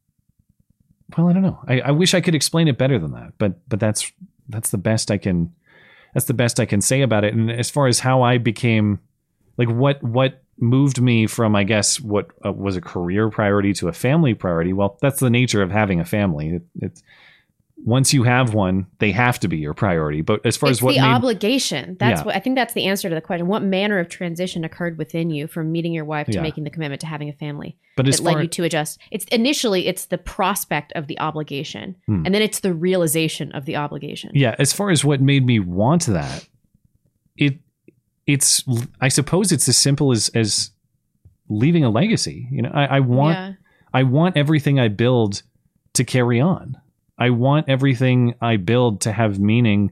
well i don't know. I, I wish i could explain it better than that but but that's that's the best i can that's the best i can say about it. And as far as how i became like what what moved me from i guess what uh, was a career priority to a family priority well that's the nature of having a family. It, it's once you have one they have to be your priority but as far it's as what the made obligation. That's Yeah. what I think that's the answer to the question. What manner of transition occurred within you from meeting your wife to Yeah. making the commitment to having a family But that led you to adjust? It's initially it's the prospect of the obligation, Hmm. and then it's the realization of the obligation. yeah as far as what made me want that it it's i suppose it's as simple as as leaving a legacy you know i, I want Yeah. i want everything i build to carry on i want everything i build to have meaning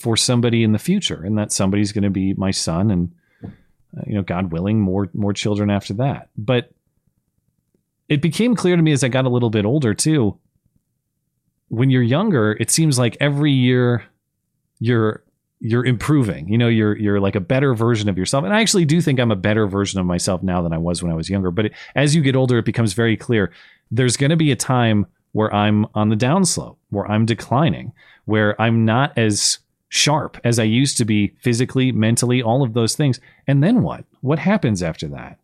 for somebody in the future and that somebody's going to be my son and uh, you know god willing more more children after that. But it became clear to me as i got a little bit older too when you're younger it seems like every year you're you're improving you know you're you're like a better version of yourself. And i actually do think i'm a better version of myself now than i was when i was younger. But it, as you get older it becomes very clear there's going to be a time where i'm on the downslope where i'm declining where i'm not as sharp as i used to be physically mentally all of those things and then what what happens after that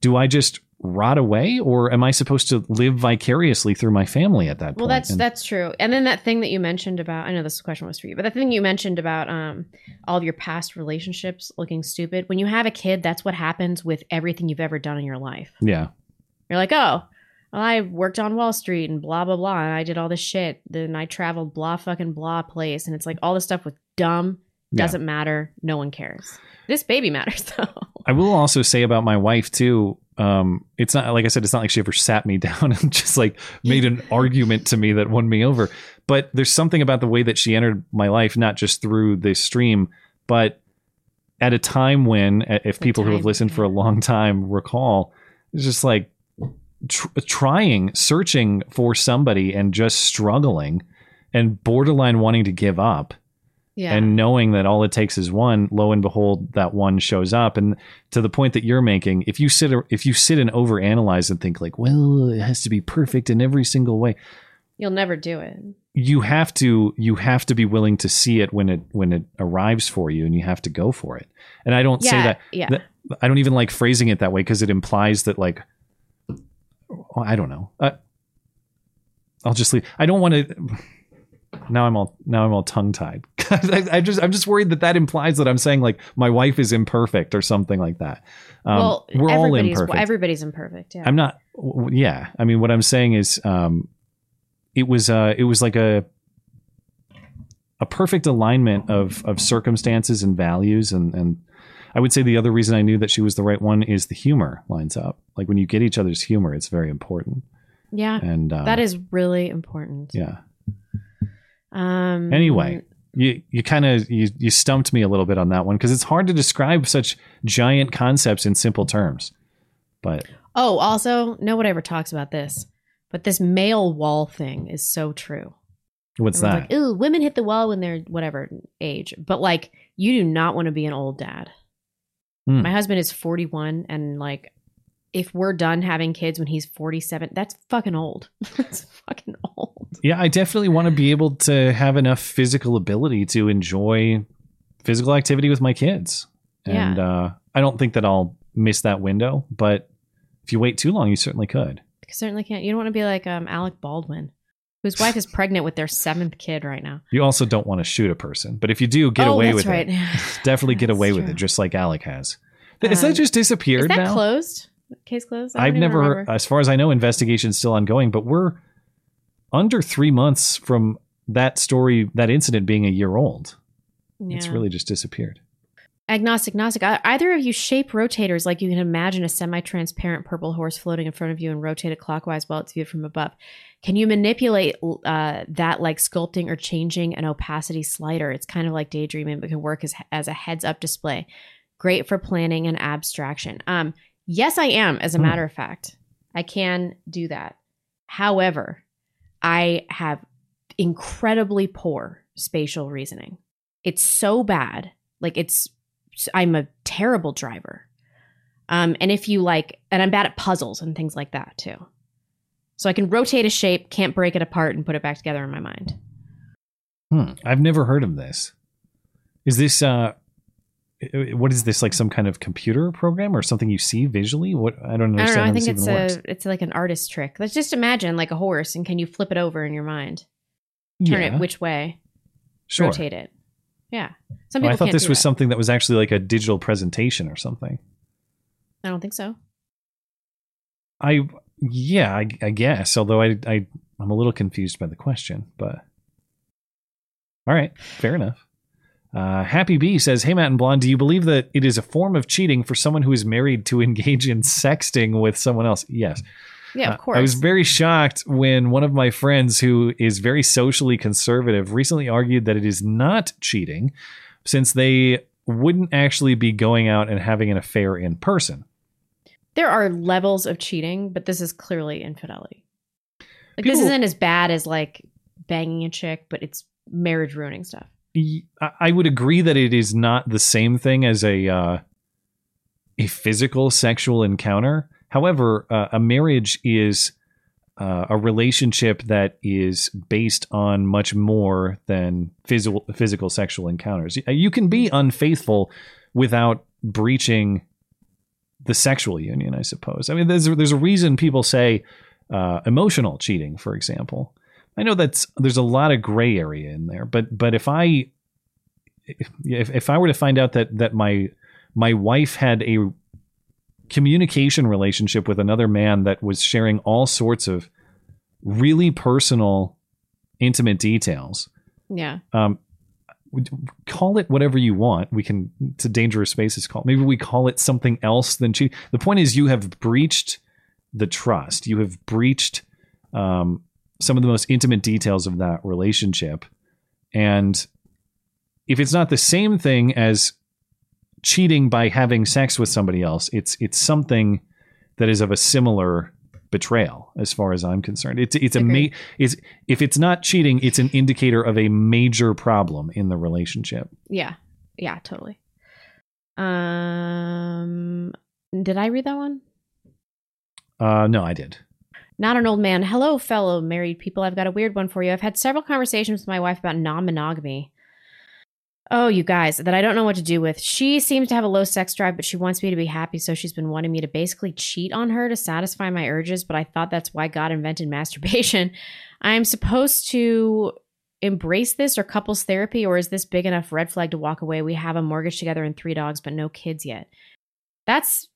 do i just rot away or am i supposed to live vicariously through my family at that point? Well, that's And- that's true. And then that thing that you mentioned about I know this question was for you, but the thing you mentioned about um all of your past relationships looking stupid. When you have a kid, that's what happens with everything you've ever done in your life. yeah You're like, oh, well, I worked on Wall Street and blah blah blah, and I did all this shit. Then I traveled blah fucking blah place, and it's like all this stuff with dumb doesn't matter. No one cares. This baby *laughs* matters though. I will also say about my wife too. Um, it's not like I said, it's not like she ever sat me *laughs* down and just like made an argument to me that won me over. But there's something about the way that she entered my life, not just through this stream, but at a time when, if people who have listened for a long time recall, it's just like tr- trying, searching for somebody and just struggling and borderline wanting to give up Yeah. and knowing that all it takes is one lo and behold that one shows up and to the point that you're making if you sit if you sit and overanalyze and think like well it has to be perfect in every single way You'll never do it. you have to you have to be willing to see it when it when it arrives for you and you have to go for it and i don't say that, yeah. that- i don't even like phrasing it that way because it implies that like i don't know uh, i'll just leave i don't want to now i'm all now i'm all tongue tied *laughs* I, I just i'm just worried that that implies that i'm saying like my wife is imperfect or something like that um, well, we're all everybody's imperfect everybody's imperfect. Yeah. I'm not. Yeah, I mean, what I'm saying is, um, it was uh, it was like a a perfect alignment of of circumstances and values, and and I would say the other reason I knew that she was the right one is the humor lines up. Like when you get each other's humor, it's very important. Yeah. And, uh, that is really important. Yeah. Um. Anyway, you you kind of you you stumped me a little bit on that one because it's hard to describe such giant concepts in simple terms. But Oh, also, no one ever talks about this, but this male wall thing is so true. what's Everyone's that? Like, Ooh, women hit the wall when they're whatever age, but like, you do not want to be an old dad. Hmm. My husband is 41, and like, if we're done having kids when he's 47, that's fucking old. *laughs* that's fucking old. Yeah, I definitely want to be able to have enough physical ability to enjoy physical activity with my kids. And uh, I don't think that I'll miss that window, but if you wait too long, you certainly could. You certainly can't. You don't want to be like um, Alec Baldwin, whose wife is pregnant with their seventh kid right now. You also don't want to shoot a person, but if you do, get Oh, away with right. it. *laughs* *laughs* Definitely get away with it, just like Alec has. Is that Um, just disappeared Is that now? closed? Case closed? I've never, remember. as far as I know, investigation's still ongoing, but we're under three months from that story, that incident being a year old. It's really just disappeared. Agnostic, gnostic. Either of you shape rotators like you can imagine a semi-transparent purple horse floating in front of you and rotate it clockwise while it's viewed from above. Can you manipulate uh, that like sculpting or changing an opacity slider? It's kind of like daydreaming, but can work as as a heads-up display. Great for planning and abstraction. Um, yes, I am. As a Hmm. matter of fact, I can do that. However, I have incredibly poor spatial reasoning. It's so bad. Like it's I'm a terrible driver. Um and if you like and I'm bad at puzzles and things like that too. So I can rotate a shape, can't break it apart and put it back together in my mind. Hmm. I've never heard of this. Is this uh what is this like some kind of computer program or something you see visually? What I don't I understand don't know. I think it's a works. it's like an artist trick. Let's just imagine like a horse and can you flip it over in your mind? Turn Yeah. it which way? Sure. Rotate it. Yeah. Some Oh, I thought this was that. something that was actually like a digital presentation or something. I don't think so. I yeah, I, I guess. Although I I I'm a little confused by the question, but all right, fair enough. Uh, Happy B says, "Hey Matt and Blonde, do you believe that it is a form of cheating for someone who is married to engage in sexting with someone else?" Yes. Yeah, of Uh, course. I was very shocked when one of my friends, who is very socially conservative, recently argued that it is not cheating, since they wouldn't actually be going out and having an affair in person. there are levels of cheating, but this is clearly infidelity. Like this isn't as bad as like banging a chick, but it's marriage ruining stuff. I would agree that it is not the same thing as a uh, a physical sexual encounter. However, uh, a marriage is uh, a relationship that is based on much more than physical physical sexual encounters. You can be unfaithful without breaching the sexual union, I suppose. I mean, there's there's a reason people say uh, emotional cheating, for example. I know that's there's a lot of gray area in there, but but if I if, if I were to find out that that my my wife had a communication relationship with another man that was sharing all sorts of really personal, intimate details. Yeah. Um, call it whatever you want. We can. It's a dangerous space. It's called. Maybe we call it something else than cheating. The point is, you have breached the trust. You have breached um, some of the most intimate details of that relationship, and if it's not the same thing as cheating by having sex with somebody else, it's it's something that is of a similar betrayal as far as I'm concerned. It's it's a ma- is if it's not cheating, it's an indicator of a major problem in the relationship. Yeah. Yeah, totally. Um did I read that one? Uh no, I did. Not an old man. Hello, fellow married people. I've got a weird one for you. I've had several conversations with my wife about non monogamy. Oh, you guys, that I don't know what to do with. She seems to have a low sex drive, but she wants me to be happy, so she's been wanting me to basically cheat on her to satisfy my urges, but I thought that's why God invented *laughs* masturbation. I'm supposed to embrace this or couples therapy, or is this big enough red flag to walk away? We have a mortgage together and three dogs, but no kids yet. That's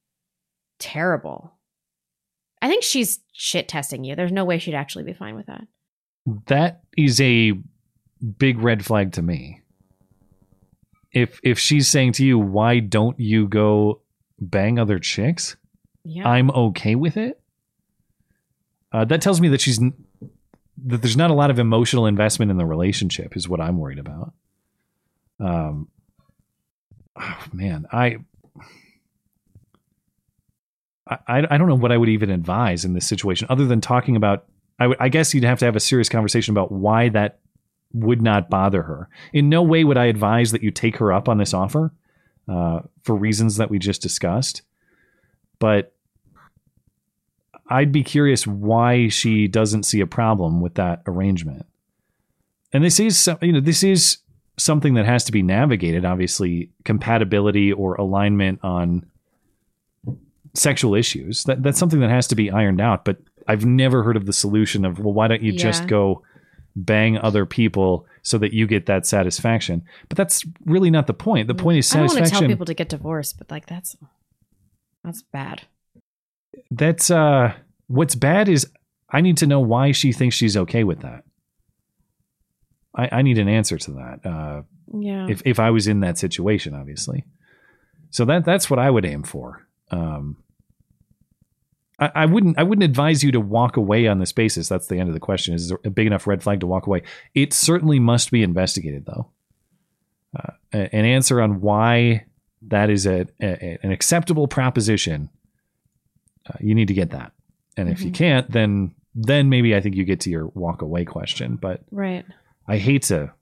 terrible. I think she's shit testing you. There's no way she'd actually be fine with that. That is a big red flag to me. If if she's saying to you, "Why don't you go bang other chicks?" Yeah. I'm okay with it. Uh, that tells me that she's that there's not a lot of emotional investment in the relationship. Is what I'm worried about. Um. Oh man, I. I, I don't know what I would even advise in this situation other than talking about I, w- I guess you'd have to have a serious conversation about why that would not bother her. In no way would I advise that you take her up on this offer uh, for reasons that we just discussed. But I'd be curious why she doesn't see a problem with that arrangement. And this is you know this is something that has to be navigated. Obviously, compatibility or alignment on sexual issues. That that's something that has to be ironed out. But I've never heard of the solution of well, why don't you just go bang other people so that you get that satisfaction? But that's really not the point. The point is satisfaction. I don't want to tell people to get divorced, but like that's that's bad. that's uh what's bad is I need to know why she thinks she's okay with that. I, I need an answer to that. Uh Yeah. if if I was in that situation, obviously. So that that's what I would aim for. Um, I, I wouldn't I wouldn't advise you to walk away on this basis. That's the end of the question. Is there a big enough red flag to walk away? It certainly must be investigated, though. Uh, an answer on why that is a, a an acceptable proposition. Uh, you need to get that, and if you Mhm. can't, then then maybe I think you get to your walk away question. But Right. I hate to.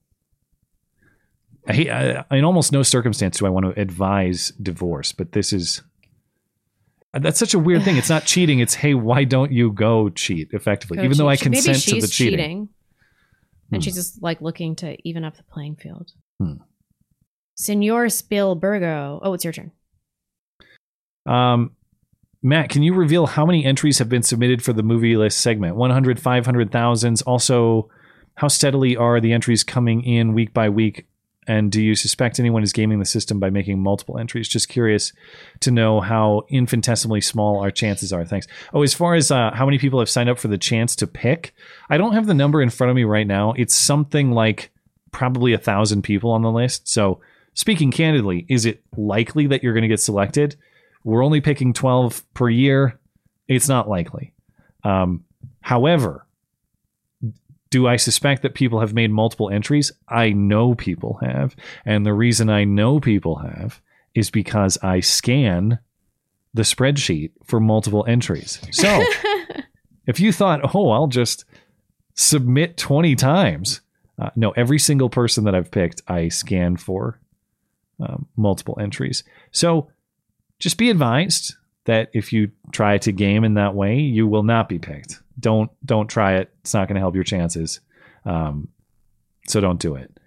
I hate. I, in almost no circumstance do I want to advise divorce, but this is. That's such a weird thing. It's not cheating. It's hey, why don't you go cheat effectively? Go Even though I cheat. Consent to the cheating. cheating, and Hmm. she's just like looking to even up the playing field. Hmm. Senor Spielbergo. Oh, it's your turn. Um, Matt, can you reveal how many entries have been submitted for the movie list segment? 100, 500, thousands. Also, how steadily are the entries coming in week by week? And do you suspect anyone is gaming the system by making multiple entries? Just curious to know how infinitesimally small our chances are. Thanks. Oh, as far as uh, how many people have signed up for the chance to pick, I don't have the number in front of me right now. It's something like probably a thousand people on the list. So, speaking candidly, is it likely that you're going to get selected? We're only picking 12 per year. It's not likely. Um, however, do I suspect that people have made multiple entries? I know people have. And the reason I know people have is because I scan the spreadsheet for multiple entries. So *laughs* if you thought, oh, I'll just submit 20 times, uh, no, every single person that I've picked, I scan for um, multiple entries. So just be advised that if you try to game in that way, you will not be picked. Don't don't try it. It's not going to help your chances. Um, so don't do it.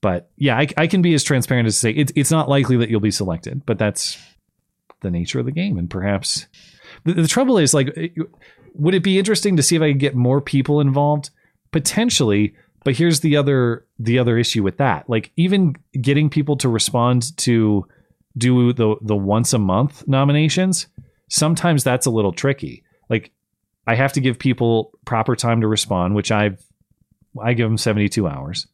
But yeah, I, I can be as transparent as to say it's it's not likely that you'll be selected, but that's the nature of the game. And perhaps the, the trouble is like, would it be interesting to see if I could get more people involved? Potentially, but here's the other the other issue with that. Like even getting people to respond to do the the once a month nominations sometimes that's a little tricky. Like I have to give people proper time to respond, which I've I give them 72 hours.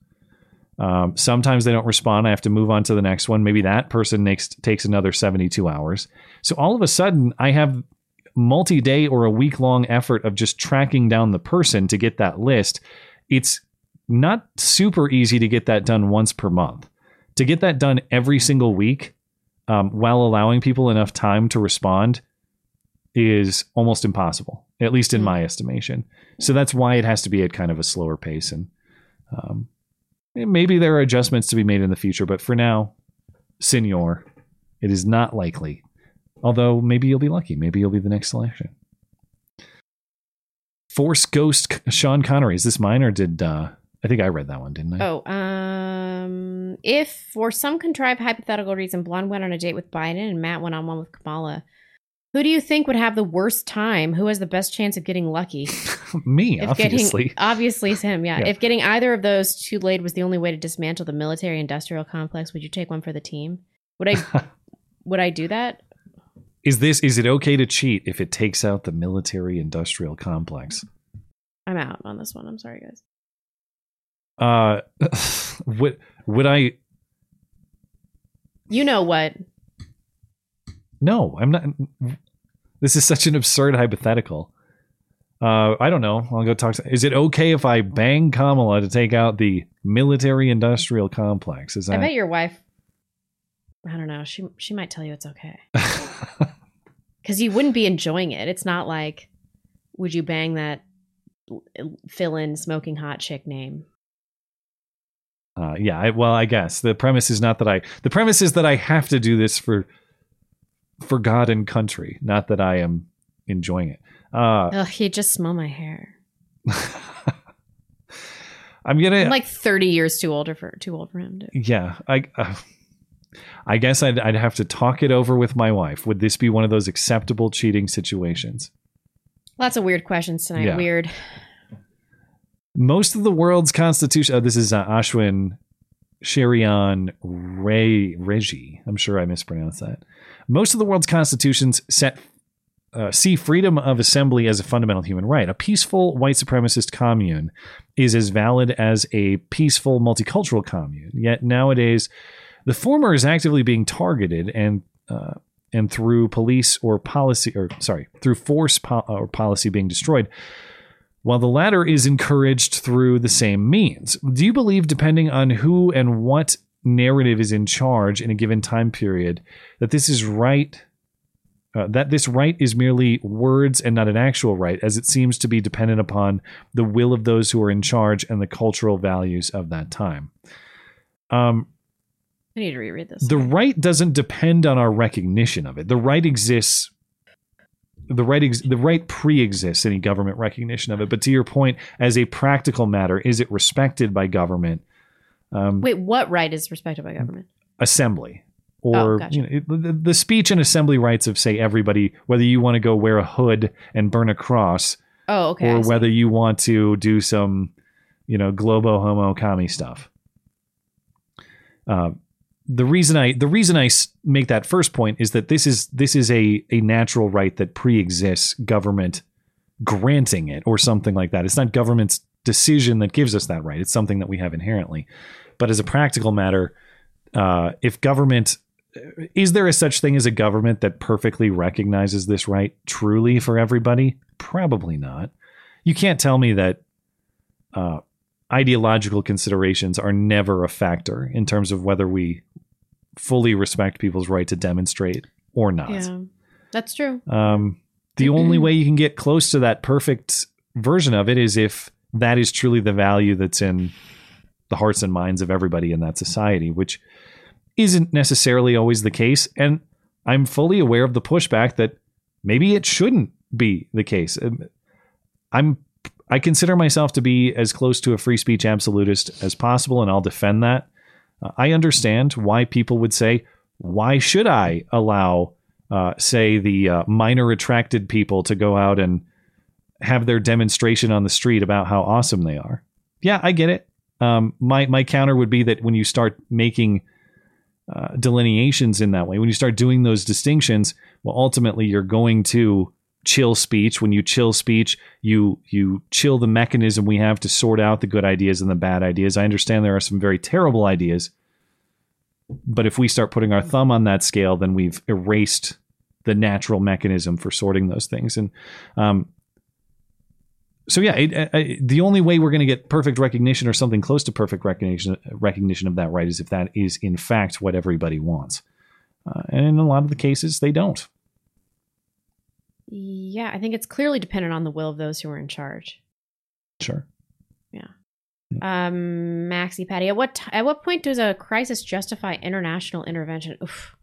Um, sometimes they don't respond. I have to move on to the next one. Maybe that person makes takes another 72 hours. So all of a sudden, I have multi-day or a week-long effort of just tracking down the person to get that list. It's not super easy to get that done once per month. To get that done every single week, um, while allowing people enough time to respond, is almost impossible. At least in my estimation. So that's why it has to be at kind of a slower pace and. Um, maybe there are adjustments to be made in the future, but for now, Senor, it is not likely. Although maybe you'll be lucky. Maybe you'll be the next selection. Force Ghost Sean Connery. Is this mine or did uh I think I read that one, didn't I? Oh, um, if for some contrived hypothetical reason Blonde went on a date with Biden and Matt went on one with Kamala, who do you think would have the worst time? Who has the best chance of getting lucky? *laughs* Me, If obviously. Getting, obviously, it's him. Yeah. Yeah. If getting either of those two laid was the only way to dismantle the military-industrial complex, would you take one for the team? Would I? *laughs* would I do that? Is this is it okay to cheat if it takes out the military industrial complex? I'm out on this one. I'm sorry, guys. Uh *laughs* would would I You know what? No, I'm not this is such an absurd hypothetical. Uh I don't know. I'll go talk to Is it okay if I bang Kamala to take out the military industrial complex? Is that? I bet your wife. I don't know. She she might tell you it's okay *laughs* because you wouldn't be enjoying it. It's not like would you bang that fill in smoking hot chick name? Uh, yeah, I, well, I guess the premise is not that I. The premise is that I have to do this for for God and country, not that I am enjoying it. Uh, Ugh, you just smell my hair. *laughs* I'm gonna. I'm like 30 years too older for too old for him. To. yeah, I. Uh, I guess I'd, I'd have to talk it over with my wife. Would this be one of those acceptable cheating situations? Lots of weird questions tonight. Yeah. Weird. Most of the world's constitution. Oh, this is uh, Ashwin Sherian Ray Reggie. I'm sure I mispronounced that. Most of the world's constitutions set uh, see freedom of assembly as a fundamental human right. A peaceful white supremacist commune is as valid as a peaceful multicultural commune. Yet nowadays, the former is actively being targeted and uh, and through police or policy, or sorry, through force po- or policy being destroyed while the latter is encouraged through the same means. Do you believe, depending on who and what narrative is in charge in a given time period, that this is right? Uh, that this right is merely words and not an actual right, as it seems to be dependent upon the will of those who are in charge and the cultural values of that time. Um, I need to reread this. the right doesn't depend on our recognition of it. The right exists. The right, ex- the right pre-exists any government recognition of it. But to your point, as a practical matter, is it respected by government? Um, Wait, what right is respected by government? assembly Oh, or gotcha. you know, the, the speech and assembly rights of say everybody whether you want to go wear a hood and burn a cross Oh, okay. Or whether you want to do some you know globo homo commie stuff uh, the reason i the reason I make that first point is that this is this is a a natural right that pre-exists government granting it or something like that it's not government's decision that gives us that right. It's something that we have inherently. But as a practical matter uh, if government is there a such thing as a government that perfectly recognizes this right truly for everybody? Probably not. You can't tell me that uh, ideological considerations are never a factor in terms of whether we fully respect people's right to demonstrate or not. Yeah, that's true. um, the only *clears throat* way you can get close to that perfect version of it is if that is truly the value that's in the hearts and minds of everybody in that society, which isn't necessarily always the case. And I'm fully aware of the pushback that maybe it shouldn't be the case. Um, I'm I consider myself to be as close to a free speech absolutist as possible, and I'll defend that. Uh, I understand why people would say, why should I allow, uh, say, the uh, minor attracted people to go out and have their demonstration on the street about how awesome they are? Yeah, I get it. Um, my my counter would be that when you start making uh, delineations in that way, when you start doing those distinctions, well, ultimately you're going to chill speech. When you chill speech, you you chill the mechanism we have to sort out the good ideas and the bad ideas. I understand there are some very terrible ideas, but if we start putting our thumb on that scale, then we've erased the natural mechanism for sorting those things. And um, so, yeah, it, it, the only way we're going to get perfect recognition or something close to perfect recognition recognition of that right is if that is in fact what everybody wants. Uh, and in a lot of the cases, they don't. Yeah, I think it's clearly dependent on the will of those who are in charge. Sure. Yeah. Um, Maxi Patty, at what t- at what point does a crisis justify international intervention? Oof.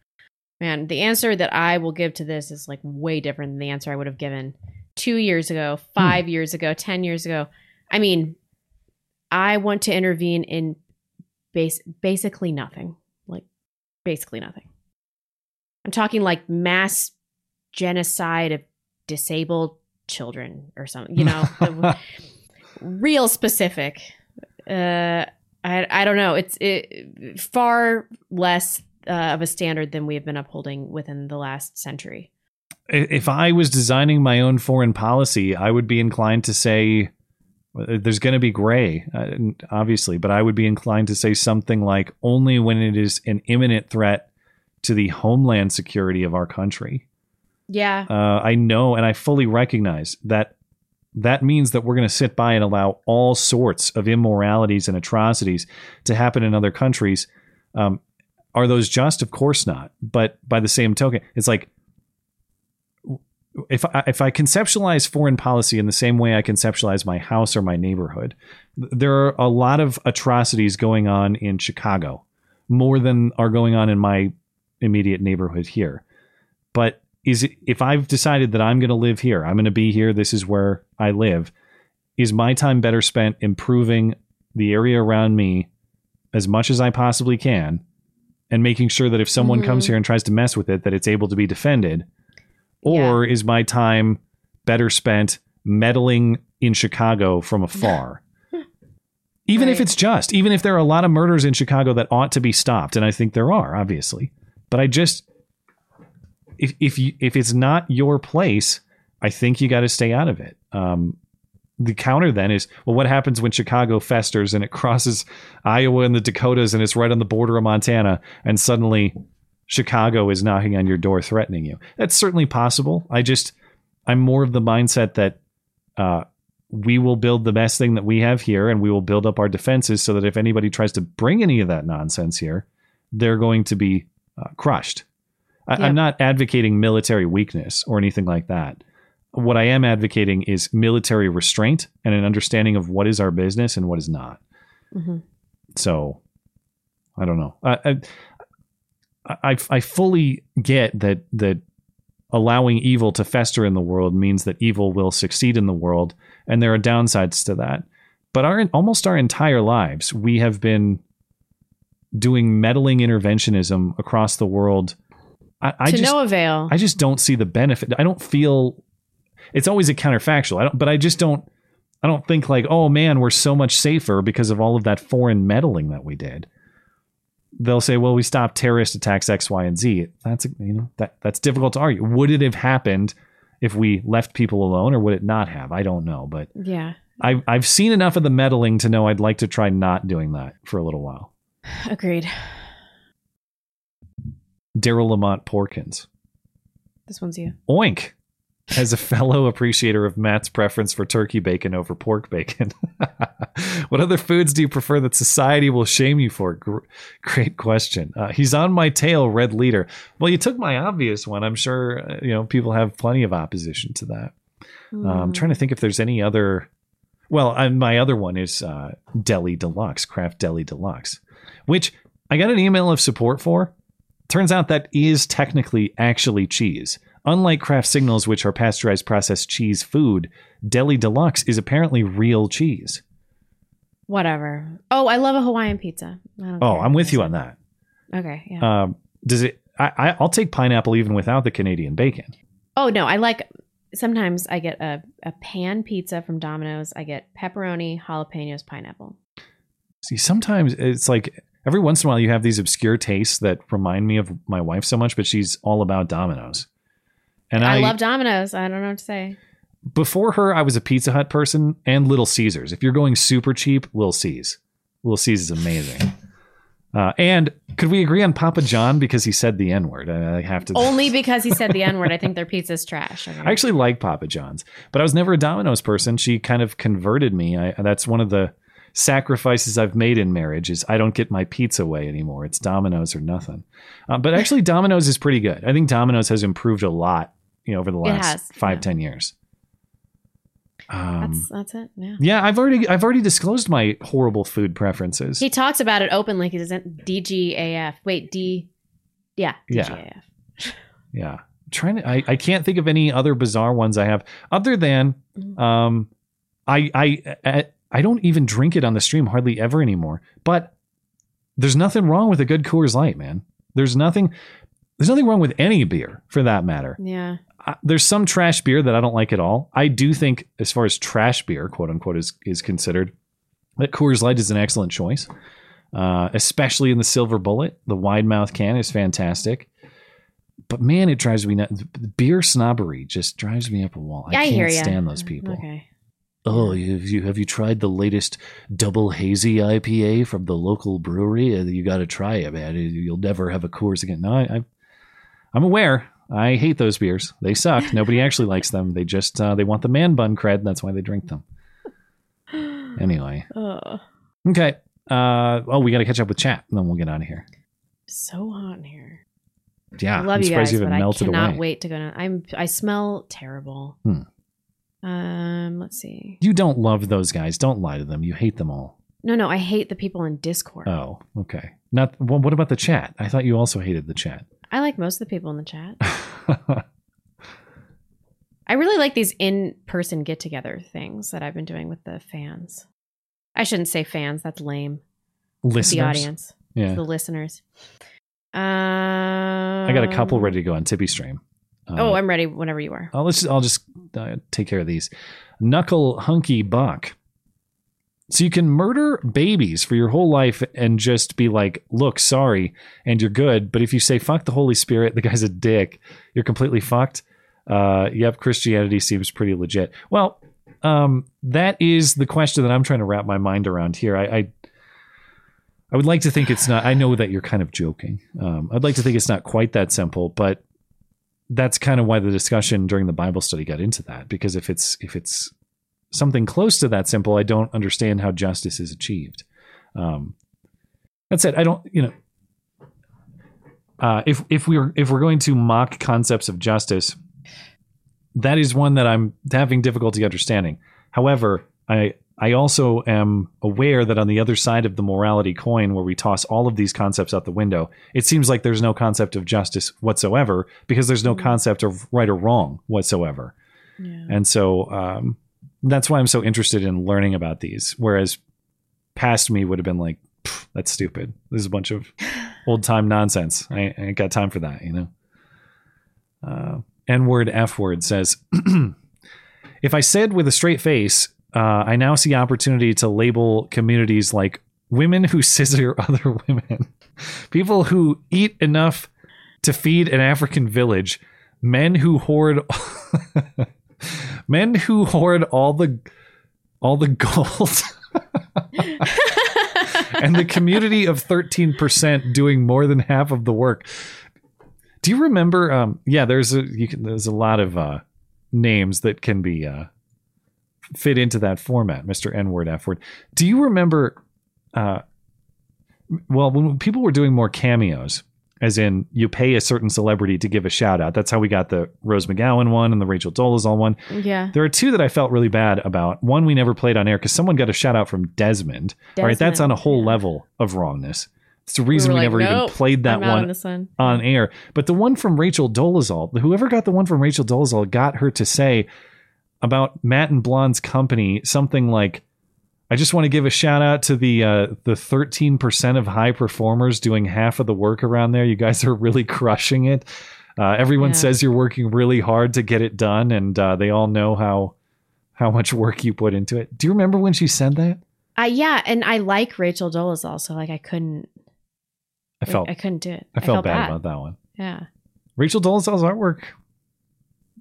Man, the answer that I will give to this is like way different than the answer I would have given two years ago, five hmm. years ago, ten years ago. I mean, I want to intervene in base basically nothing. Like basically nothing. I'm talking like mass genocide of disabled children or something, you know, *laughs* real specific. Uh, I, I don't know. It's it, far less uh, of a standard than we have been upholding within the last century. If I was designing my own foreign policy, I would be inclined to say there's going to be gray, uh, obviously, but I would be inclined to say something like only when it is an imminent threat to the homeland security of our country. Yeah. Uh, I know and I fully recognize that that means that we're going to sit by and allow all sorts of immoralities and atrocities to happen in other countries. Um, are those just? Of course not. But by the same token, it's like if I, if I conceptualize foreign policy in the same way I conceptualize my house or my neighborhood, there are a lot of atrocities going on in Chicago, more than are going on in my immediate neighborhood here. But is it, if I've decided that I'm going to live here, I'm going to be here, this is where I live, is my time better spent improving the area around me as much as I possibly can and making sure that if someone mm-hmm. comes here and tries to mess with it that it's able to be defended or yeah. is my time better spent meddling in Chicago from afar? *laughs* even right. if it's just, even if there are a lot of murders in Chicago that ought to be stopped and I think there are obviously. But I just if if you if it's not your place, I think you got to stay out of it. Um, the counter then is well, what happens when Chicago festers and it *laughs* crosses Iowa and the Dakotas and it's right on the border of Montana, and suddenly Chicago is knocking on your door threatening you? That's certainly possible. I just I'm more of the mindset that uh, we will build the best thing that we have here, and we will build up our defenses so that if anybody tries to bring any of that nonsense here, they're going to be uh, crushed. I, am not advocating military weakness or anything like that. What I am advocating is military restraint and an understanding of what is our business and what is not. Mm-hmm. So, I don't know. I, I I I fully get that that allowing evil to fester in the world means that evil will succeed in the world, and there are downsides to that. But our almost our entire lives, we have been doing meddling interventionism across the world I, I to just, no avail. I just don't see the benefit. I don't feel it's always a counterfactual. I don't, but I just don't. I don't think like, oh man, we're so much safer because of all of that foreign meddling that we did. They'll say, well, we stopped terrorist attacks X, Y, and Z. That's you know that that's difficult to argue. Would it have happened if we left people alone, or would it not have? I don't know, but yeah, I've I've seen enough of the meddling to know I'd like to try not doing that for a little while. *sighs* Agreed. Daryl Lamont Porkins. This one's you. Oink. As a fellow appreciator of Matt's preference for turkey bacon over pork bacon, *laughs* what other foods do you prefer that society will shame you for? great question. Uh, he's on my tail, red leader. Well, you took my obvious one. I'm sure uh, you know people have plenty of opposition to that. Mm. Uh, I'm trying to think if there's any other. Well, uh, my other one is uh, Deli Deluxe, Kraft Deli Deluxe, which I got an email of support for Turns out that is technically actually cheese. Unlike Kraft Singles, which are pasteurized processed cheese food, Deli Deluxe is apparently real cheese. Whatever. Oh, I love a Hawaiian pizza. oh, I'm with you on that. Okay. Yeah. Um, does it? I, I'll take pineapple even without the Canadian bacon. Oh no, I like. Sometimes I get a, a pan pizza from Domino's. I get pepperoni, jalapenos, pineapple. See, sometimes it's like every once in a while you have these obscure tastes that remind me of my wife so much, but she's all about Domino's. And I, I, love Domino's. I don't know what to say. before her, I was a Pizza Hut person and Little Caesars. If you're going super cheap, Little C's. Little C's is amazing. Uh, and could we agree on Papa John because he said the N word? I I have to. *laughs* Only because he said the N word. I think their pizza's trash. Okay. I actually like Papa John's, but I was never a Domino's person. She kind of converted me. I, that's one of the sacrifices I've made in marriage is I don't get my pizza way anymore. It's Domino's or nothing. Uh, but actually, *laughs* Domino's is pretty good. I think Domino's has improved a lot, you know, over the last five, ten years. Um, that's that's it. Yeah. yeah, I've already I've already disclosed my horrible food preferences. He talks about it openly. He doesn't DGAF. Wait, D. Yeah, Yeah. DGAF. *laughs* Yeah. I'm trying to I, I can't think of any other bizarre ones I have other than um I I I, I don't even drink it on the stream hardly ever anymore. But there's nothing wrong with a good Coors Light, man. There's nothing there's nothing wrong with any beer for that matter. Yeah. Uh, there's some trash beer that I don't like at all. I do think as far as trash beer, quote unquote, is is considered, that Coors Light is an excellent choice. Uh, especially in the silver bullet. The wide mouth can is fantastic. But man, it drives me nuts. Beer snobbery just drives me up a wall. I I can't hear stand those people. Okay. Oh, have you have you tried the latest double hazy IPA from the local brewery? Uh, You got to try it, man. You'll never have a Coors again. No, I, I'm aware. I hate those beers. They suck. Nobody actually likes them. They just uh, they want the man bun cred. And that's why they drink them. *sighs* Anyway, Ugh. okay. Uh, oh, we got to catch up with chat, and then we'll get out of here. So hot in here. Yeah, I love I'm you surprised guys, you but I cannot away. wait to go. To, I'm. I smell terrible. Hmm. Um. Let's see. You don't love those guys. Don't lie to them. You hate them all. No, no. I hate the people in Discord. Oh, okay. Not. Well, what about the chat? I thought you also hated the chat. I like most of the people in the chat. *laughs* I really like these in-person get-together things that I've been doing with the fans. I shouldn't say fans. That's lame. Listeners? The audience. Yeah. The listeners. Um, I got a couple ready to go on Tippy Stream. Uh, oh, I'm ready whenever you are. I'll, let's, just, I'll just uh, take care of these. Knuckle Hunky Buck. So you can murder babies for your whole life and just be like, look, sorry, and you're good. But if you say, fuck the Holy Spirit, the guy's a dick, you're completely fucked. Uh, yep, Christianity seems pretty legit. Well, um, that is the question that I'm trying to wrap my mind around here. I, I I would like to think it's not. I know that you're kind of joking. Um, I'd like to think it's not quite that simple, but that's kind of why the discussion during the Bible study got into that. Because if it's if it's something close to that simple, I don't understand how justice is achieved. Um, that said, I don't. You know, uh, if if we're if we're going to mock concepts of justice, that is one that I'm having difficulty understanding. However, I I also am aware that on the other side of the morality coin, where we toss all of these concepts out the window, it seems like there's no concept of justice whatsoever because there's no concept of right or wrong whatsoever. And so um, that's why I'm so interested in learning about these. Whereas past me would have been like, that's stupid. This is a bunch of *laughs* old time nonsense. I, I ain't got time for that, you know? Uh, N word, F word says, *clears throat* if I said with a straight face, uh, I now see opportunity to label communities like women who *laughs* scissor other women, people who eat enough to feed an African village, men who hoard, *laughs* men who hoard all the all the gold. *laughs* and the community of 13% doing more than half of the work. Do you remember? Um, yeah, there's a can, there's a lot of uh, names that can be uh, fit into that format, Mister N word F word. Do you remember? Uh, well, when people were doing more cameos, as in you pay a certain celebrity to give a shout out. That's how we got the Rose McGowan one and the Rachel Dolezal one. Yeah. There are two that I felt really bad about. One we never played on air because someone got a shout out from Desmond. All right, that's on a whole level of wrongness. It's the reason were we, like, never even played that I'm on one one." on air. But the one from Rachel Dolezal, whoever got the one from Rachel Dolezal got her to say about Matt and Blonde's company something like, "I just want to give a shout out to the uh, the thirteen percent of high performers doing half of the work around there. You guys are really *laughs* crushing it. Uh, everyone Yeah. says you're working really hard to get it done, and uh, they all know how how much work you put into it. Do you remember when she said that? Uh, yeah, and I like Rachel Dolezal, so like I couldn't. I felt I couldn't do it. I felt, bad, about that one. Yeah. Rachel Dolezal's artwork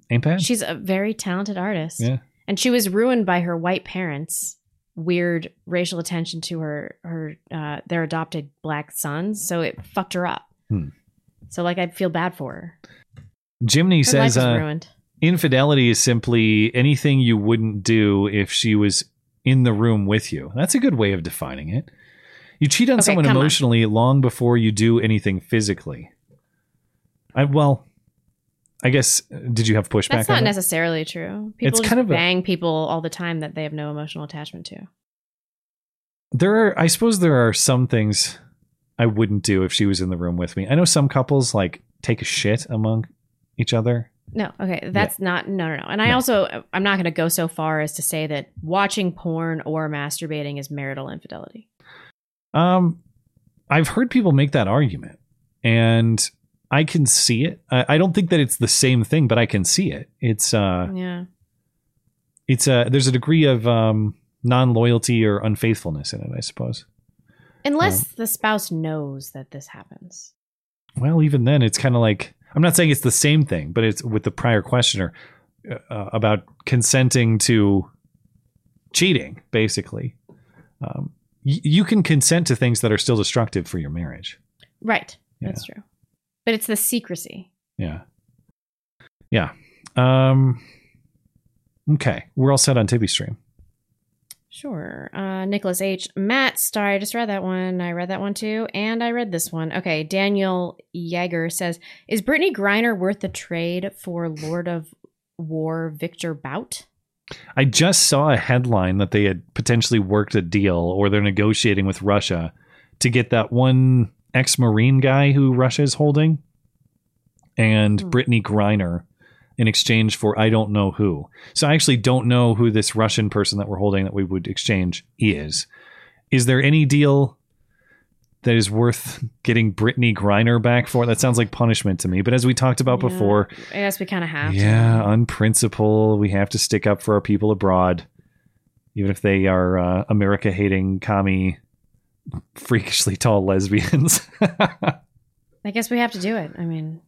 ain't bad. She's a very talented artist. Yeah. And she was ruined by her white parents' weird racial attention to her her uh, their adopted black sons, so it fucked her up. Hmm. So like I feel bad for her. Jimmy Her says uh, infidelity is simply anything you wouldn't do if she was in the room with you. That's a good way of defining it. You cheat on Okay, someone come on. emotionally long before you do anything physically. I well, I guess did you have pushback That's not that? necessarily true. People It's just kind of a- bang people all the time that they have no emotional attachment to. there are I suppose there are some things I wouldn't do if she was in the room with me. I know some couples like take a shit among each other. No, okay, that's not no no no. And I No. also I'm not going to go so far as to say that watching porn or masturbating is marital infidelity. Um, I've heard people make that argument, and I can see it. I, I don't think that it's the same thing, but I can see it. It's uh, Yeah. it's a there's a degree of um non loyalty or unfaithfulness in it, I suppose. Unless Um, the spouse knows that this happens. Well, even then, it's kind of like I'm not saying it's the same thing, but it's with the prior questioner uh, about consenting to cheating, basically. Um, y- you can consent to things that are still destructive for your marriage. Right. That's true. But it's the secrecy. Yeah. Yeah. Um Okay. We're all set on Tippy Stream. Sure. Uh, Nicholas H. Matt Star. I just read that one. I read that one too. And I read this one. Okay. Daniel Yeager says Is Brittney Griner worth the trade for Lord of War Victor Bout? I just saw a headline that they had potentially worked a deal or they're negotiating with Russia to get that one ex-marine guy who Russia is holding and Brittney Griner in exchange for I don't know who. So I actually don't know who this Russian person that we're holding that we would exchange is. Is there any deal that is worth getting Brittney Griner back for? That sounds like punishment to me. But as we talked about Yeah, before, I guess we kind of have to. yeah, on principle, we have to stick up for our people abroad, even if they are uh, America hating, commie, freakishly tall lesbians. *laughs* I guess we have to do it. I mean,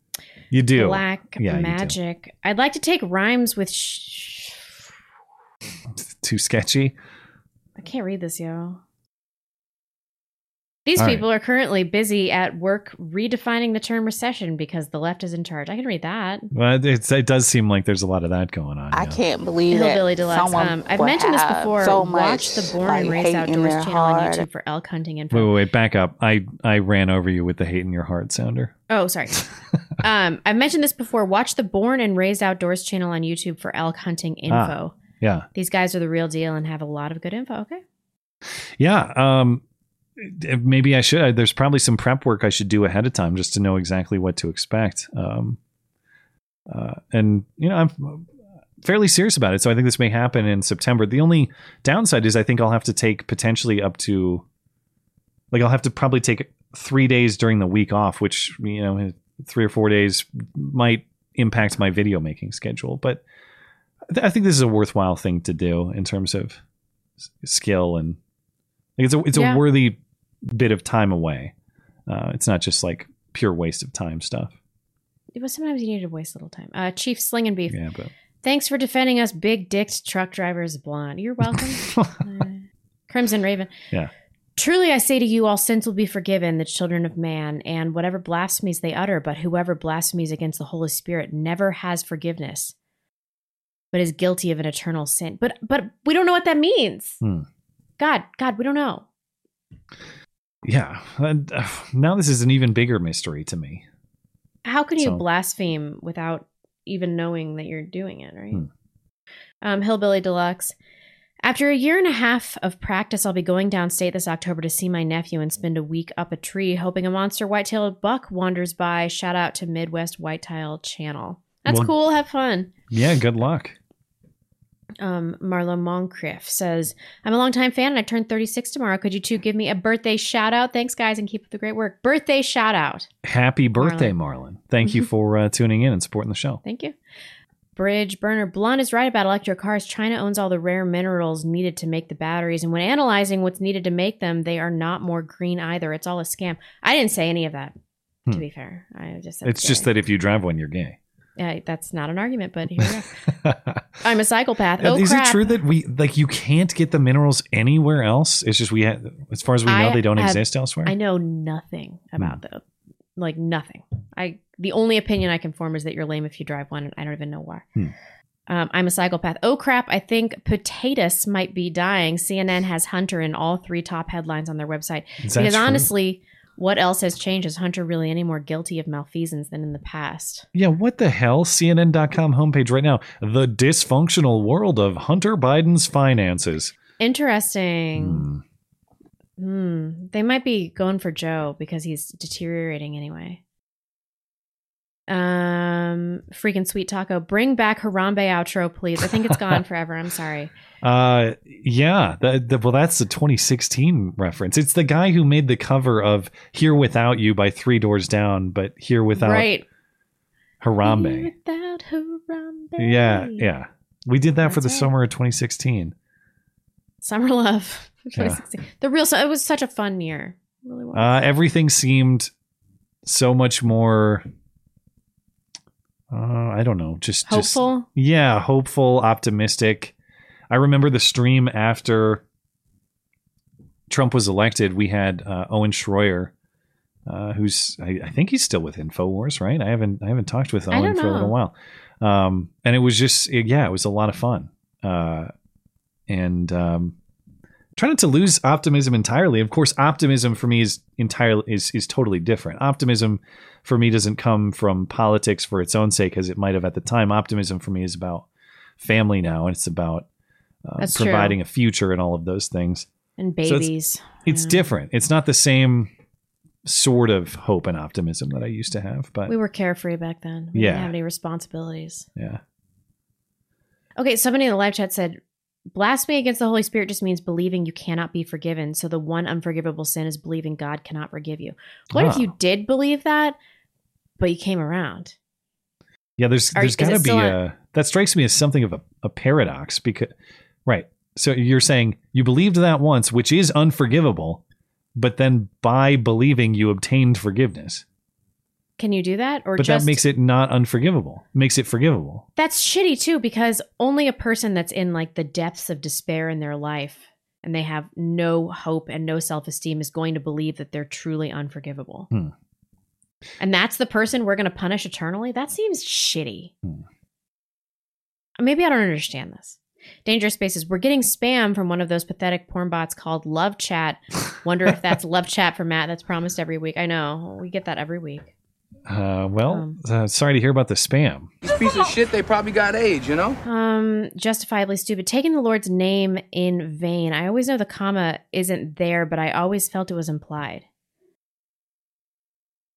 you do. black Yeah, you do. magic. I'd like to take rhymes with. Sh- Too sketchy. I can't read this, yo. These All right. people are currently busy at work redefining the term recession because the left is in charge. I can read that. Well, it's, it does seem like there's a lot of that going on. I yeah. can't believe that Hillbilly Deluxe. someone Um, I've mentioned this before. So Watch much, the Born like, and Raised Outdoors their channel on. YouTube for elk hunting info. Wait, wait, wait, back up. I I ran over you with the hate in your heart sounder. Oh, sorry. *laughs* um, I've mentioned this before. Watch the Born and Raised Outdoors channel on YouTube for elk hunting info. Ah, yeah. These guys are the real deal and have a lot of good info. Okay. Yeah. Um, maybe I should. There's probably some prep work I should do ahead of time just to know exactly what to expect. Um, uh, and you know, I'm fairly serious about it. So I think this may happen in September. The only downside is I think I'll have to take potentially up to, like, I'll have to probably take three days during the week off, which you know, three or four days might impact my video making schedule. But I think this is a worthwhile thing to do in terms of skill and like it's a it's Yeah. a worthy bit of time away. Uh, it's not just like pure waste of time stuff. But sometimes you need to waste a little time. Uh, Chief Sling and Beef. Yeah, but Thanks for defending us, big dicked truck drivers blonde. You're welcome. *laughs* Uh, Crimson Raven. yeah. Truly, I say to you, all sins will be forgiven, the children of man, and whatever blasphemies they utter. But whoever blasphemies against the Holy Spirit never has forgiveness, but is guilty of an eternal sin. But but we don't know what that means. Hmm. God, God, we don't know. Yeah. And, uh, now this is an even bigger mystery to me. How can you So- blaspheme without even knowing that you're doing it, right? Hmm. Um, Hillbilly Deluxe. After a year and a half of practice, I'll be going downstate this October to see my nephew and spend a week up a tree, hoping a monster white-tailed buck wanders by. Shout out to Midwest Whitetail Channel. That's Well- cool. Have fun. Yeah. Good luck. Um, Marla Moncrief says, I'm a longtime fan and I turned 36 tomorrow. Could you two give me a birthday shout out? Thanks, guys, and keep up the great work. Birthday shout out. Happy birthday, Marlon. Thank you for uh, tuning in and supporting the show. Thank you. Bridge burner. Blonde is right about electric cars. China owns all the rare minerals needed to make the batteries, and when analyzing what's needed to make them, they are not more green either. It's all a scam. I didn't say any of that. To Hmm. be fair, I just said It's just that if you drive one, you're gay. Yeah, that's not an argument, but here we go. *laughs* I'm a psychopath. Oh, Is crap. it true that we like you can't get the minerals anywhere else? It's just we have, as far as we know, I they don't have- exist elsewhere. I know nothing about them. Like nothing. I the only opinion I can form is that you're lame if you drive one, and I don't even know why. Hmm. Um, I'm a psychopath. Oh crap! I think potatoes might be dying. CNN has Hunter in all three top headlines on their website. Because true? honestly, what else has changed? Is Hunter really any more guilty of malfeasance than in the past? Yeah, what the hell? CNN.com homepage right now. The dysfunctional world of Hunter Biden's finances. Interesting. Hmm. They might be going for Joe because he's deteriorating anyway. Um, freaking sweet taco. Bring back Harambe outro, please. I think it's gone *laughs* forever. I'm sorry. Uh, yeah. The, the, well, that's the 2016 reference. It's the guy who made the cover of "Here Without You" by Three Doors Down, but "Here Without right. Harambe." Without Harambe. Yeah, yeah. We did that for the right. summer of 2016. Summer love. *laughs* Yeah. 2016. The real. so It was such a fun year. It really was. Uh, everything seemed so much more. Uh, I don't know, just just- Hopeful? yeah, hopeful, optimistic. I remember the stream after Trump was elected. We had uh, Owen Schroyer, uh, who's I, I think he's still with Infowars, right? I haven't I haven't talked with Owen for a little while, um, and it was just it- yeah, it was a lot of fun. Uh, and um, try not to lose optimism entirely. Of course, optimism for me is entirely is is totally different. Optimism for me doesn't come from politics for its own sake, as it might have at the time. Optimism for me is about family now, and it's about uh, That's true. providing a future and all of those things. And So it's- babies. it's Yeah. different. It's not the same sort of hope and optimism that I used to have, but we were carefree back then. We Yeah. didn't have any responsibilities. yeah. Okay, somebody in the live chat said, Blasphemy against the Holy Spirit just means believing you cannot be forgiven. So the one unforgivable sin is believing God cannot forgive you. What if ah. you did believe that, but you came around? Yeah, there's Are- there's got to be a that strikes me as something of a, a paradox because right. So you're saying you believed that once, which is unforgivable, but then by believing you obtained forgiveness. Can you do that? Or but just that makes it not unforgivable. Makes it forgivable. That's shitty too, because only a person that's in like the depths of despair in their life and they have no hope and no self esteem is going to believe that they're truly unforgivable. Hmm. And that's the person we're going to punish eternally? That seems shitty. Hmm. Maybe I don't understand this. Dangerous Spaces. We're getting spam from one of those pathetic porn bots called Love Chat. Wonder if that's *laughs* Love Chat for Matt that's promised every week. I know. We get that every week. Uh, well, Um. uh, sorry to hear about the spam. These piece of shit, they probably got AIDS, you know? Um, justifiably stupid. Taking the Lord's name in vain. I always know the comma isn't there, but I always felt it was implied.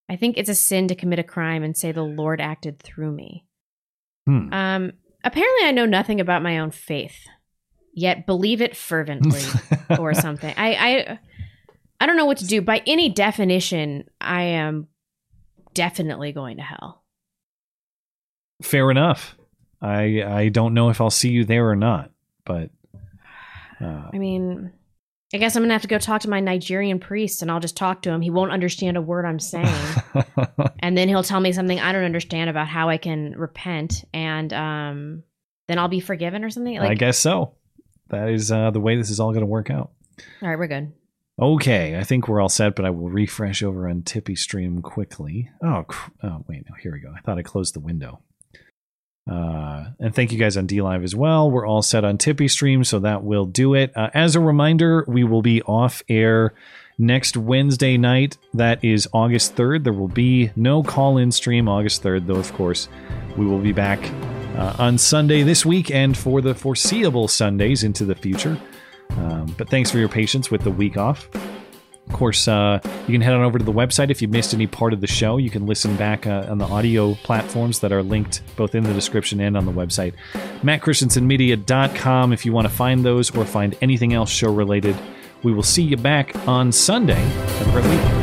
I think it's a sin to commit a crime and say the Lord acted through me. Hmm. Um, apparently I know nothing about my own faith, yet believe it fervently *laughs* or something. I, I I don't know what to do. By any definition, I am definitely going to hell. Fair enough. I I don't know if I'll see you there or not, but uh, I mean, I guess I'm gonna have to go talk to my Nigerian priest, and I'll just talk to him. He won't understand a word I'm saying, *laughs* and then he'll tell me something I don't understand about how I can repent, and um, then I'll be forgiven or something. Like, I guess so. That is uh, the way this is all going to work out. All right, we're good. Okay, I think we're all set, but I will refresh over on Tippy Stream quickly. Oh, cr- oh wait, no, here we go. I thought I closed the window. Uh, and thank you guys on DLive as well. We're all set on Tippy Stream, so that will do it. Uh, as a reminder, we will be off air next Wednesday night. That is August 3rd. There will be no call in stream August 3rd, though, of course, we will be back uh, on Sunday this week and for the foreseeable Sundays into the future. Um, but thanks for your patience with the week off. Of course, uh, you can head on over to the website if you missed any part of the show. You can listen back uh, on the audio platforms that are linked both in the description and on the website. MattChristiansenMedia.com if you want to find those or find anything else show related. We will see you back on Sunday. Have a great week.